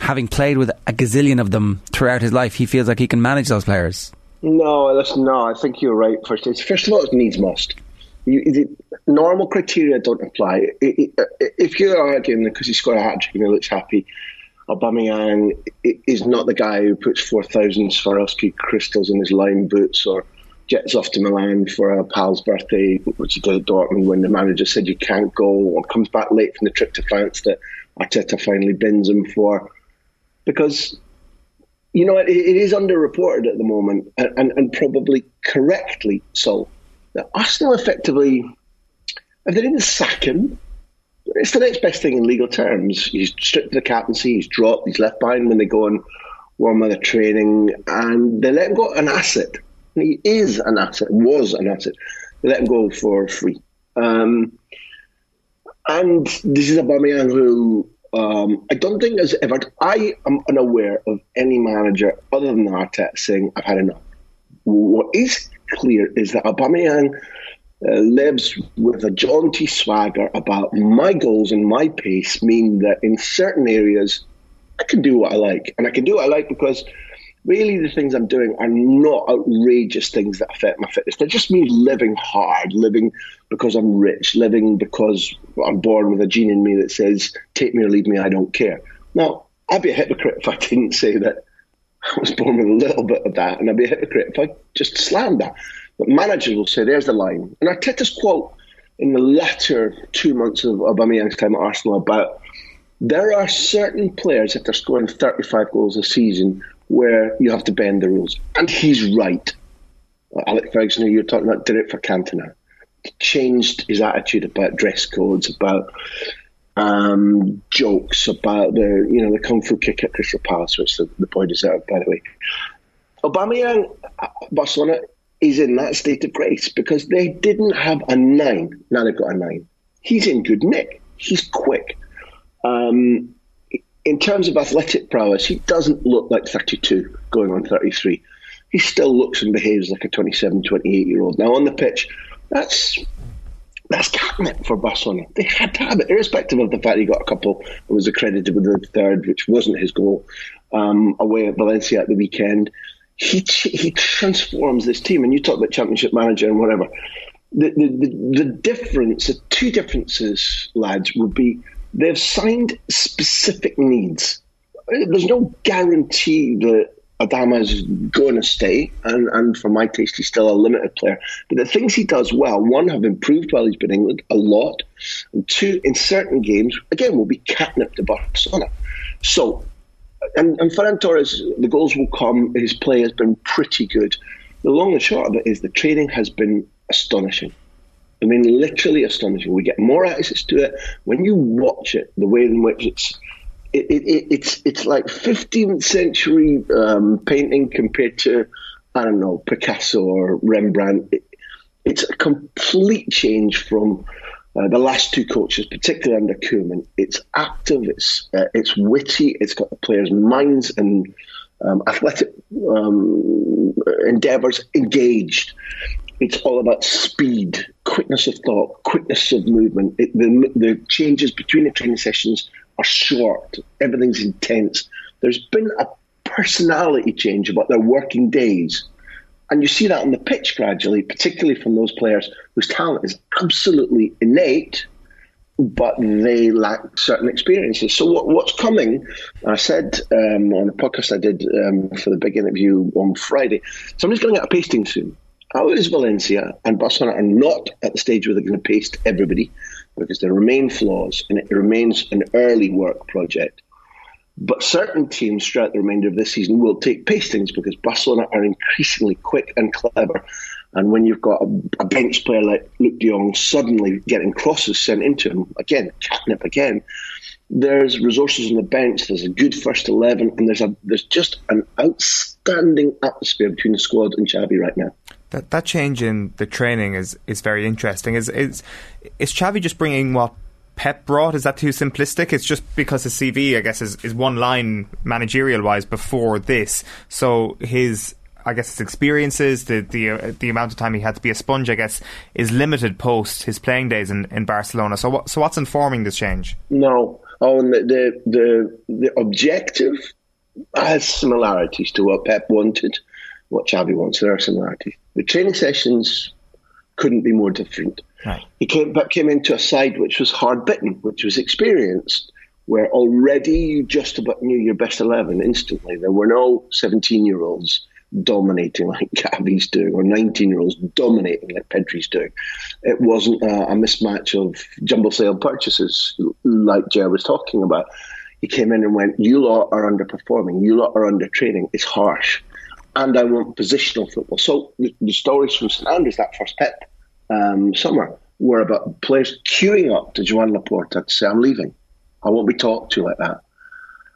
F: having played with a gazillion of them throughout his life, he feels like he can manage those players.
O: No, listen, no, I think you're right. First, first of all, it needs must. You, the normal criteria don't apply. If you're arguing because he scored a hat trick and he looks happy, Aubameyang is not the guy who puts four thousands Swarovski crystals in his line boots or jets off to Milan for a pal's birthday, which he did at Dortmund when the manager said you can't go, or comes back late from the trip to France that Arteta finally bins him for. Because, you know, it, it is underreported at the moment, and, and, and probably correctly so, that Arsenal effectively, if they didn't sack him, it's the next best thing in legal terms. He's stripped the captaincy, he's dropped, he's left behind when they go on warm weather training, and they let him go an asset. He is an asset, was an asset. They let him go for free. Um, and this is a Aubameyang who um, I don't think has ever. I am unaware of any manager other than Arteta saying I've had enough. What is clear is that Aubameyang uh, lives with a jaunty swagger about my goals and my pace mean that in certain areas I can do what I like, and I can do what I like because really the things I'm doing are not outrageous things that affect my fitness. They're just me living hard, living because I'm rich, living because I'm born with a gene in me that says, take me or leave me, I don't care. Now, I'd be a hypocrite if I didn't say that I was born with a little bit of that, and I'd be a hypocrite if I just slammed that. But managers will say, there's the line. And Arteta's quote in the latter two months of Aubameyang's time at Arsenal about there are certain players, if they're scoring 35 goals a season, where you have to bend the rules. And he's right. Alex Ferguson, you're talking about, did it for Cantona. He changed his attitude about dress codes, about um, jokes, about the you know the kung fu kick at Crystal Palace, which the, the boy deserved, by the way. Aubameyang, Barcelona is in that state of grace because they didn't have a nine. Now they've got a nine. He's in good nick. He's quick. Um, in terms of athletic prowess, he doesn't look like 32 going on 33. He still looks and behaves like a 27, 28 year old. Now, on the pitch, that's that's catnip for Barcelona. They had to have it, irrespective of the fact he got a couple and was accredited with the third, which wasn't his goal, um, away at Valencia at the weekend. He he transforms this team, and you talk about championship manager and whatever. The, the, the, the difference, the two differences, lads, would be they've signed specific needs. There's no guarantee that Adama is going to stay, and, and for my taste, he's still a limited player. But the things he does well, one, have improved while he's been in England a lot, and two, in certain games, again, will be catnip to Barcelona. So, and, and Ferran Torres, the goals will come. His play has been pretty good. The long and short of it is the training has been astonishing. I mean, literally astonishing. We get more access to it when you watch it. The way in which it's it, it, it's it's like 15th century um, painting compared to I don't know Picasso or Rembrandt. It, it's a complete change from uh, the last two coaches, particularly under Koeman. It's active, it's uh, it's witty, it's got the players' minds and um, athletic um, endeavours engaged. It's all about speed, quickness of thought, quickness of movement. It, the, the changes between the training sessions are short. Everything's intense. There's been a personality change about their working days. And you see that on the pitch gradually, particularly from those players whose talent is absolutely innate, but they lack certain experiences. So what, what's coming? I said um, on a podcast I did um, for the big interview on Friday. Somebody's going to get a pasting soon. How is Valencia and Barcelona are not at the stage where they're going to paste everybody because there remain flaws and it remains an early work project. But certain teams throughout the remainder of this season will take pastings because Barcelona are increasingly quick and clever And when you've got a, a bench player like Luuk de Jong suddenly getting crosses sent into him, again, catnip again, there's resources on the bench, there's a good first 11, and there's a there's just an outstanding atmosphere between the squad and Xavi right now.
G: That that change in the training is, is very interesting. Is is is Xavi just bringing what Pep brought? Is that too simplistic? It's just because his CV, I guess, is, is one line managerial wise before this. So his I guess his experiences, the the uh, the amount of time he had to be a sponge, I guess, is limited post his playing days in, in Barcelona. So what so what's informing this change?
O: No, oh, and the the the, the objective has similarities to what Pep wanted, what Xavi wants. There are similarities. The training sessions couldn't be more different.
G: Right.
O: He came but came into a side which was hard bitten, which was experienced, where already you just about knew your best eleven instantly. There were no seventeen year olds dominating like Gavi's doing, or 19 year olds dominating like Pedri's doing. It wasn't a, a mismatch of jumble sale purchases like Jer was talking about. He came in and went, You lot are underperforming, you lot are under training, it's harsh. And I want positional football. So the, the stories from St Andrews, that first Pep um, summer, were about players queuing up to Joan Laporta to say, I'm leaving. I won't be talked to like that.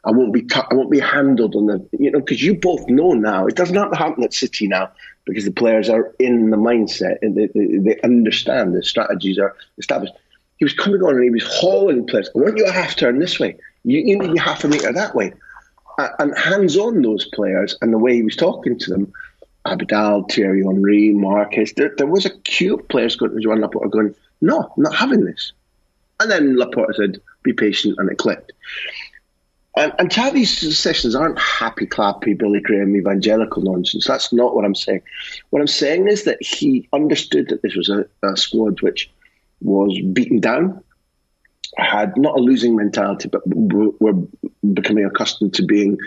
O: I won't be I won't be handled on the you know because you both know now it doesn't have to happen at City now because the players are in the mindset and they, they, they understand the strategies are established. He was coming on and he was hauling players. I want you a half turn this way. You, you need half a metre that way. And hands on those players and the way he was talking to them, Abidal, Thierry Henry, Márquez, there, there was a queue of players going to Joan Laporta going, no, I'm not having this. And then Laporta said, be patient, and it clicked. And, and Xavi's sessions aren't happy, clappy, Billy Graham evangelical nonsense. That's not what I'm saying. What I'm saying is that he understood that this was a, a squad which was beaten down, had not a losing mentality, but were becoming accustomed to being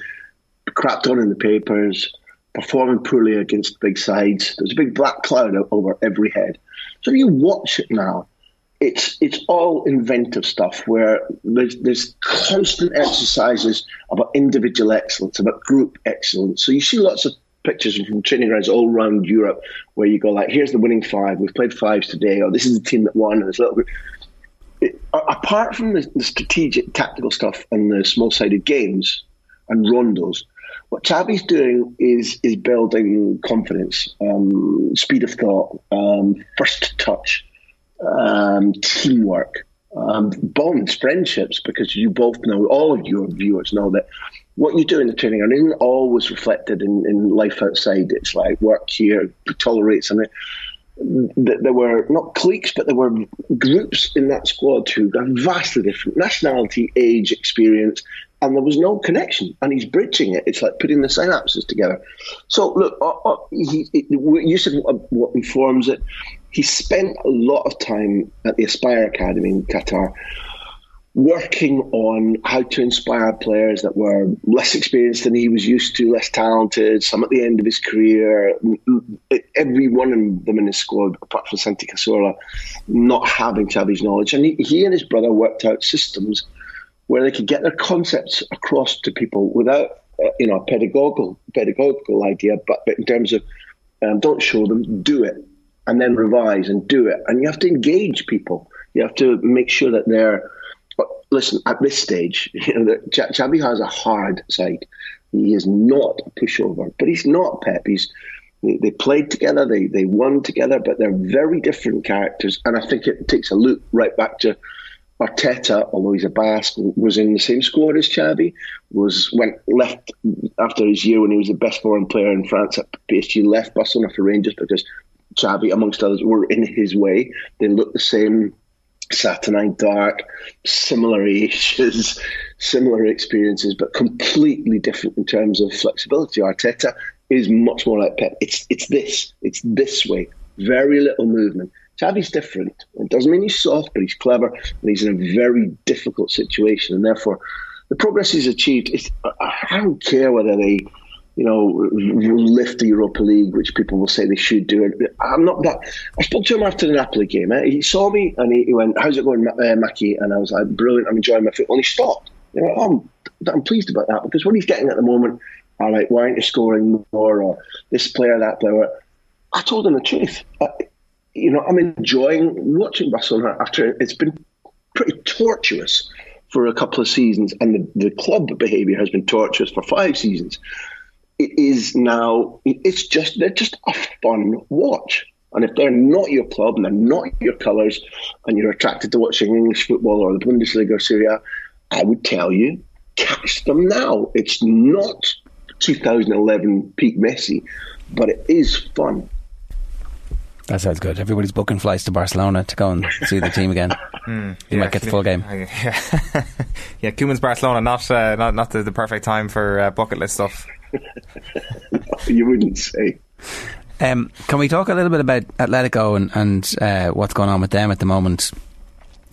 O: crapped on in the papers, performing poorly against big sides. There's a big black cloud over every head. So if you watch it now, it's it's all inventive stuff where there's there's constant exercises about individual excellence, about group excellence. So you see lots of pictures from training grounds all around Europe where you go like, here's the winning five. We've played fives today, or this is the team that won. And it's a little. Apart from the, the strategic, tactical stuff and the small-sided games and rondos, what Xavi's doing is is building confidence, um, speed of thought, um, first touch um, teamwork, um, bonds, friendships, because you both know, all of your viewers know that what you do in the training ground isn't always reflected in, in life outside. It's like work here, tolerate something. There were not cliques, but there were groups in that squad who are vastly different nationality, age, experience, and there was no connection. And he's bridging it. It's like putting the synapses together. So, look, uh, uh, he, you said what informs it he spent a lot of time at the Aspire Academy in Qatar working on how to inspire players that were less experienced than he was used to, less talented, some at the end of his career. Every one of them in his squad, apart from Santi Cazorla, not having Xavi's knowledge. And he, he and his brother worked out systems where they could get their concepts across to people without, uh, you know, a pedagogical, pedagogical idea, but, but in terms of um, don't show them, do it and then revise and do it. And you have to engage people. You have to make sure that they're. Listen, at this stage, you know, Xavi has a hard side. He is not a pushover, but he's not Pep. He's they, they played together, they they won together, but they're very different characters. And I think it takes a loop right back to Arteta, although he's a Basque, was in the same squad as Xavi. Was went left after his year when he was the best foreign player in France at PSG. Left Barcelona for Rangers because Xavi, amongst others, were in his way. They looked the same, saturnine dark, similar ages, similar experiences, but completely different in terms of flexibility. Arteta is much more like Pep. It's it's this. It's this way. Very little movement. Xavi's different. It doesn't mean he's soft, but he's clever, and he's in a very difficult situation, and therefore the progress he's achieved. Is, I don't care whether they you know, lift the Europa League, which people will say they should do. I'm not that. I spoke to him after the Napoli game. Eh? He saw me and he, he went, "How's it going, uh, Mackie?" And I was like, "Brilliant. I'm enjoying my football." And he stopped. You know, oh, I'm, I'm pleased about that because what he's getting at the moment are like, "Why aren't you scoring more?" or "This player, that player." I told him the truth. Uh, you know, I'm enjoying watching Barcelona after it's been pretty tortuous for a couple of seasons, and the, the club behaviour has been tortuous for five seasons. It is now, it's just, they're just a fun watch. And if they're not your club and they're not your colours, and you're attracted to watching English football or the Bundesliga or Serie A, I would tell you, catch them now. It's not 2011 peak Messi, but it is fun.
F: That sounds good. Everybody's booking flights to Barcelona to go and see the team again.
G: Mm,
F: you might get the full game.
G: Yeah, yeah. Koeman's Barcelona, not uh, not not the, the, perfect time for uh, bucket list stuff.
O: you wouldn't say.
F: Um, can we talk a little bit about Atletico and, and uh, what's going on with them at the moment?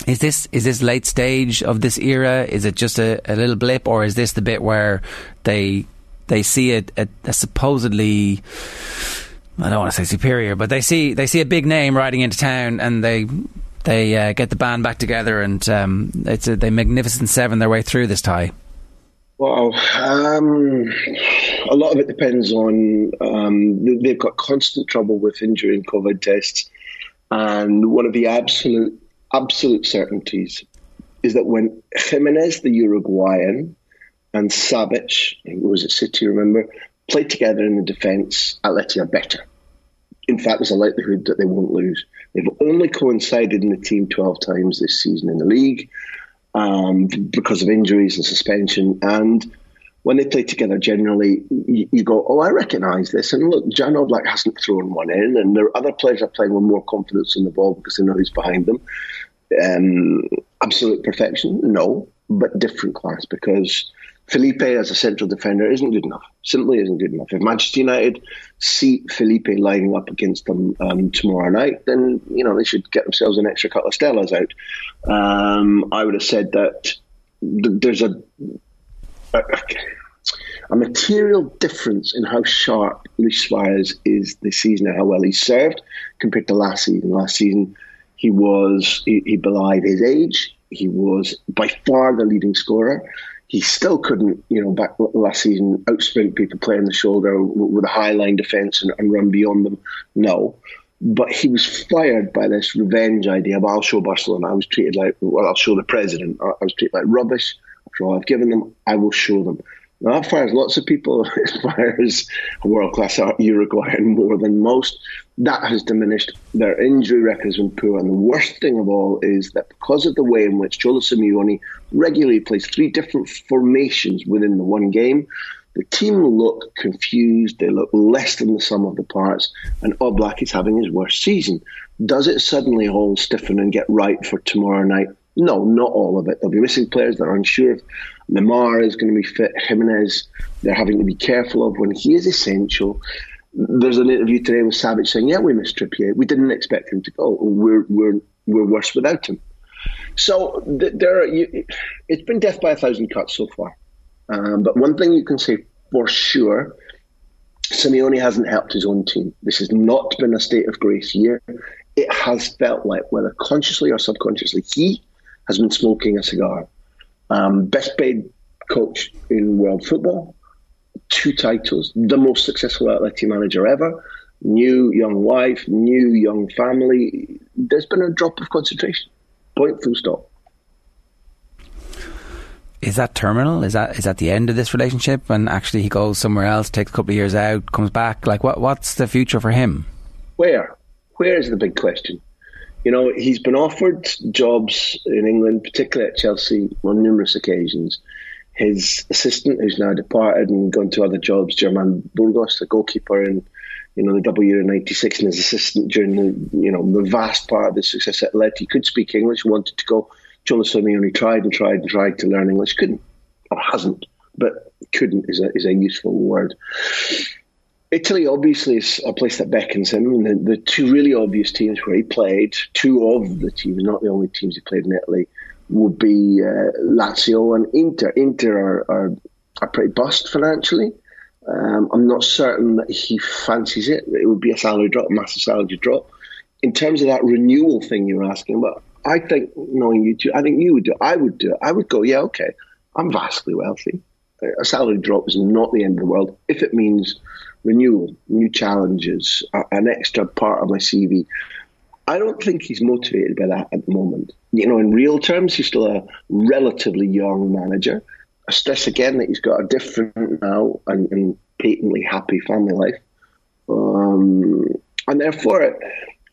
F: Is this is this late stage of this era? Is it just a, a little blip, or is this the bit where they they see it a, a supposedly I don't want to say superior, but they see they see a big name riding into town, and they they uh, get the band back together, and um, it's a, they magnificent seven their way through this tie.
O: Well, um, a lot of it depends on um, they've got constant trouble with injury and COVID tests, and one of the absolute absolute certainties is that when Giménez, the Uruguayan, and Savic, who was at City, remember, played together in the defence, Atleti are better. In fact, there's a likelihood that they won't lose. They've only coincided in the team 12 times this season in the league um, because of injuries and suspension. And when they play together, generally, you, you go, Oh, I recognise this. And look, Jan Oblak hasn't thrown one in, and there are other players are playing with more confidence in the ball because they know who's behind them. Um, absolute perfection? No, but different class because Felipe as a central defender isn't good enough. Simply isn't good enough. If Manchester United see Felipe lining up against them um, tomorrow night, then you know they should get themselves an extra couple of Stellas out. Um, I would have said that there's a, a, a material difference in how sharp Luis Suarez is this season and how well he's served compared to last season. Last season, he was he, he belied his age. He was by far the leading scorer he still couldn't, you know, back last season, outsprint people playing the shoulder with a high line defence and, and, run beyond them. No. But he was fired by this revenge idea of I'll show Barcelona. I was treated like, well, I'll show the president. I was treated like rubbish. After all I've given them, I will show them. Now, that fires lots of people. It fires world class Uruguayan more than most. That has diminished. Their injury record has been poor. And the worst thing of all is that because of the way in which Cholo Simeone regularly plays three different formations within the one game, the team look confused. They look less than the sum of the parts. And Oblak is having his worst season. Does it suddenly all stiffen and get right for tomorrow night? No, not all of it. They'll be missing players that are unsure Neymar is going to be fit. Giménez, they're having to be careful of when he is essential. There's an interview today with Savic saying, "Yeah, we missed Trippier. We didn't expect him to go. We're we're we're worse without him." So there, you, it's been death by a thousand cuts so far. Um, but one thing you can say for sure, Simeone hasn't helped his own team. This has not been a state of grace year. It has felt like, whether consciously or subconsciously, he has been smoking a cigar. Um, best paid coach in world football, two titles, the most successful Atleti manager ever, new young wife, new young family. There's been a drop of concentration. Point full stop.
F: Is that terminal? Is that is that the end of this relationship? And actually, he goes somewhere else, takes a couple of years out, comes back. Like, what what's the future for him?
O: Where? Where is the big question? You know, he's been offered jobs in England, particularly at Chelsea, on numerous occasions. His assistant, who's now departed and gone to other jobs, German Burgos, the goalkeeper in you know the W in '96, and his assistant during the you know the vast part of the success at Let, he could speak English, wanted to go. Cholo Simeone tried and tried and tried to learn English, couldn't or hasn't, but couldn't is a is a useful word. Italy obviously is a place that beckons him, the, the, two really obvious teams where he played, two of the teams, not the only teams he played in Italy, would be uh, Lazio and Inter. Inter are, are, are pretty bust financially. Um, I'm not certain that he fancies it. It would be a salary drop, massive salary drop. In terms of that renewal thing you're asking about, I think knowing you two, I think you would do. It. I would do it. I would go, yeah, okay. I'm vastly wealthy. A salary drop is not the end of the world if it means renewal, new challenges, an extra part of my CV. I don't think he's motivated by that at the moment. You know, in real terms, he's still a relatively young manager. I stress again that he's got a different now and, and patently happy family life. Um, and therefore,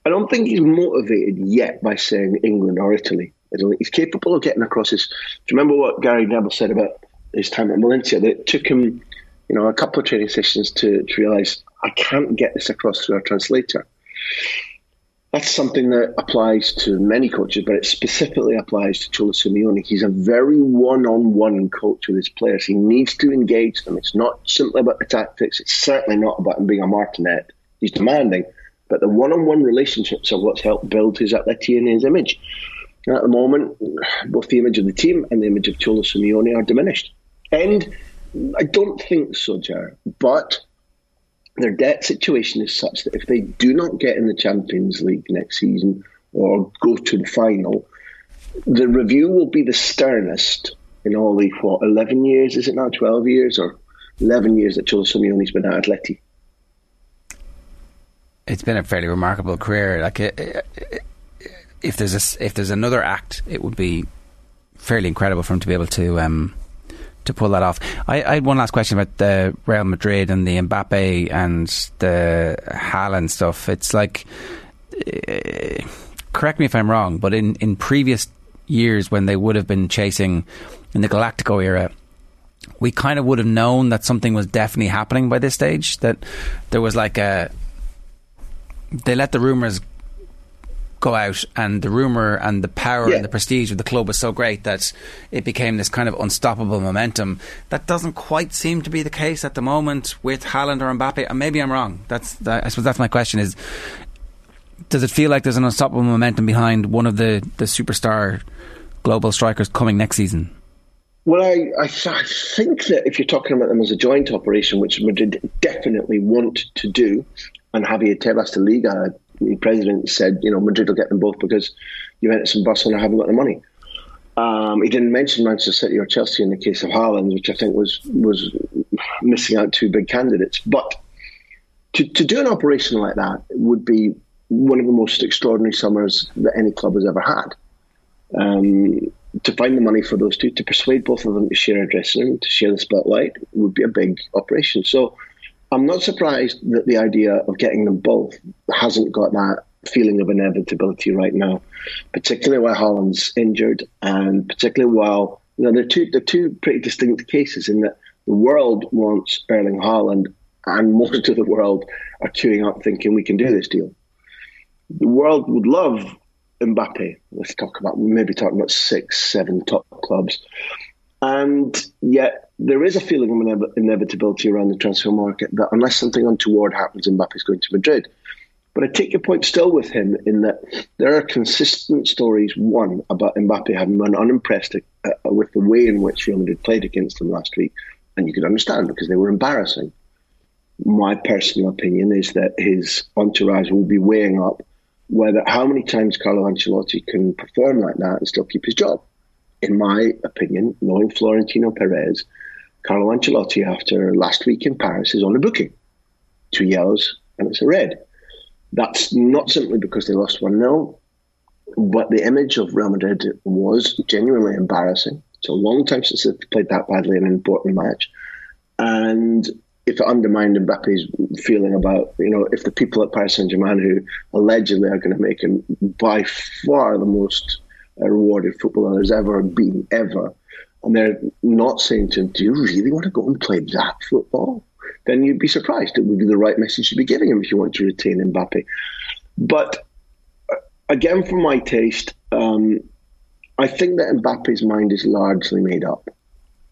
O: I don't think he's motivated yet by saying England or Italy. He's capable of getting across his. Do you remember what Gary Neville said about his time at Valencia? That it took him, you know, a couple of training sessions to, to realise I can't get this across through a translator that's something that applies to many coaches, but it specifically applies to Cholo Simeone. He's a very one-on-one coach with his players. He needs to engage them. It's not simply about the tactics. It's certainly not about him being a martinet. He's demanding, but the one-on-one relationships are what's helped build his uh, Atleti and his image. And at the moment, both the image of the team and the image of Cholo Simeone are diminished. And I don't think so, Jar, but their debt situation is such that if they do not get in the Champions League next season or go to the final, the review will be the sternest in all the what eleven years is it now twelve years or eleven years that Cholo Simeone's been at Atleti.
F: It's been a fairly remarkable career. Like if there's a, if there's another act, it would be fairly incredible for him to be able to um, to pull that off. I, I, had one last question about the Real Madrid and the Mbappe and the Haaland stuff. It's like, uh, correct me if I'm wrong, but in, in previous years when they would have been chasing in the Galactico era, we kind of would have known that something was definitely happening by this stage. That there was like a. They let the rumours go out, and the rumor and the power yeah. and the prestige of the club was so great that it became this kind of unstoppable momentum. That doesn't quite seem to be the case at the moment with Haaland or Mbappe. And maybe I'm wrong. That's that, I suppose that's my question: is does it feel like there's an unstoppable momentum behind one of the the superstar global strikers coming next season?
O: Well, I, I, I, think that if you're talking about them as a joint operation, which Madrid definitely want to do, and Javier Tebas de Liga the president said, you know, Madrid will get them both because Juventus and Barcelona haven't got the money. Um, he didn't mention Manchester City or Chelsea in the case of Haaland, which I think was was missing out two big candidates. But to, to do an operation like that would be one of the most extraordinary summers that any club has ever had. Um, to find the money for those two, to persuade both of them to share a dressing room, to share the spotlight, would be a big operation. So I'm not surprised that the idea of getting them both hasn't got that feeling of inevitability right now, particularly while Haaland's injured, and particularly while you know they're two they're two pretty distinct cases in that the world wants Erling Haaland, and most of the world are queuing up thinking we can do this deal. The world would love Mbappe. Let's talk about maybe talking about six, seven top clubs, and yet there is a feeling of inevitability around the transfer market that unless something untoward happens, Mbappe's going to Madrid. But I take your point still with him in that there are consistent stories, one, about Mbappe having been unimpressed uh, with the way in which Real Madrid played against them last week. And you could understand because they were embarrassing. My personal opinion is that his entourage will be weighing up whether how many times Carlo Ancelotti can perform like that and still keep his job. In my opinion, knowing Florentino Perez, Carlo Ancelotti, after last week in Paris, is on a booking. Two yellows and it's a red. That's not simply because they lost 1 0, but the image of Real Madrid was genuinely embarrassing. It's a long time since they've played that badly in an important match. And if it undermined Mbappe's feeling about, you know, if the people at Paris Saint Germain who allegedly are going to make him by far the most rewarded footballer there's ever been, ever, and they're not saying to him, Do you really want to go and play that football? Then you'd be surprised. It would be the right message to be giving him if you want to retain Mbappe. But uh, again, for my taste, um, I think that Mbappe's mind is largely made up.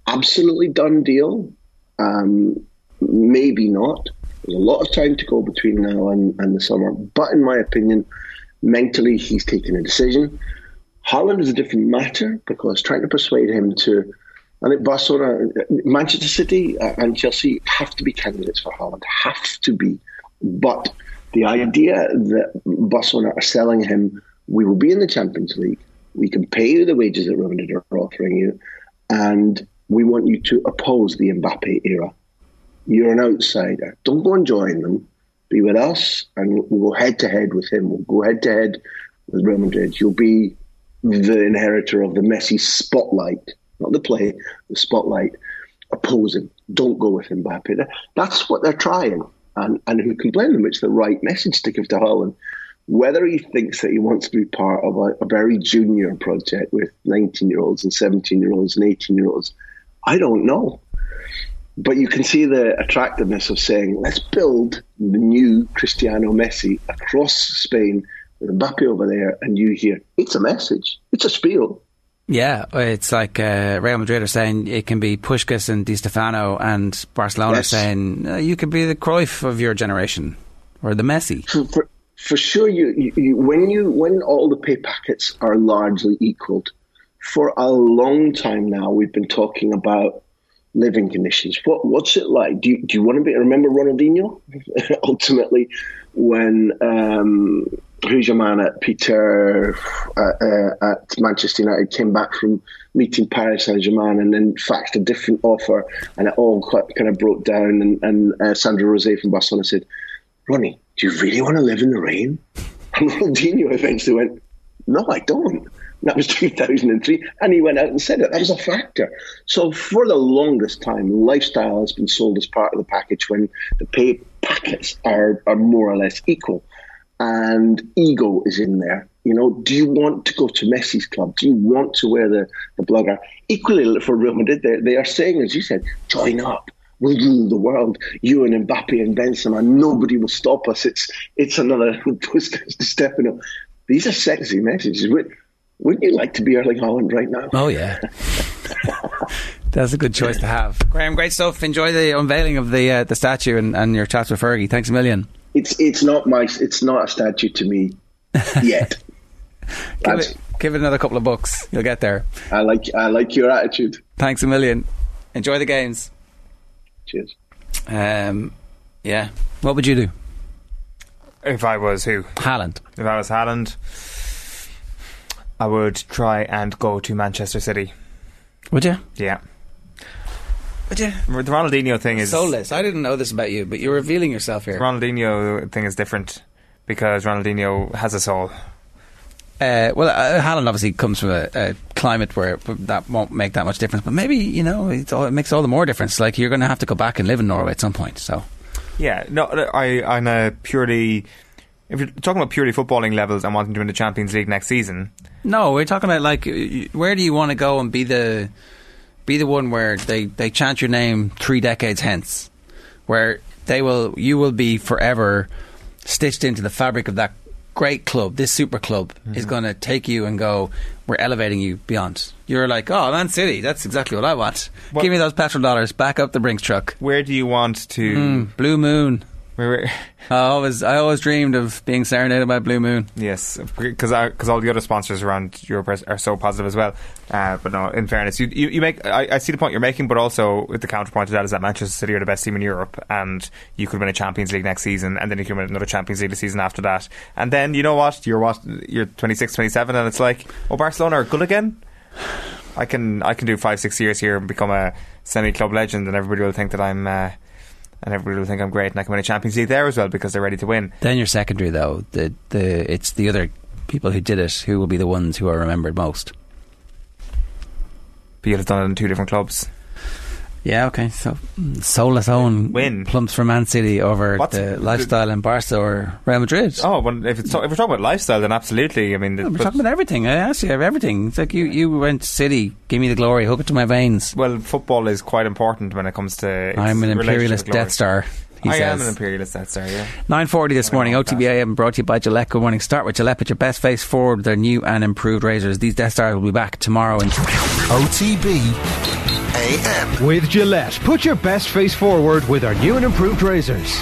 O: Absolutely done deal. Um, maybe not. There's a lot of time to go between now and, and the summer. But in my opinion, mentally, he's taken a decision. Haaland is a different matter because trying to persuade him to, I think Barcelona, Manchester City, and Chelsea have to be candidates for Haaland, have to be. But the idea that Barcelona are selling him, we will be in the Champions League, we can pay you the wages that Real Madrid are offering you, and we want you to oppose the Mbappe era. You're an outsider. Don't go and join them. Be with us, and we'll go head to head with him. We'll go head to head with Real Madrid. You'll be the inheritor of the Messi spotlight, not the play, the spotlight. Oppose him. Don't go with Mbappe. That's what they're trying. And, and who can blame them? It's the right message to give to Haaland. Whether he thinks that he wants to be part of a, a very junior project with 19 year olds and 17 year olds and 18 year olds, I don't know. But you can see the attractiveness of saying, let's build the new Cristiano Messi across Spain with Mbappe over there and you here. It's a message, it's a spiel.
F: Yeah, it's like uh, Real Madrid are saying it can be Puskas and Di Stefano, and Barcelona
O: Yes.
F: saying uh, you could be the Cruyff of your generation or the Messi.
O: for, for, for sure you, you, you when you when all the pay packets are largely equaled for a long time now we've been talking about living conditions what what's it like do you, do you want to be remember Ronaldinho ultimately when um who's your man at Peter uh, uh, at Manchester United came back from meeting Paris Saint Germain and then faxed a different offer and it all kind of broke down and, and uh, Sandro Rosell from Barcelona said Ronnie, do you really want to live in the rain? And Ronaldinho eventually went, No, I don't. That was 2003. And he went out and said it. That was a factor. So for the longest time, lifestyle has been sold as part of the package when the pay packets are, are more or less equal. And ego is in there. You know, do you want to go to Messi's club? Do you want to wear the, the blogger? Equally for Real Madrid, they, they are saying, as you said, join up. We'll rule the world. You and Mbappe and Benzema, nobody will stop us. It's it's another stepping up. These are sexy messages. Wouldn't wouldn't you like to be Erling Haaland right now?
F: Oh yeah, that's a good choice to have. Graham, great stuff. Enjoy the unveiling of the uh, the statue and, and your chats with Fergie. Thanks a million.
O: It's it's not my it's not a statue to me yet.
F: Give it, give it another couple of books. You'll get there.
O: I like I like your attitude.
F: Thanks a million. Enjoy the games.
O: Cheers.
F: Um, yeah. What would you do?
G: If I was who?
F: Haaland.
G: If I was Haaland, I would try and go to Manchester City.
F: Would you?
G: Yeah.
F: Would you?
G: The Ronaldinho thing is
F: Soulless. I didn't know this about you, but you're revealing yourself here.
G: The Ronaldinho thing is different because Ronaldinho has a soul.
F: Uh, well, uh, Haaland obviously comes from a, a climate where that won't make that much difference. But maybe you know it's all, it makes all the more difference. Like you're going to have to go back and live in Norway at some point. So
G: Yeah, no, I, on a purely, if you're talking about purely footballing levels and wanting to win the Champions League next season,
F: no, we're talking about like where do you want to go and be the be the one where they they chant your name three decades hence, where they will you will be forever stitched into the fabric of that great club. This super club is going to take you and go. We're elevating you beyond. You're like, oh, Man City. That's exactly what I want.
G: What-
F: Give me those petrol dollars. Back up the Brinks truck.
G: where do you want to?
F: Mm, Blue Moon.
G: Where,
F: I always, I always dreamed of being serenaded by Blue Moon.
G: yes, because because all the other sponsors around Europe are, are so positive as well. Uh, but no, in fairness, you you, you make I, I see the point you're making, but also the counterpoint to that is that Manchester City are the best team in Europe, and you could win a Champions League next season, and then you could win another Champions League the season after that, and then you know what? You're what? You're 26, 27, and it's like, oh, Barcelona are good again. I can I can do five six years here and become a semi club legend, and everybody will think that I'm. Uh, and everybody will think I'm great, and I can win a Champions League there as well because they're ready to win.
F: Then your secondary, though, the the it's the other people who did it who will be the ones who are remembered most.
G: But you'd have done it in two different clubs.
F: Yeah, okay. So soulless own
G: Win.
F: plumps for Man City over
G: What's-
F: the lifestyle in Barca or Real Madrid.
G: Oh, well, if, it's, if we're talking about lifestyle, then absolutely. I mean,
F: We're talking about everything. I asked you everything. It's like you, you went to City, give me the glory, hook it to my veins.
G: well, football is quite important when it comes to. its
F: I'm an imperialist. Death Star. He
G: I
F: says.
G: am an imperialist Death Star. Yeah.
F: 9.40 this morning,
G: know
F: OTB AM brought to you by Gillette. Good morning. Start with Gillette. Put your best face forward with their new and improved razors. These Death Stars will be back tomorrow. And
D: OTB AM.
E: With Gillette, put your best face forward with our new and improved razors.